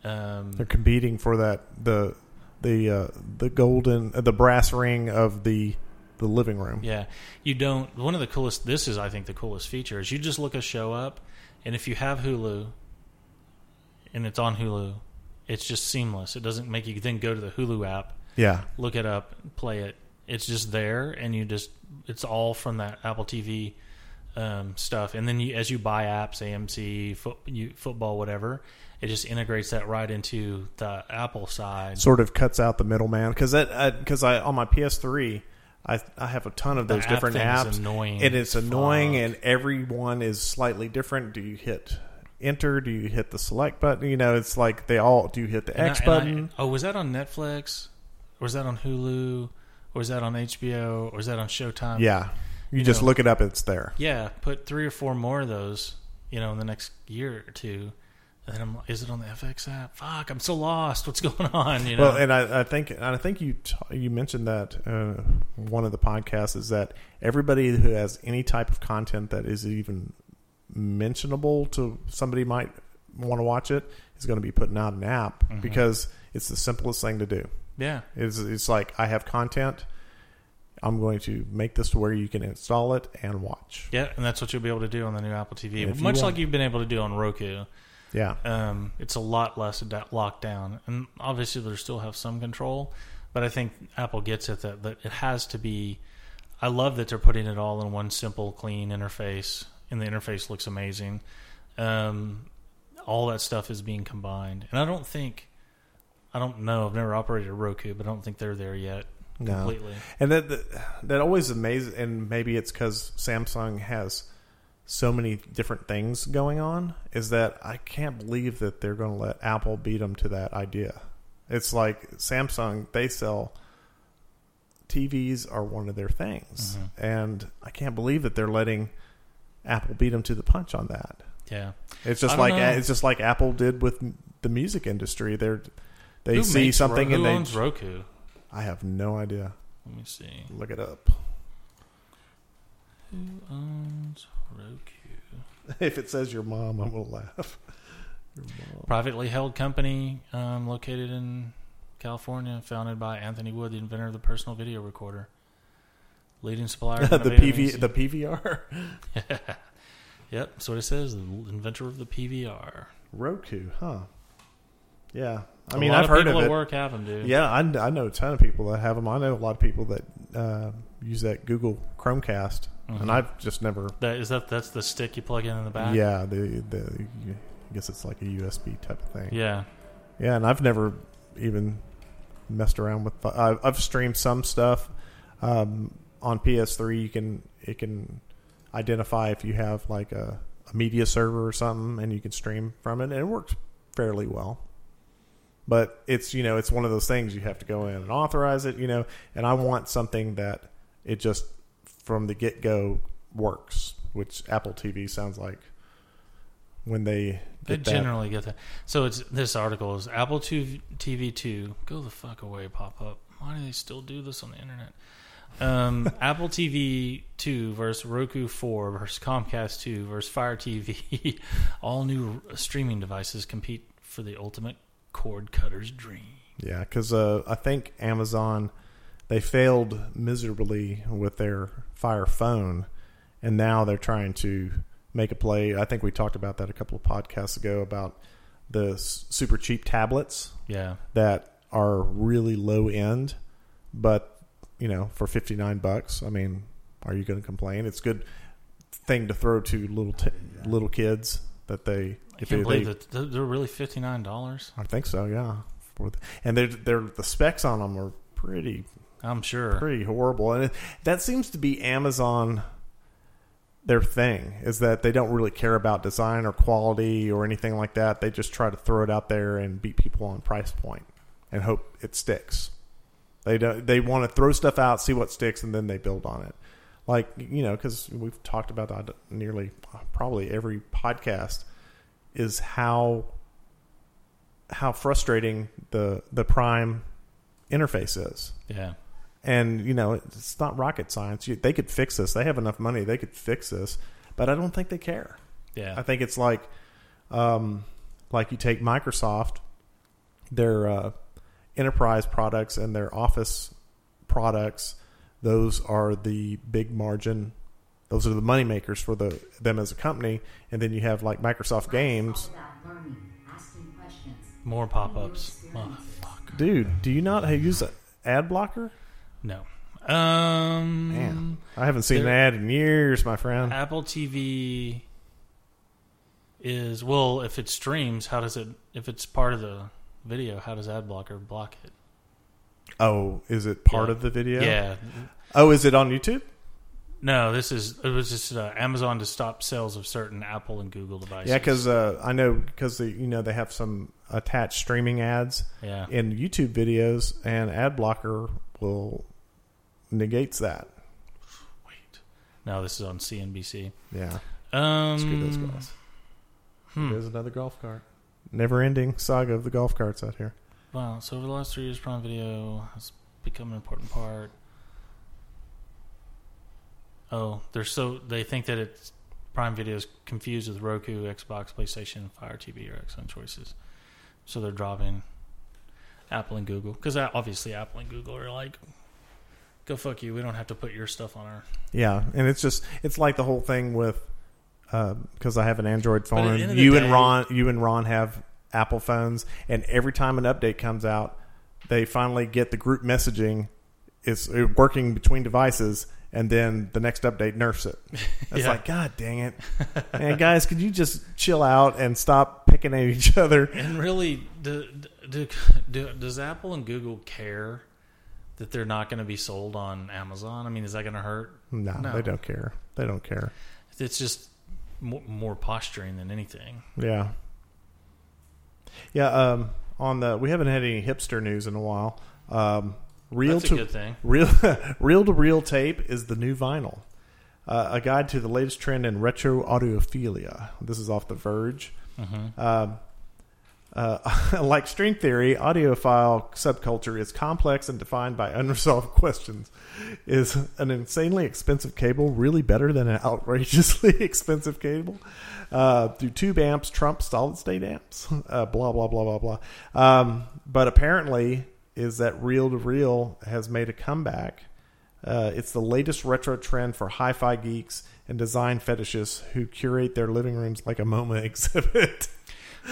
Um, They're competing for that the the uh, the golden uh, the brass ring of the the living room. Yeah, you don't. One of the coolest. This is, I think, the coolest feature is you just look a show up, and if you have Hulu, and it's on Hulu, it's just seamless. It doesn't make you then go to the Hulu app, Yeah. look it up, play it, It's just there, and you just it's all from that Apple TV um, stuff. And then you, as you buy apps, AMC, foot, you, football, whatever, it just integrates that right into the Apple side. Sort of cuts out the middleman because that because I on my PS3. I, I have a ton of The those app different apps, annoying. and it's annoying, Fuck. and every one is slightly different. Do you hit enter? Do you hit the select button? You know, it's like they all. Do you hit the And I- X I- button? oh, was that on Netflix? Or was that on Hulu? Or was that on HBO? Or was that on Showtime? yeah, you, you just know- look it up. It's there. Yeah, put three or four more of those, you know, in the next year or two. And I'm like, is it on the FX app? Fuck, I'm so lost. What's <laughs> going on? You know? Well, and I, I think and I think you t- you mentioned that uh, one of the podcasts is that everybody who has any type of content that is even mentionable to somebody might want to watch it is going to be putting out an app Mm-hmm. because it's the simplest thing to do. yeah. It's it's like I have content. I'm going to make this to where you can install it and watch. Yeah, and that's what you'll be able to do on the new Apple TV. If you Much want- like you've been able to do on Roku. Yeah, Um, it's a lot less locked down. And obviously, they still have some control. But I think Apple gets it that, that it has to be. I love that they're putting it all in one simple, clean interface. And the interface looks amazing. Um, all that stuff is being combined. And I don't think. I don't know. I've never operated a Roku, but I don't think they're there yet No. completely. And that that, that always amazes, and maybe it's because Samsung has so many different things going on. Is that I can't believe that they're going to let Apple beat them to that idea. It's like Samsung; they sell TVs are one of their things, and I can't believe that they're letting Apple beat them to the punch on that. Yeah. It's just like know. it's just like Apple did with the music industry. They're they Who see something Ro- and who they. owns Roku? I have no idea. Let me see. Look it up. Who owns Roku? <laughs> If it says your mom, I'm gonna laugh. Your mom. privately held company um, located in California, founded by Anthony Wood, the inventor of the personal video recorder. Leading supplier. <laughs> the PV, the PVR, <laughs> yep, that's what it says. The inventor of the PVR. Roku, huh? Yeah, I A mean, I've of heard of it. work have them, dude. Yeah, I, I know a ton of people that have them. I know a lot of people that uh, use that Google Chromecast, Mhm. and I've just never. That is that. That's the stick you plug in in the back. Yeah, the the I guess it's like a USB type of thing. Yeah. Yeah, and I've never even messed around with. I've, I've streamed some stuff um, on PS3. You can it can identify if you have like a, a media server or something, and you can stream from it, and it works fairly well. But it's you know it's one of those things you have to go in and authorize it, you know. And I want something that it just from the get go works, which Apple TV sounds like when they They get that. generally get that. So it's this article is Apple TV two. Go the fuck away, pop up. Why do they still do this on the internet? Um, <laughs> Apple TV two versus Roku four versus Chromecast two versus Fire TV. <laughs> All new streaming devices compete for the ultimate cord cutter's dream. Yeah, because uh, I think Amazon they failed miserably with their Fire Phone, and now they're trying to make a play. I think we talked about that a couple of podcasts ago about the super cheap tablets Yeah, that are really low end, but you know, for fifty nine bucks, I mean, are you going to complain? It's a good thing to throw to little t- little kids that they. I can't they, believe they- that they're- really fifty nine dollars. I think so. Yeah, and they're they're the specs on them are pretty I'm sure. pretty horrible, and it, that seems to be Amazon. Their thing is that they don't really care about design or quality or anything like that. They just try to throw it out there and beat people on price point and hope it sticks. They don't. They want to throw stuff out, see what sticks, and then they build on it. Like you know, because we've talked about that nearly probably every podcast is how how frustrating the the Prime interface is Yeah, and you know it's not rocket science you, they could fix this they have enough money they could fix this but i don't think they care yeah. i think it's like um, like you take microsoft their uh, enterprise products and their office products those are the big margin those are the money makers for the them as a company and then you have like microsoft games All about learning, asking questions. More pop ups. Oh, dude do you not use an ad blocker No. Um, Man, I haven't seen There- an ad in years, my friend. Apple TV is well, if it streams, how does it? If it's part of the video, how does ad blocker block it? Oh, is it part Yeah. of the video? Yeah. Oh, is it on YouTube? No, this is it was just uh, Amazon to stop sales of certain Apple and Google devices. Yeah, because uh, I know because you know they have some attached streaming ads yeah, in YouTube videos, and ad blocker will negates that. wait, no, this is on CNBC. Yeah, Um, screw those guys. hmm. There's another golf cart. Never-ending saga of the golf carts out here. Wow. So over the last three years, Prime Video has become an important part. Oh, they're so they think that it's Prime Video is confused with Roku, Xbox, PlayStation, Fire TV, or Xbox choices. So they're dropping Apple and Google because obviously Apple and Google are like, go fuck you. We don't have to put your stuff on our. Yeah, and it's just it's like the whole thing with because I have an Android phone. the end of you day- and Ron, you and Ron have Apple phones, and every time an update comes out, they finally get the group messaging. It's uh, working between devices, and then the next update nerfs it. <laughs> It's Yeah. like, God dang it, and guys, could you just chill out and stop picking at each other? And really, do, do, do, does Apple and Google care that they're not going to be sold on Amazon? I mean, is that going to hurt? No, No. they don't care. They don't care. It's just more, more posturing than anything. Yeah. Yeah, um, on the we haven't had any hipster news in a while. Um, real That's to good thing. <laughs> reel to reel tape is the new vinyl. Uh, a guide to the latest trend in retro audiophilia. This is off The Verge. Mm-hmm. Um, uh, <laughs> like string theory, audiophile subculture is complex and defined by unresolved <laughs> questions. Is an insanely expensive cable really better than an outrageously <laughs> expensive cable? Uh, do tube amps trump solid state amps? Uh, blah blah blah blah blah. Um, but apparently, is that reel to reel has made a comeback. Uh, it's the latest retro trend for hi-fi geeks and design fetishists who curate their living rooms like a MoMA exhibit.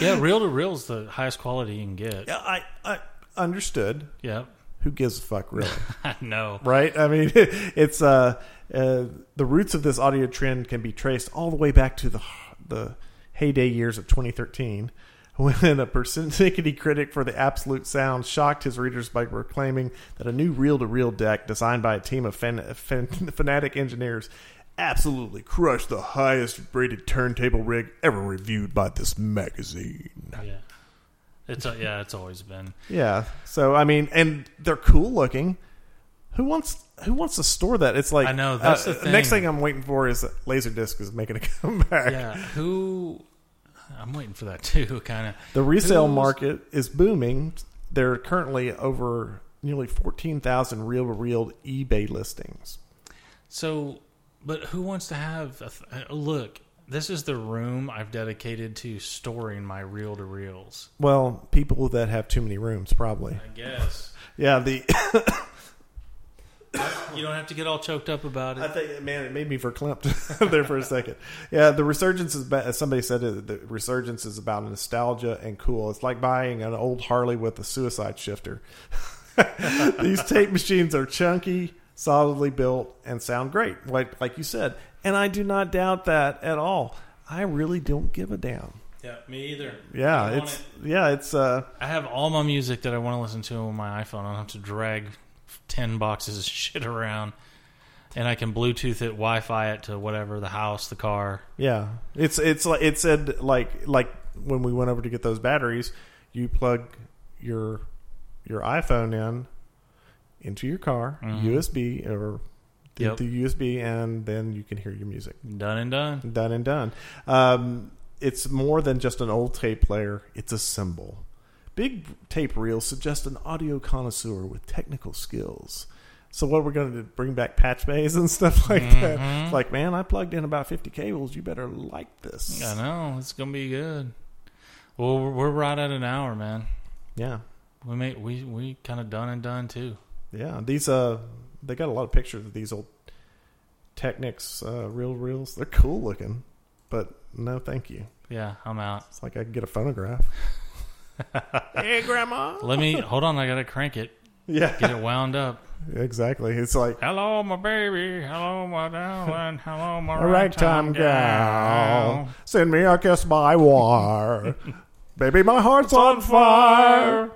Yeah, reel to reel is the highest quality you can get. Yeah, I, I understood. Yep. Who gives a fuck, really? <laughs> no. right? I mean, <laughs> it's uh, uh, the roots of this audio trend can be traced all the way back to the the heyday years of 2013, when a persnickety critic for the Absolute Sound shocked his readers by proclaiming that a new reel-to-reel deck designed by a team of fan, fan, <laughs> fanatic engineers absolutely crushed the highest rated turntable rig ever reviewed by this magazine. Yeah. It's uh, yeah, it's always been. Yeah. So I mean, and they're cool looking. Who wants who wants to store that? It's like I know, that's uh, the Next thing. thing I'm waiting for is Laserdisc is making a <laughs> comeback. Yeah. Who? I'm waiting for that <laughs> too. Kind of. The resale Who's- market is booming. There are currently over nearly 14,000 reel-to-reel eBay listings. So, but who wants to have? A th- uh, look, this is the room I've dedicated to storing my reel to reels. Well, people that have too many rooms, probably. I guess Yeah, the <coughs> you don't have to get all choked up about it. I think, man, it made me verklempt <laughs> there for a second. Yeah, the resurgence is. Ba- as somebody said it, the resurgence is about nostalgia and cool. It's like buying an old Harley with a suicide shifter. <laughs> These tape machines are chunky, solidly built, and sound great, like like you said. And I do not doubt that at all. I really don't give a damn. Yeah, me either. Yeah, it's it. yeah, it's uh, I have all my music that I want to listen to on my iPhone. I don't have to drag ten boxes of <laughs> shit around, and I can Bluetooth it, Wi-Fi it to whatever the house, the car. Yeah, it's it's like it said like like when we went over to get those batteries, you plug your your iPhone in into your car, Mhm. USB or the, Yep. the USB, and then you can hear your music. Done and done. Done and done. Um, it's more than just an old tape player; it's a symbol. Big tape reels suggest an audio connoisseur with technical skills. So what we're going to bring back patch bays and <laughs> stuff like that. Mhm. It's like, man, I plugged in about 50 cables. You better like this. I know it's gonna be good. Well, we're, we're right at an hour, man. Yeah. We may we we kind of done and done too. Yeah. These, uh, they got a lot of pictures of these old Technics, uh, reel reels. They're cool looking, but no, thank you. Yeah, I'm out. It's like I could get a phonograph. <laughs> hey, grandma. Let me hold on. I gotta crank it. Yeah. Get it wound up. exactly. It's like Hello, my baby. Hello, my darling. Hello, my a ragtime gal. Send me a kiss by wire. <laughs> Baby, my heart's on fire.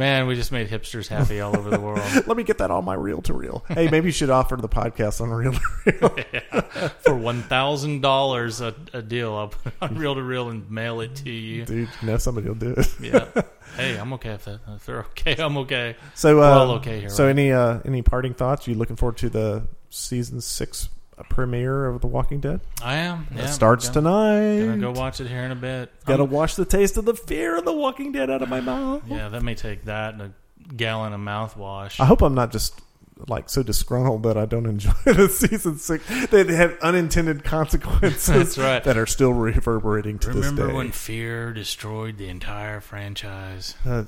Man, we just made hipsters happy all over the <laughs> world. Let me get that on my reel to reel. Hey, maybe you should offer the podcast on reel to reel. <laughs> For one thousand dollars a a deal, I'll put it on reel to reel and mail it to you. Dude, you know somebody will do it. Yeah. <laughs> Hey, I'm okay if that. If they're okay, I'm okay. So, uh, We're all okay here, So, right? any uh, any parting thoughts? You looking forward to the season six premiere of The Walking Dead? I am. It Yeah, starts gonna, tonight. Gonna go watch it here in a bit. Gotta wash the taste of the fear of The Walking Dead out of my <sighs> mouth. yeah, that may take that and a gallon of mouthwash. I hope I'm not just like so disgruntled that I don't enjoy <laughs> the season six. That have unintended <laughs> consequences. <laughs> That's right. That are still reverberating to Remember this day. Remember when fear destroyed the entire franchise? Uh,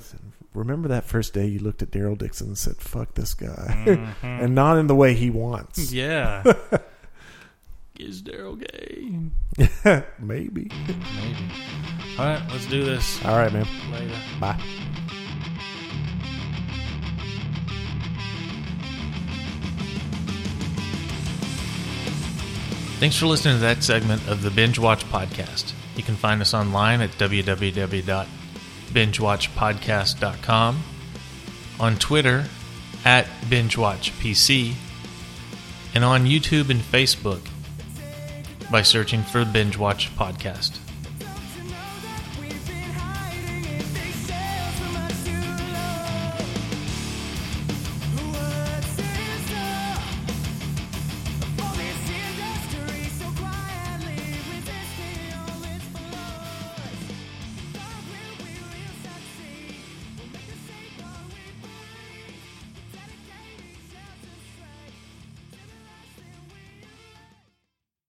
remember that first day you looked at Daryl Dixon and said, "Fuck this guy," Mm-hmm. and not in the way he wants. Yeah. Is Daryl gay? <laughs> Maybe. Maybe. All right, let's do this All right, man. later. Bye. Thanks for listening to that segment of the Binge Watch Podcast. You can find us online at www.bingewatchpodcast.com, on Twitter at BingeWatchPC, and on YouTube and Facebook by searching for the Binge Watch Podcast.